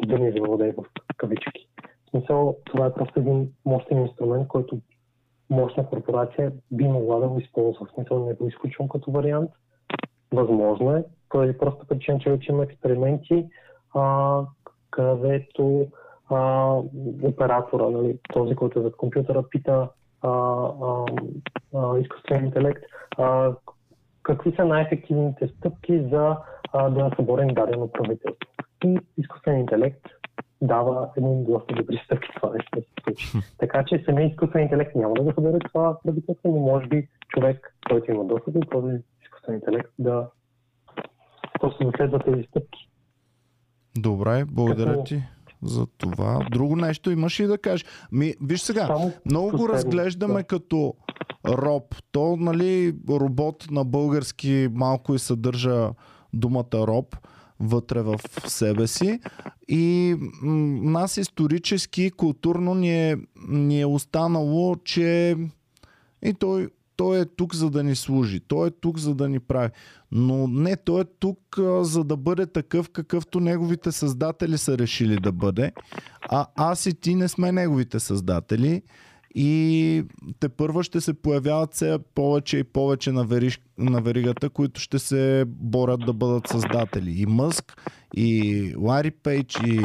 Speaker 5: да ни завладее в кавички. В смисъл, това е просто един мощен инструмент, който мощна корпорация би могла да го използва. В смисъл, не го изключвам като вариант. Възможно е, поради просто причина, че вече има експерименти, а, където а, оператора, нали, този, който е зад компютъра, пита изкуствен интелект а, какви са най-ефективните стъпки за а, да съборим дадено правителство. И изкуствен интелект дава един доста добри стъпки това нещо да се случи. Така че самия изкуствен интелект няма да го събере това правителство, но може би човек, който има достъп до този изкуствен интелект да просто да следва тези стъпки.
Speaker 1: Добре, благодаря
Speaker 5: Какво?
Speaker 1: ти за това. Друго нещо имаш и да кажеш. Ми, виж сега,
Speaker 5: Само
Speaker 1: много го разглеждаме
Speaker 5: да.
Speaker 1: като роб. То, нали, робот на български малко и съдържа думата роб вътре в себе си. И м- нас исторически, културно ни е, ни е останало, че и той, той е тук за да ни служи. Той е тук за да ни прави. Но не, той е тук а, за да бъде такъв, какъвто неговите създатели са решили да бъде. А аз и ти не сме неговите създатели. И те първа ще се появяват все повече и повече на, вериж, на веригата, които ще се борят да бъдат създатели. И Мъск, и Лари Пейдж, и,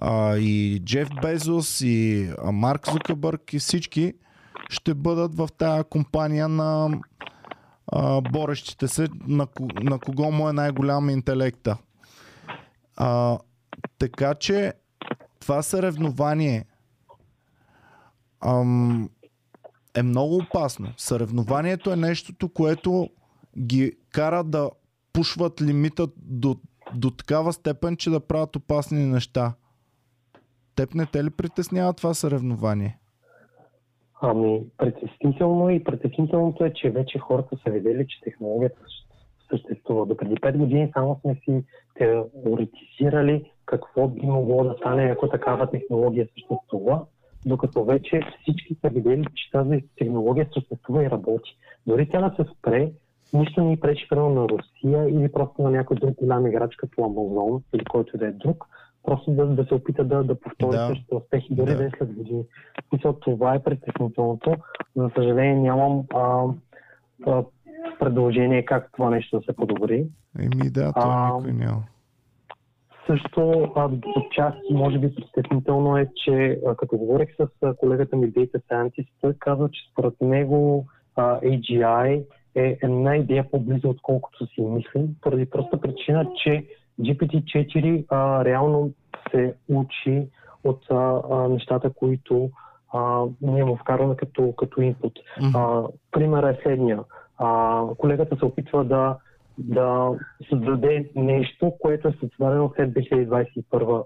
Speaker 1: а, и Джеф Безос, и а, Марк Зукърбърг, и всички ще бъдат в тая компания на борещите се, на, на кого му е най-голям интелекта. А, така че това съревнование ам, е много опасно. Съревнованието е нещото, което ги кара да пушват лимита до, до такава степен, че да правят опасни неща. Теб не те ли притеснява това съревнование?
Speaker 5: Ами, притеснително и притеснителното е, че вече хората са видели, че технологията съществува. До преди 5 години само сме си теоретизирали какво би могло да стане, ако такава технология съществува, докато вече всички са видели, че тази технология съществува и работи. Дори тя да се спре, нищо не ни пречи на Русия или просто на някой друг голям играч като Амазон или който да е друг, просто да, да се опита да, да повтори
Speaker 1: Да.
Speaker 5: същите успехи, дори
Speaker 1: Да.
Speaker 5: да. е след години. Смисъл, това е притеснителното. За съжаление нямам а, а, предложение как това нещо да се подобри.
Speaker 1: Еми да, то
Speaker 5: А,
Speaker 1: никой няма.
Speaker 5: Също а, отчасти, може би притеснително е, че а, като говорих с а, колегата ми Data Scientist, той казва, че според него а, AGI е една идея по-близо, отколкото си мислим, поради проста причина, че GPT-4 а, реално се учи от а, а, нещата, които а, ние му вкарваме като, като инпут. Примерът е следния. А, колегата се опитва да, да създаде нещо, което е създадено след 2021 година. Про-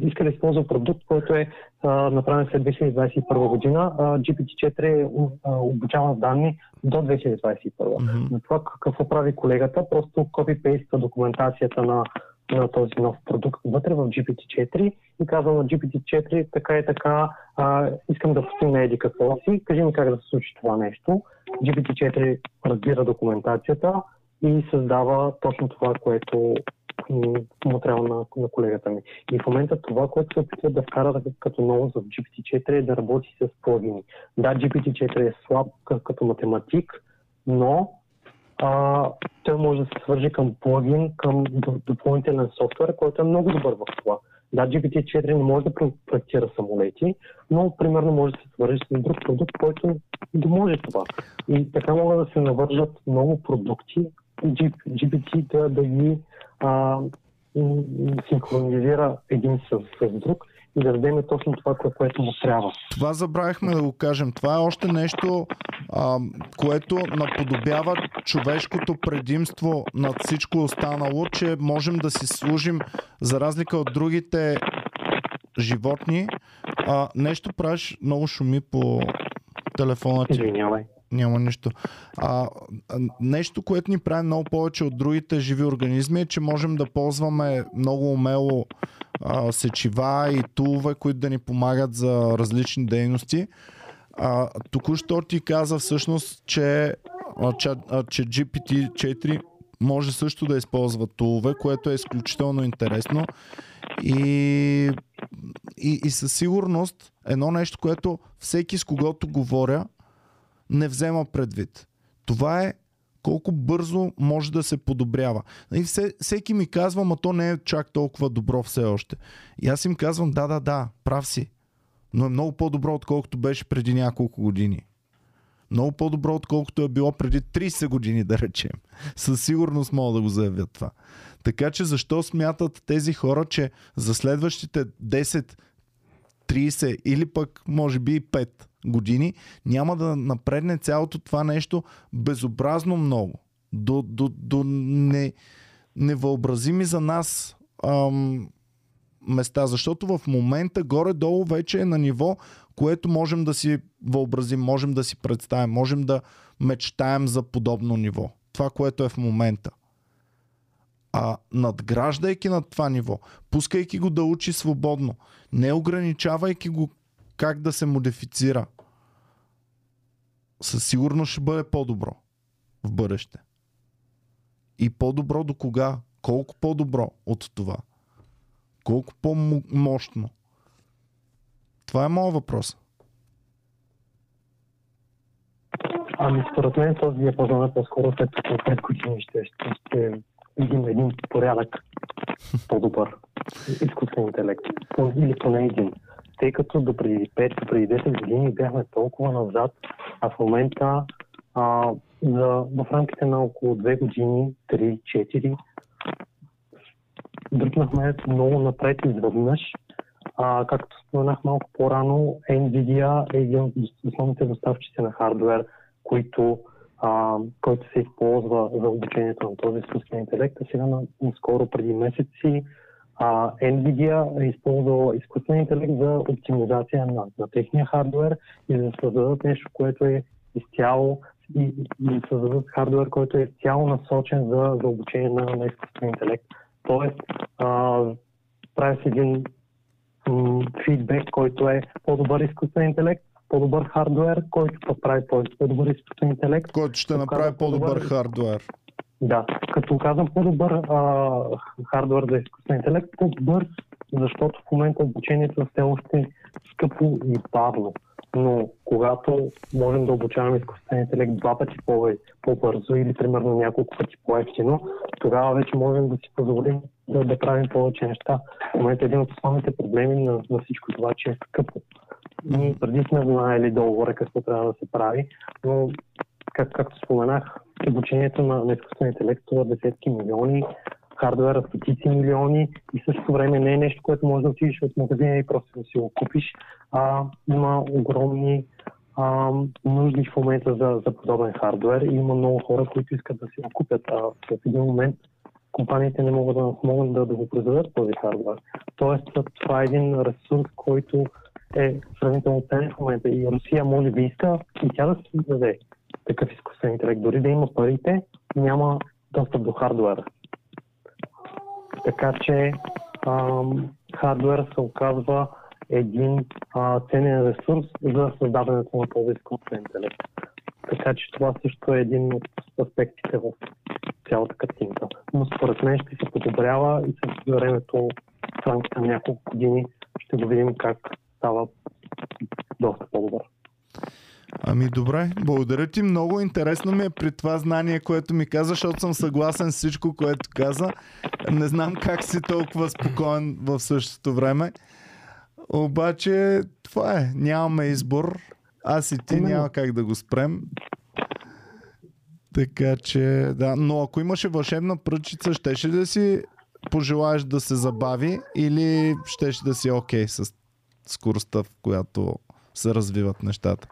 Speaker 5: Иска да използва продукт, който е а, направен след 2021 година. А, GPT-4 е у- а, обучаван с данни до 2021.
Speaker 1: Мгм.
Speaker 5: Но това какво прави колегата? Просто копипейства документацията на, на този нов продукт вътре в GPT-4 и казва на GPT-4 така и така, а, искам да постигна еди какво си, кажи ми как да се случи това нещо. GPT-4 разбира документацията и създава точно това, което му на, на колегата ми. И в момента това, което се опитват да вкарат като ново в GPT-4 е да работи с плагини. Да, GPT-4 е слаб като математик, но а, той може да се свържи към плагин, към допълнителен софтуер, който е много добър в това. Да, GPT-4 не може да про- проектира самолети, но примерно може да се свържи с друг продукт, който да може това. И така могат да се навържат много продукти, GPT да, да ги а, синхронизира един с, с друг и да дадем точно това, кое- което му трябва.
Speaker 1: Това забравихме да го кажем. Това е още нещо, а, което наподобява човешкото предимство над всичко останало, че можем да си служим, за разлика от другите животни. А, нещо правиш, много шуми по телефона ти.
Speaker 5: Извинявай.
Speaker 1: Няма нищо. А, нещо, което ни прави много повече от другите живи организми е, че можем да ползваме много умело а, сечива и тулове, които да ни помагат за различни дейности. А, току-що ти каза всъщност, че, че, че GPT-4 може също да използва тулове, което е изключително интересно. И, и, и със сигурност едно нещо, което всеки с когото говоря не взема предвид. Това е колко бързо може да се подобрява. И все, всеки ми казва, ма то не е чак толкова добро все още. И аз им казвам, да, да, да, прав си. Но е много по-добро, отколкото беше преди няколко години. Много по-добро, отколкото е било преди 30 години, да речем. Със сигурност мога да го заявя това. Така че защо смятат тези хора, че за следващите 10, 30 или пък може би и 5 години няма да напредне цялото това нещо безобразно много. До, до, до не, невъобразими за нас ам, места, защото в момента горе-долу вече е на ниво, което можем да си въобразим, можем да си представим, можем да мечтаем за подобно ниво. Това, което е в момента. А надграждайки над това ниво, пускайки го да учи свободно, не ограничавайки го как да се модифицира, със сигурност ще бъде по-добро в бъдеще. И по-добро до кога? Колко по-добро от това? Колко по-мощно? Това е моят въпрос.
Speaker 5: Ами според мен този диапазон е по-скоро след като 5 години ще, ще, ще видим един порядък по-добър изкуствен интелект. Или поне един. Тъй като до преди 5, до преди 10 години бяхме толкова назад, а в момента а, за, в рамките на около 2 години, 3-4, дръпнахме много напред изведнъж. А, както споменах малко по-рано, Nvidia е един от основните доставчици на хардвер, които, а, който се използва за обучението на този изкуствен интелект. А сега на, скоро преди месеци а, Nvidia е използвала изкуствен интелект за оптимизация на, на техния хардвер и за да създадат нещо, което е изцяло и, и създадат хардвер, който е изцяло насочен за, за обучение на, на изкуствен интелект. Тоест, а, прави си един м- фидбек, който е по-добър изкуствен интелект, по-добър хардвер, който пък прави по-добър изкуствен интелект.
Speaker 1: Който ще направи по-добър хардвер.
Speaker 5: Да, като казвам по-добър а, хардвер за изкуствен интелект, по-бърз, защото в момента обучението е все още скъпо и бавно. Но когато можем да обучаваме изкуствен интелект два пъти по-бързо или примерно няколко пъти по-ефтино, тогава вече можем да си позволим да, да правим повече неща. В момента един от основните проблеми на, на всичко това, че е скъпо. Ние преди сме знаели договора какво трябва да се прави, но как, както споменах, обучението на, на изкуствен интелект това десетки милиони, хардвера стотици милиони и същото време не е нещо, което може да отидеш от магазина и просто да си го купиш, а има огромни а, нужди в момента за, за подобен хардвер и има много хора, които искат да си го купят, а в един момент компаниите не могат да, могат да, да го произведат този хардвер. Тоест, това е един ресурс, който е сравнително ценен в момента и Русия може би иска и тя да си даде такъв изкуствен интелект. Дори да има парите, няма достъп до хардуера. Така че хардуер се оказва един а, ценен ресурс за създаването на този изкуствен интелект. Така че това също е един от аспектите в цялата картинка. Но според мен ще се подобрява и с времето в рамките на няколко години ще го видим как става доста по-добър.
Speaker 1: Ами добре, благодаря ти. Много интересно ми е при това знание, което ми каза, защото съм съгласен с всичко, което каза. Не знам как си толкова спокоен в същото време. Обаче това е. Нямаме избор. Аз и ти няма как да го спрем. Така че, да. Но ако имаше вълшебна пръчица, щеше да си пожелаеш да се забави или щеше да си окей okay с скоростта, в която се развиват нещата?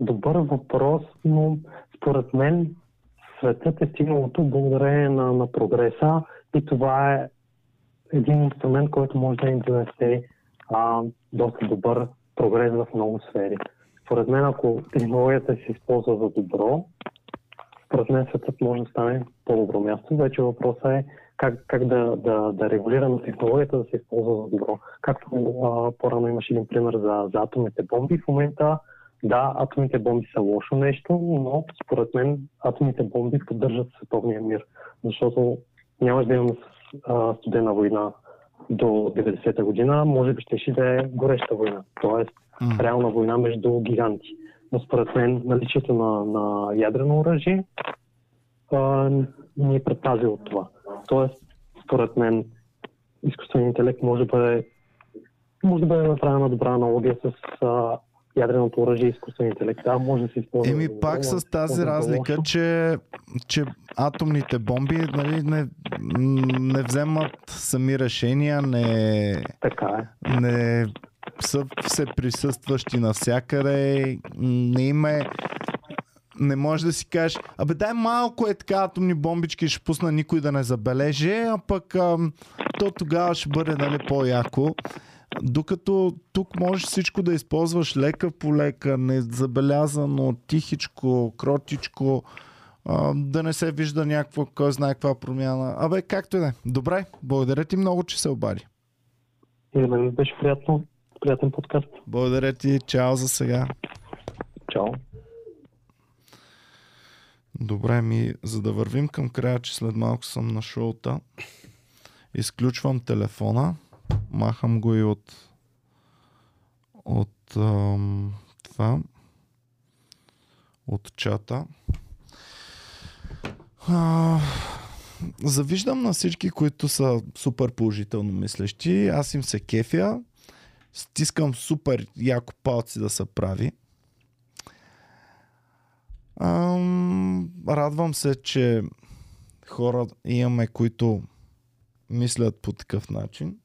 Speaker 5: Добър въпрос, но според мен светът е стигнал тук благодарение на, на прогреса и това е един инструмент, който може да им донесе а, доста добър прогрес в много сфери. Според мен, ако технологията се използва за добро, според мен светът може да стане по-добро място. Вече въпросът е как, как да, да, да регулираме технологията да се използва за добро. Както а, по-рано имаш един пример за, за атомните бомби. В момента, да, атомните бомби са лошо нещо, но според мен атомните бомби поддържат световния мир. Защото нямаш да имаме а, студена война до 90-та година, може би ще да е гореща война. Тоест,
Speaker 1: М.
Speaker 5: реална война между гиганти. Но според мен наличието на, на ядрено оръжие а, ни е предпази от това. Тоест, според мен, изкуственият интелект може да бъде, може да бъде направена добра аналогия с а, ядреното оръжие и изкуственият интелект. Да, може да се използва.
Speaker 1: Еми
Speaker 5: за
Speaker 1: пак с
Speaker 5: може
Speaker 1: тази
Speaker 5: да
Speaker 1: разлика, че, че атомните бомби нали, не, не вземат сами решения, не,
Speaker 5: Така е.
Speaker 1: не са все присъстващи навсякъде, не има е- не можеш да си кажеш, абе дай малко е така атомни бомбички, ще пусна никой да не забележи, а пък ам, то тогава ще бъде нали, по-яко. Докато тук можеш всичко да използваш лека по лека, незабелязано, тихичко, кротичко, да не се вижда някаква, кой знае каква промяна. Абе, както и да е. Добре, благодаря ти много, че се обади.
Speaker 5: И мен ми беше приятно. Приятен подкаст.
Speaker 1: Благодаря ти, чао за сега.
Speaker 5: Чао.
Speaker 1: Добре ми, за да вървим към края, че след малко съм на шоута, изключвам телефона, махам го и от от ам, това от чата. А, завиждам на всички, които са супер положително мислещи. Аз им се кефя. Стискам супер яко палци да се прави. Ам, радвам се, че хора имаме, които мислят по такъв начин.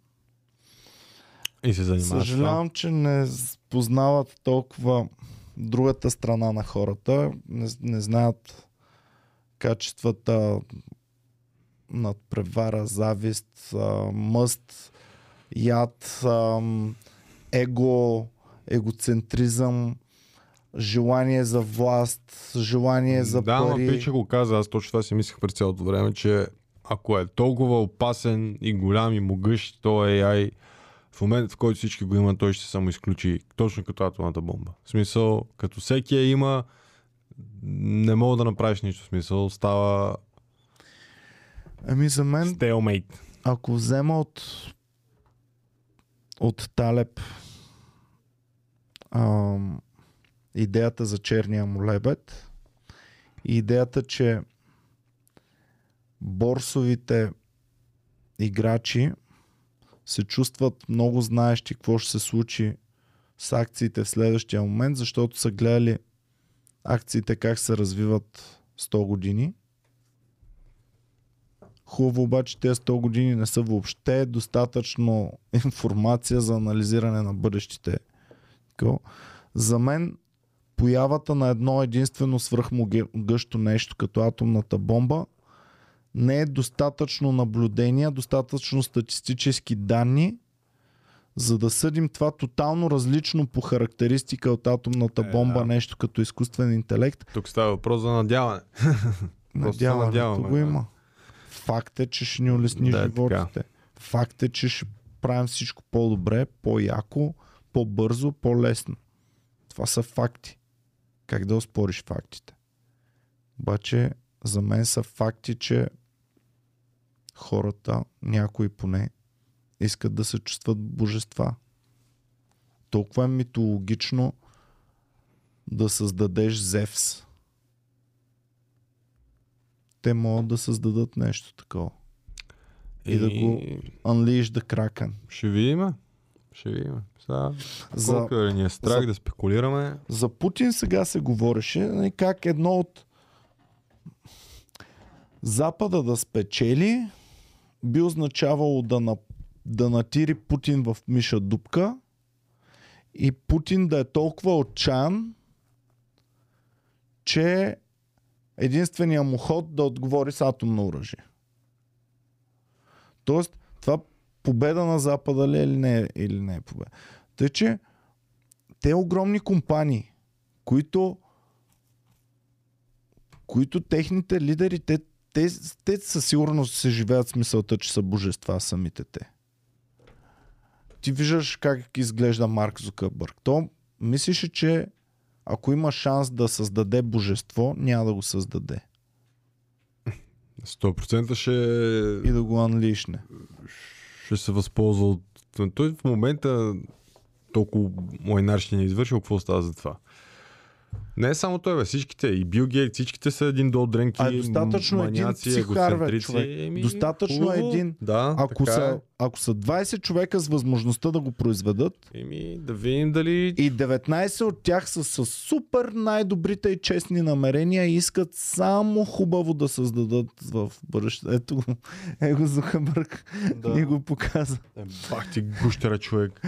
Speaker 2: И се това.
Speaker 1: Съжалявам, че не познават толкова другата страна на хората. Не, не знаят качествата над превара, завист, мъст, яд, его, егоцентризъм, желание за власт, желание за
Speaker 2: да,
Speaker 1: пари.
Speaker 2: Пича го каза, аз точно това си мислех през цялото време, че ако е толкова опасен и голям и могъщ, то AI в момента, в който всички го има, той ще се самоизключи, точно като атомната бомба. В смисъл, като всеки я има, не мога да направиш нищо. В смисъл, става
Speaker 1: Ами за мен
Speaker 2: стелмейт.
Speaker 1: ако взема от от Талеб ам, идеята за черния молебед и идеята, че борсовите играчи се чувстват много знаещи какво ще се случи с акциите в следващия момент, защото са гледали акциите как се развиват 100 години. Хубаво обаче тези 100 години не са въобще достатъчно информация за анализиране на бъдещите. За мен появата на едно единствено свръхмогъщо нещо като атомната бомба не е достатъчно наблюдения, достатъчно статистически данни, за да съдим това тотално различно по характеристика от атомната
Speaker 2: Е,
Speaker 1: бомба,
Speaker 2: да.
Speaker 1: нещо като изкуствен интелект.
Speaker 2: Тук става въпрос за надяване.
Speaker 1: Надяването го има. Факт е, че ще ни улесни
Speaker 2: Да, е
Speaker 1: животите. Факт е, че ще правим всичко по-добре, по-яко, по-бързо, по-лесно. Това са факти. Как да оспориш фактите? Обаче за мен са факти, че хората, някои поне, искат да се чувстват божества. Толкова е митологично да създадеш Зевс. Те могат да създадат нещо такова. И да го- Unleash the Kraken.
Speaker 2: Ще видим. Ще видим. Сега,
Speaker 1: За,
Speaker 2: колко да ни е страх
Speaker 1: за-
Speaker 2: да спекулираме.
Speaker 1: за Путин сега се говореше нали, как едно от Запада да спечели би означавало да, на, да натири Путин в миша дупка и Путин да е толкова отчаян, че единствения му ход да отговори с атомно оръжие. Тоест, това победа на Запада ли е или не, е- или не е победа. Тъй, че те огромни компании, които които техните лидери, те, те, те със сигурност се живеят с мисълта, че са божества самите те. Ти виждаш как изглежда Марк Зукърбърг. То мислиш, че ако има шанс да създаде божество, няма да го създаде.
Speaker 2: 100% ще,
Speaker 1: И да го анлишне.
Speaker 2: ще се възползва от... Той в момента толкова мойнар ще ни е извършил, какво става за това? Не е само той, бе, всичките. И Бил Гейт, всичките са един дол дренки,
Speaker 1: А е достатъчно един
Speaker 2: маняци,
Speaker 1: психар, бе,
Speaker 2: егоцентрици.
Speaker 1: човек.
Speaker 2: Еми,
Speaker 1: Достатъчно
Speaker 2: хубаво.
Speaker 1: един.
Speaker 2: Да,
Speaker 1: Ако са, ако са 20 човека с възможността да го произведат,
Speaker 2: е. Еми, да видим дали...
Speaker 1: И 19 от тях са с супер най-добрите и честни намерения и искат само хубаво да създадат в бъдеще. Ето го, е го Зухабърг да. ни го показа.
Speaker 2: Е, Бах ти гущера човек.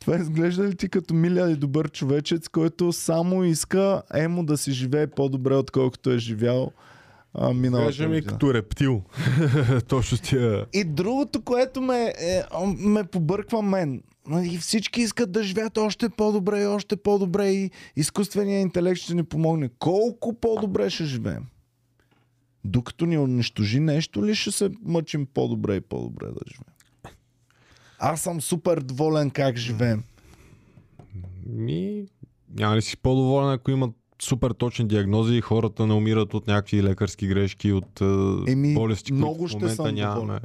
Speaker 1: Това изглежда ли ти като миля и добър човечец, който само иска емо да си живее по-добре, отколкото е живял а, миналата
Speaker 2: Кажа ми като рептил. Точно с тия...
Speaker 1: И другото, което ме, е, ме побърква мен. И всички искат да живеят още по-добре и още по-добре и изкуственият интелект ще ни помогне. Колко по-добре ще живеем? Докато ни унищожи нещо ли ще се мъчим по-добре и по-добре да живеем? Аз съм супер доволен как живеем.
Speaker 2: Ми, няма ли си по-доволен, ако имат супер точни диагнози и хората не умират от някакви лекарски грешки, от е,
Speaker 1: Еми,
Speaker 2: болести,
Speaker 1: много
Speaker 2: които в
Speaker 1: ще
Speaker 2: момента
Speaker 1: съм
Speaker 2: нямаме.
Speaker 1: доволен.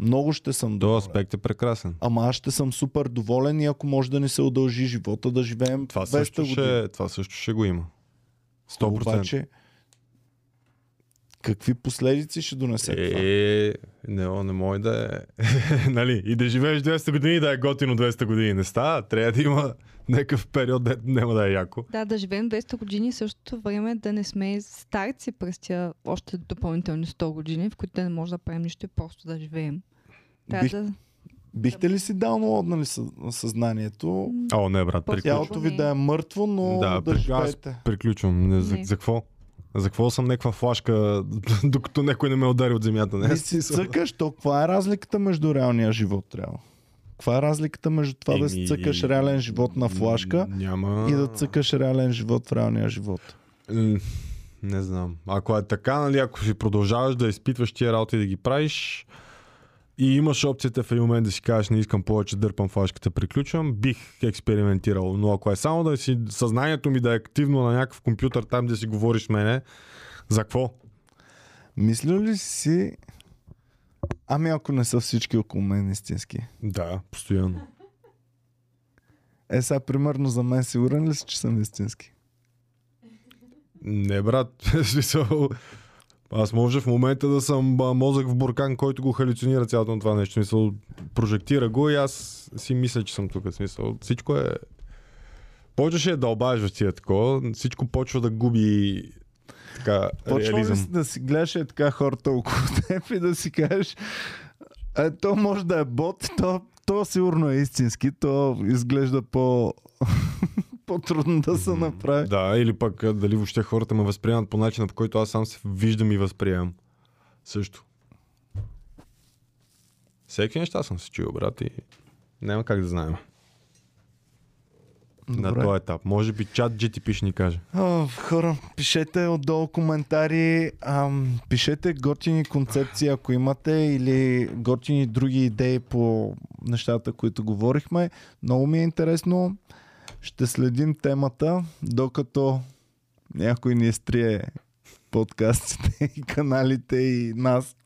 Speaker 1: Много ще съм доволен.
Speaker 2: аспект е прекрасен.
Speaker 1: Ама аз ще съм супер доволен и ако може да ни се удължи живота, да живеем
Speaker 2: Това
Speaker 1: 200
Speaker 2: също,
Speaker 1: години.
Speaker 2: ще, това също ще го има. 100%.
Speaker 1: Обаче, какви последици ще донесе това?
Speaker 2: Е, не, не може да е. нали? И да живееш 200 години и да е готино 200 години. Не става. Трябва да има някакъв период, де няма да е яко.
Speaker 3: Да, да живеем 200 години същото време да не сме старци през тия още допълнителни 100 години, в които да не може да правим нищо и просто да живеем. Трябва
Speaker 1: Бих-
Speaker 3: да...
Speaker 1: Бихте ли си даунлоднали съ- съзнанието?
Speaker 2: О, не, брат, приключвам.
Speaker 1: Тялото ви да е мъртво, но
Speaker 2: Да,
Speaker 1: да,
Speaker 2: при-
Speaker 1: живеете.
Speaker 2: приключвам. Не, за,
Speaker 3: Не.
Speaker 2: за какво? За какво съм някаква флашка, докато някой не ме удари от земята? Не,
Speaker 1: И си цъкаш, то каква е разликата между реалния живот трябва? Каква е разликата между това да си
Speaker 2: Еми,
Speaker 1: цъкаш реален живот на флашка
Speaker 2: Няма...
Speaker 1: и да цъкаш реален живот в реалния живот?
Speaker 2: Не знам. Ако е така, нали, ако си продължаваш да изпитваш тия работи и да ги правиш и имаш опцията в един момент да си кажеш не искам повече, дърпам флашката, приключвам, бих експериментирал. Но ако е само да си съзнанието ми да е активно на някакъв компютър там да си говориш с мене, за какво?
Speaker 1: Мисля ли си... Ами ако не са всички около мен истински.
Speaker 2: Да, постоянно.
Speaker 1: Е, сега примерно за мен сигурен ли си, че съм истински?
Speaker 2: Не, брат, аз може в момента да съм мозък в буркан, който го халюцинира цялото това нещо. В Смисъл, прожектира го и аз си мисля, че съм тук. Смисъл, всичко е... Почваш да в тия такова, всичко почва да губи така,
Speaker 1: Почва ли да си гледаш е така хората около теб и да си кажеш е, то може да е бот, то, то сигурно е истински, то изглежда по... по-трудно да се направи.
Speaker 2: Да, или пък дали въобще хората ме възприемат по начина, по който аз сам се виждам и възприемам. Също. Всеки неща съм се чул, брат, и няма как да знаем. На
Speaker 1: Добре.
Speaker 2: този етап. Може би чат GTP ще ни каже.
Speaker 1: О, хора, пишете отдолу коментари, ам, пишете готини концепции, ако имате, или готини други идеи по нещата, които говорихме. Много ми е интересно. Ще следим темата, докато някой ни изтрие подкастите и каналите и нас.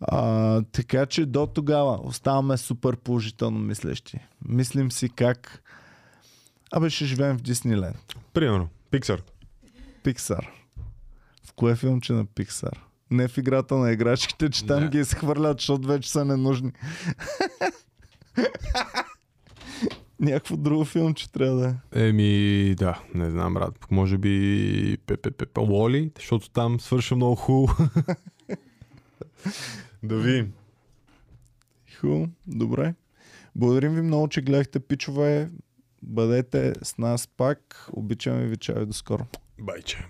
Speaker 1: А, така че до тогава оставаме супер положително мислещи. Мислим си как Абе ще живеем в Дисниленд.
Speaker 2: Примерно, Pixar.
Speaker 1: Пиксар. В кое филмче на Пиксар? Не в играта на играчките, че там
Speaker 2: Не.
Speaker 1: ги изхвърлят, защото вече са ненужни. Някакво друго филмче трябва да е.
Speaker 2: Еми, да, не знам, брат. Може би ППП Лоли, защото там свършва много хубаво. да видим.
Speaker 1: Ху, добре. Благодарим ви много, че гледахте пичове. Бъдете с нас пак. Обичаме ви, чао и до скоро.
Speaker 2: Байче.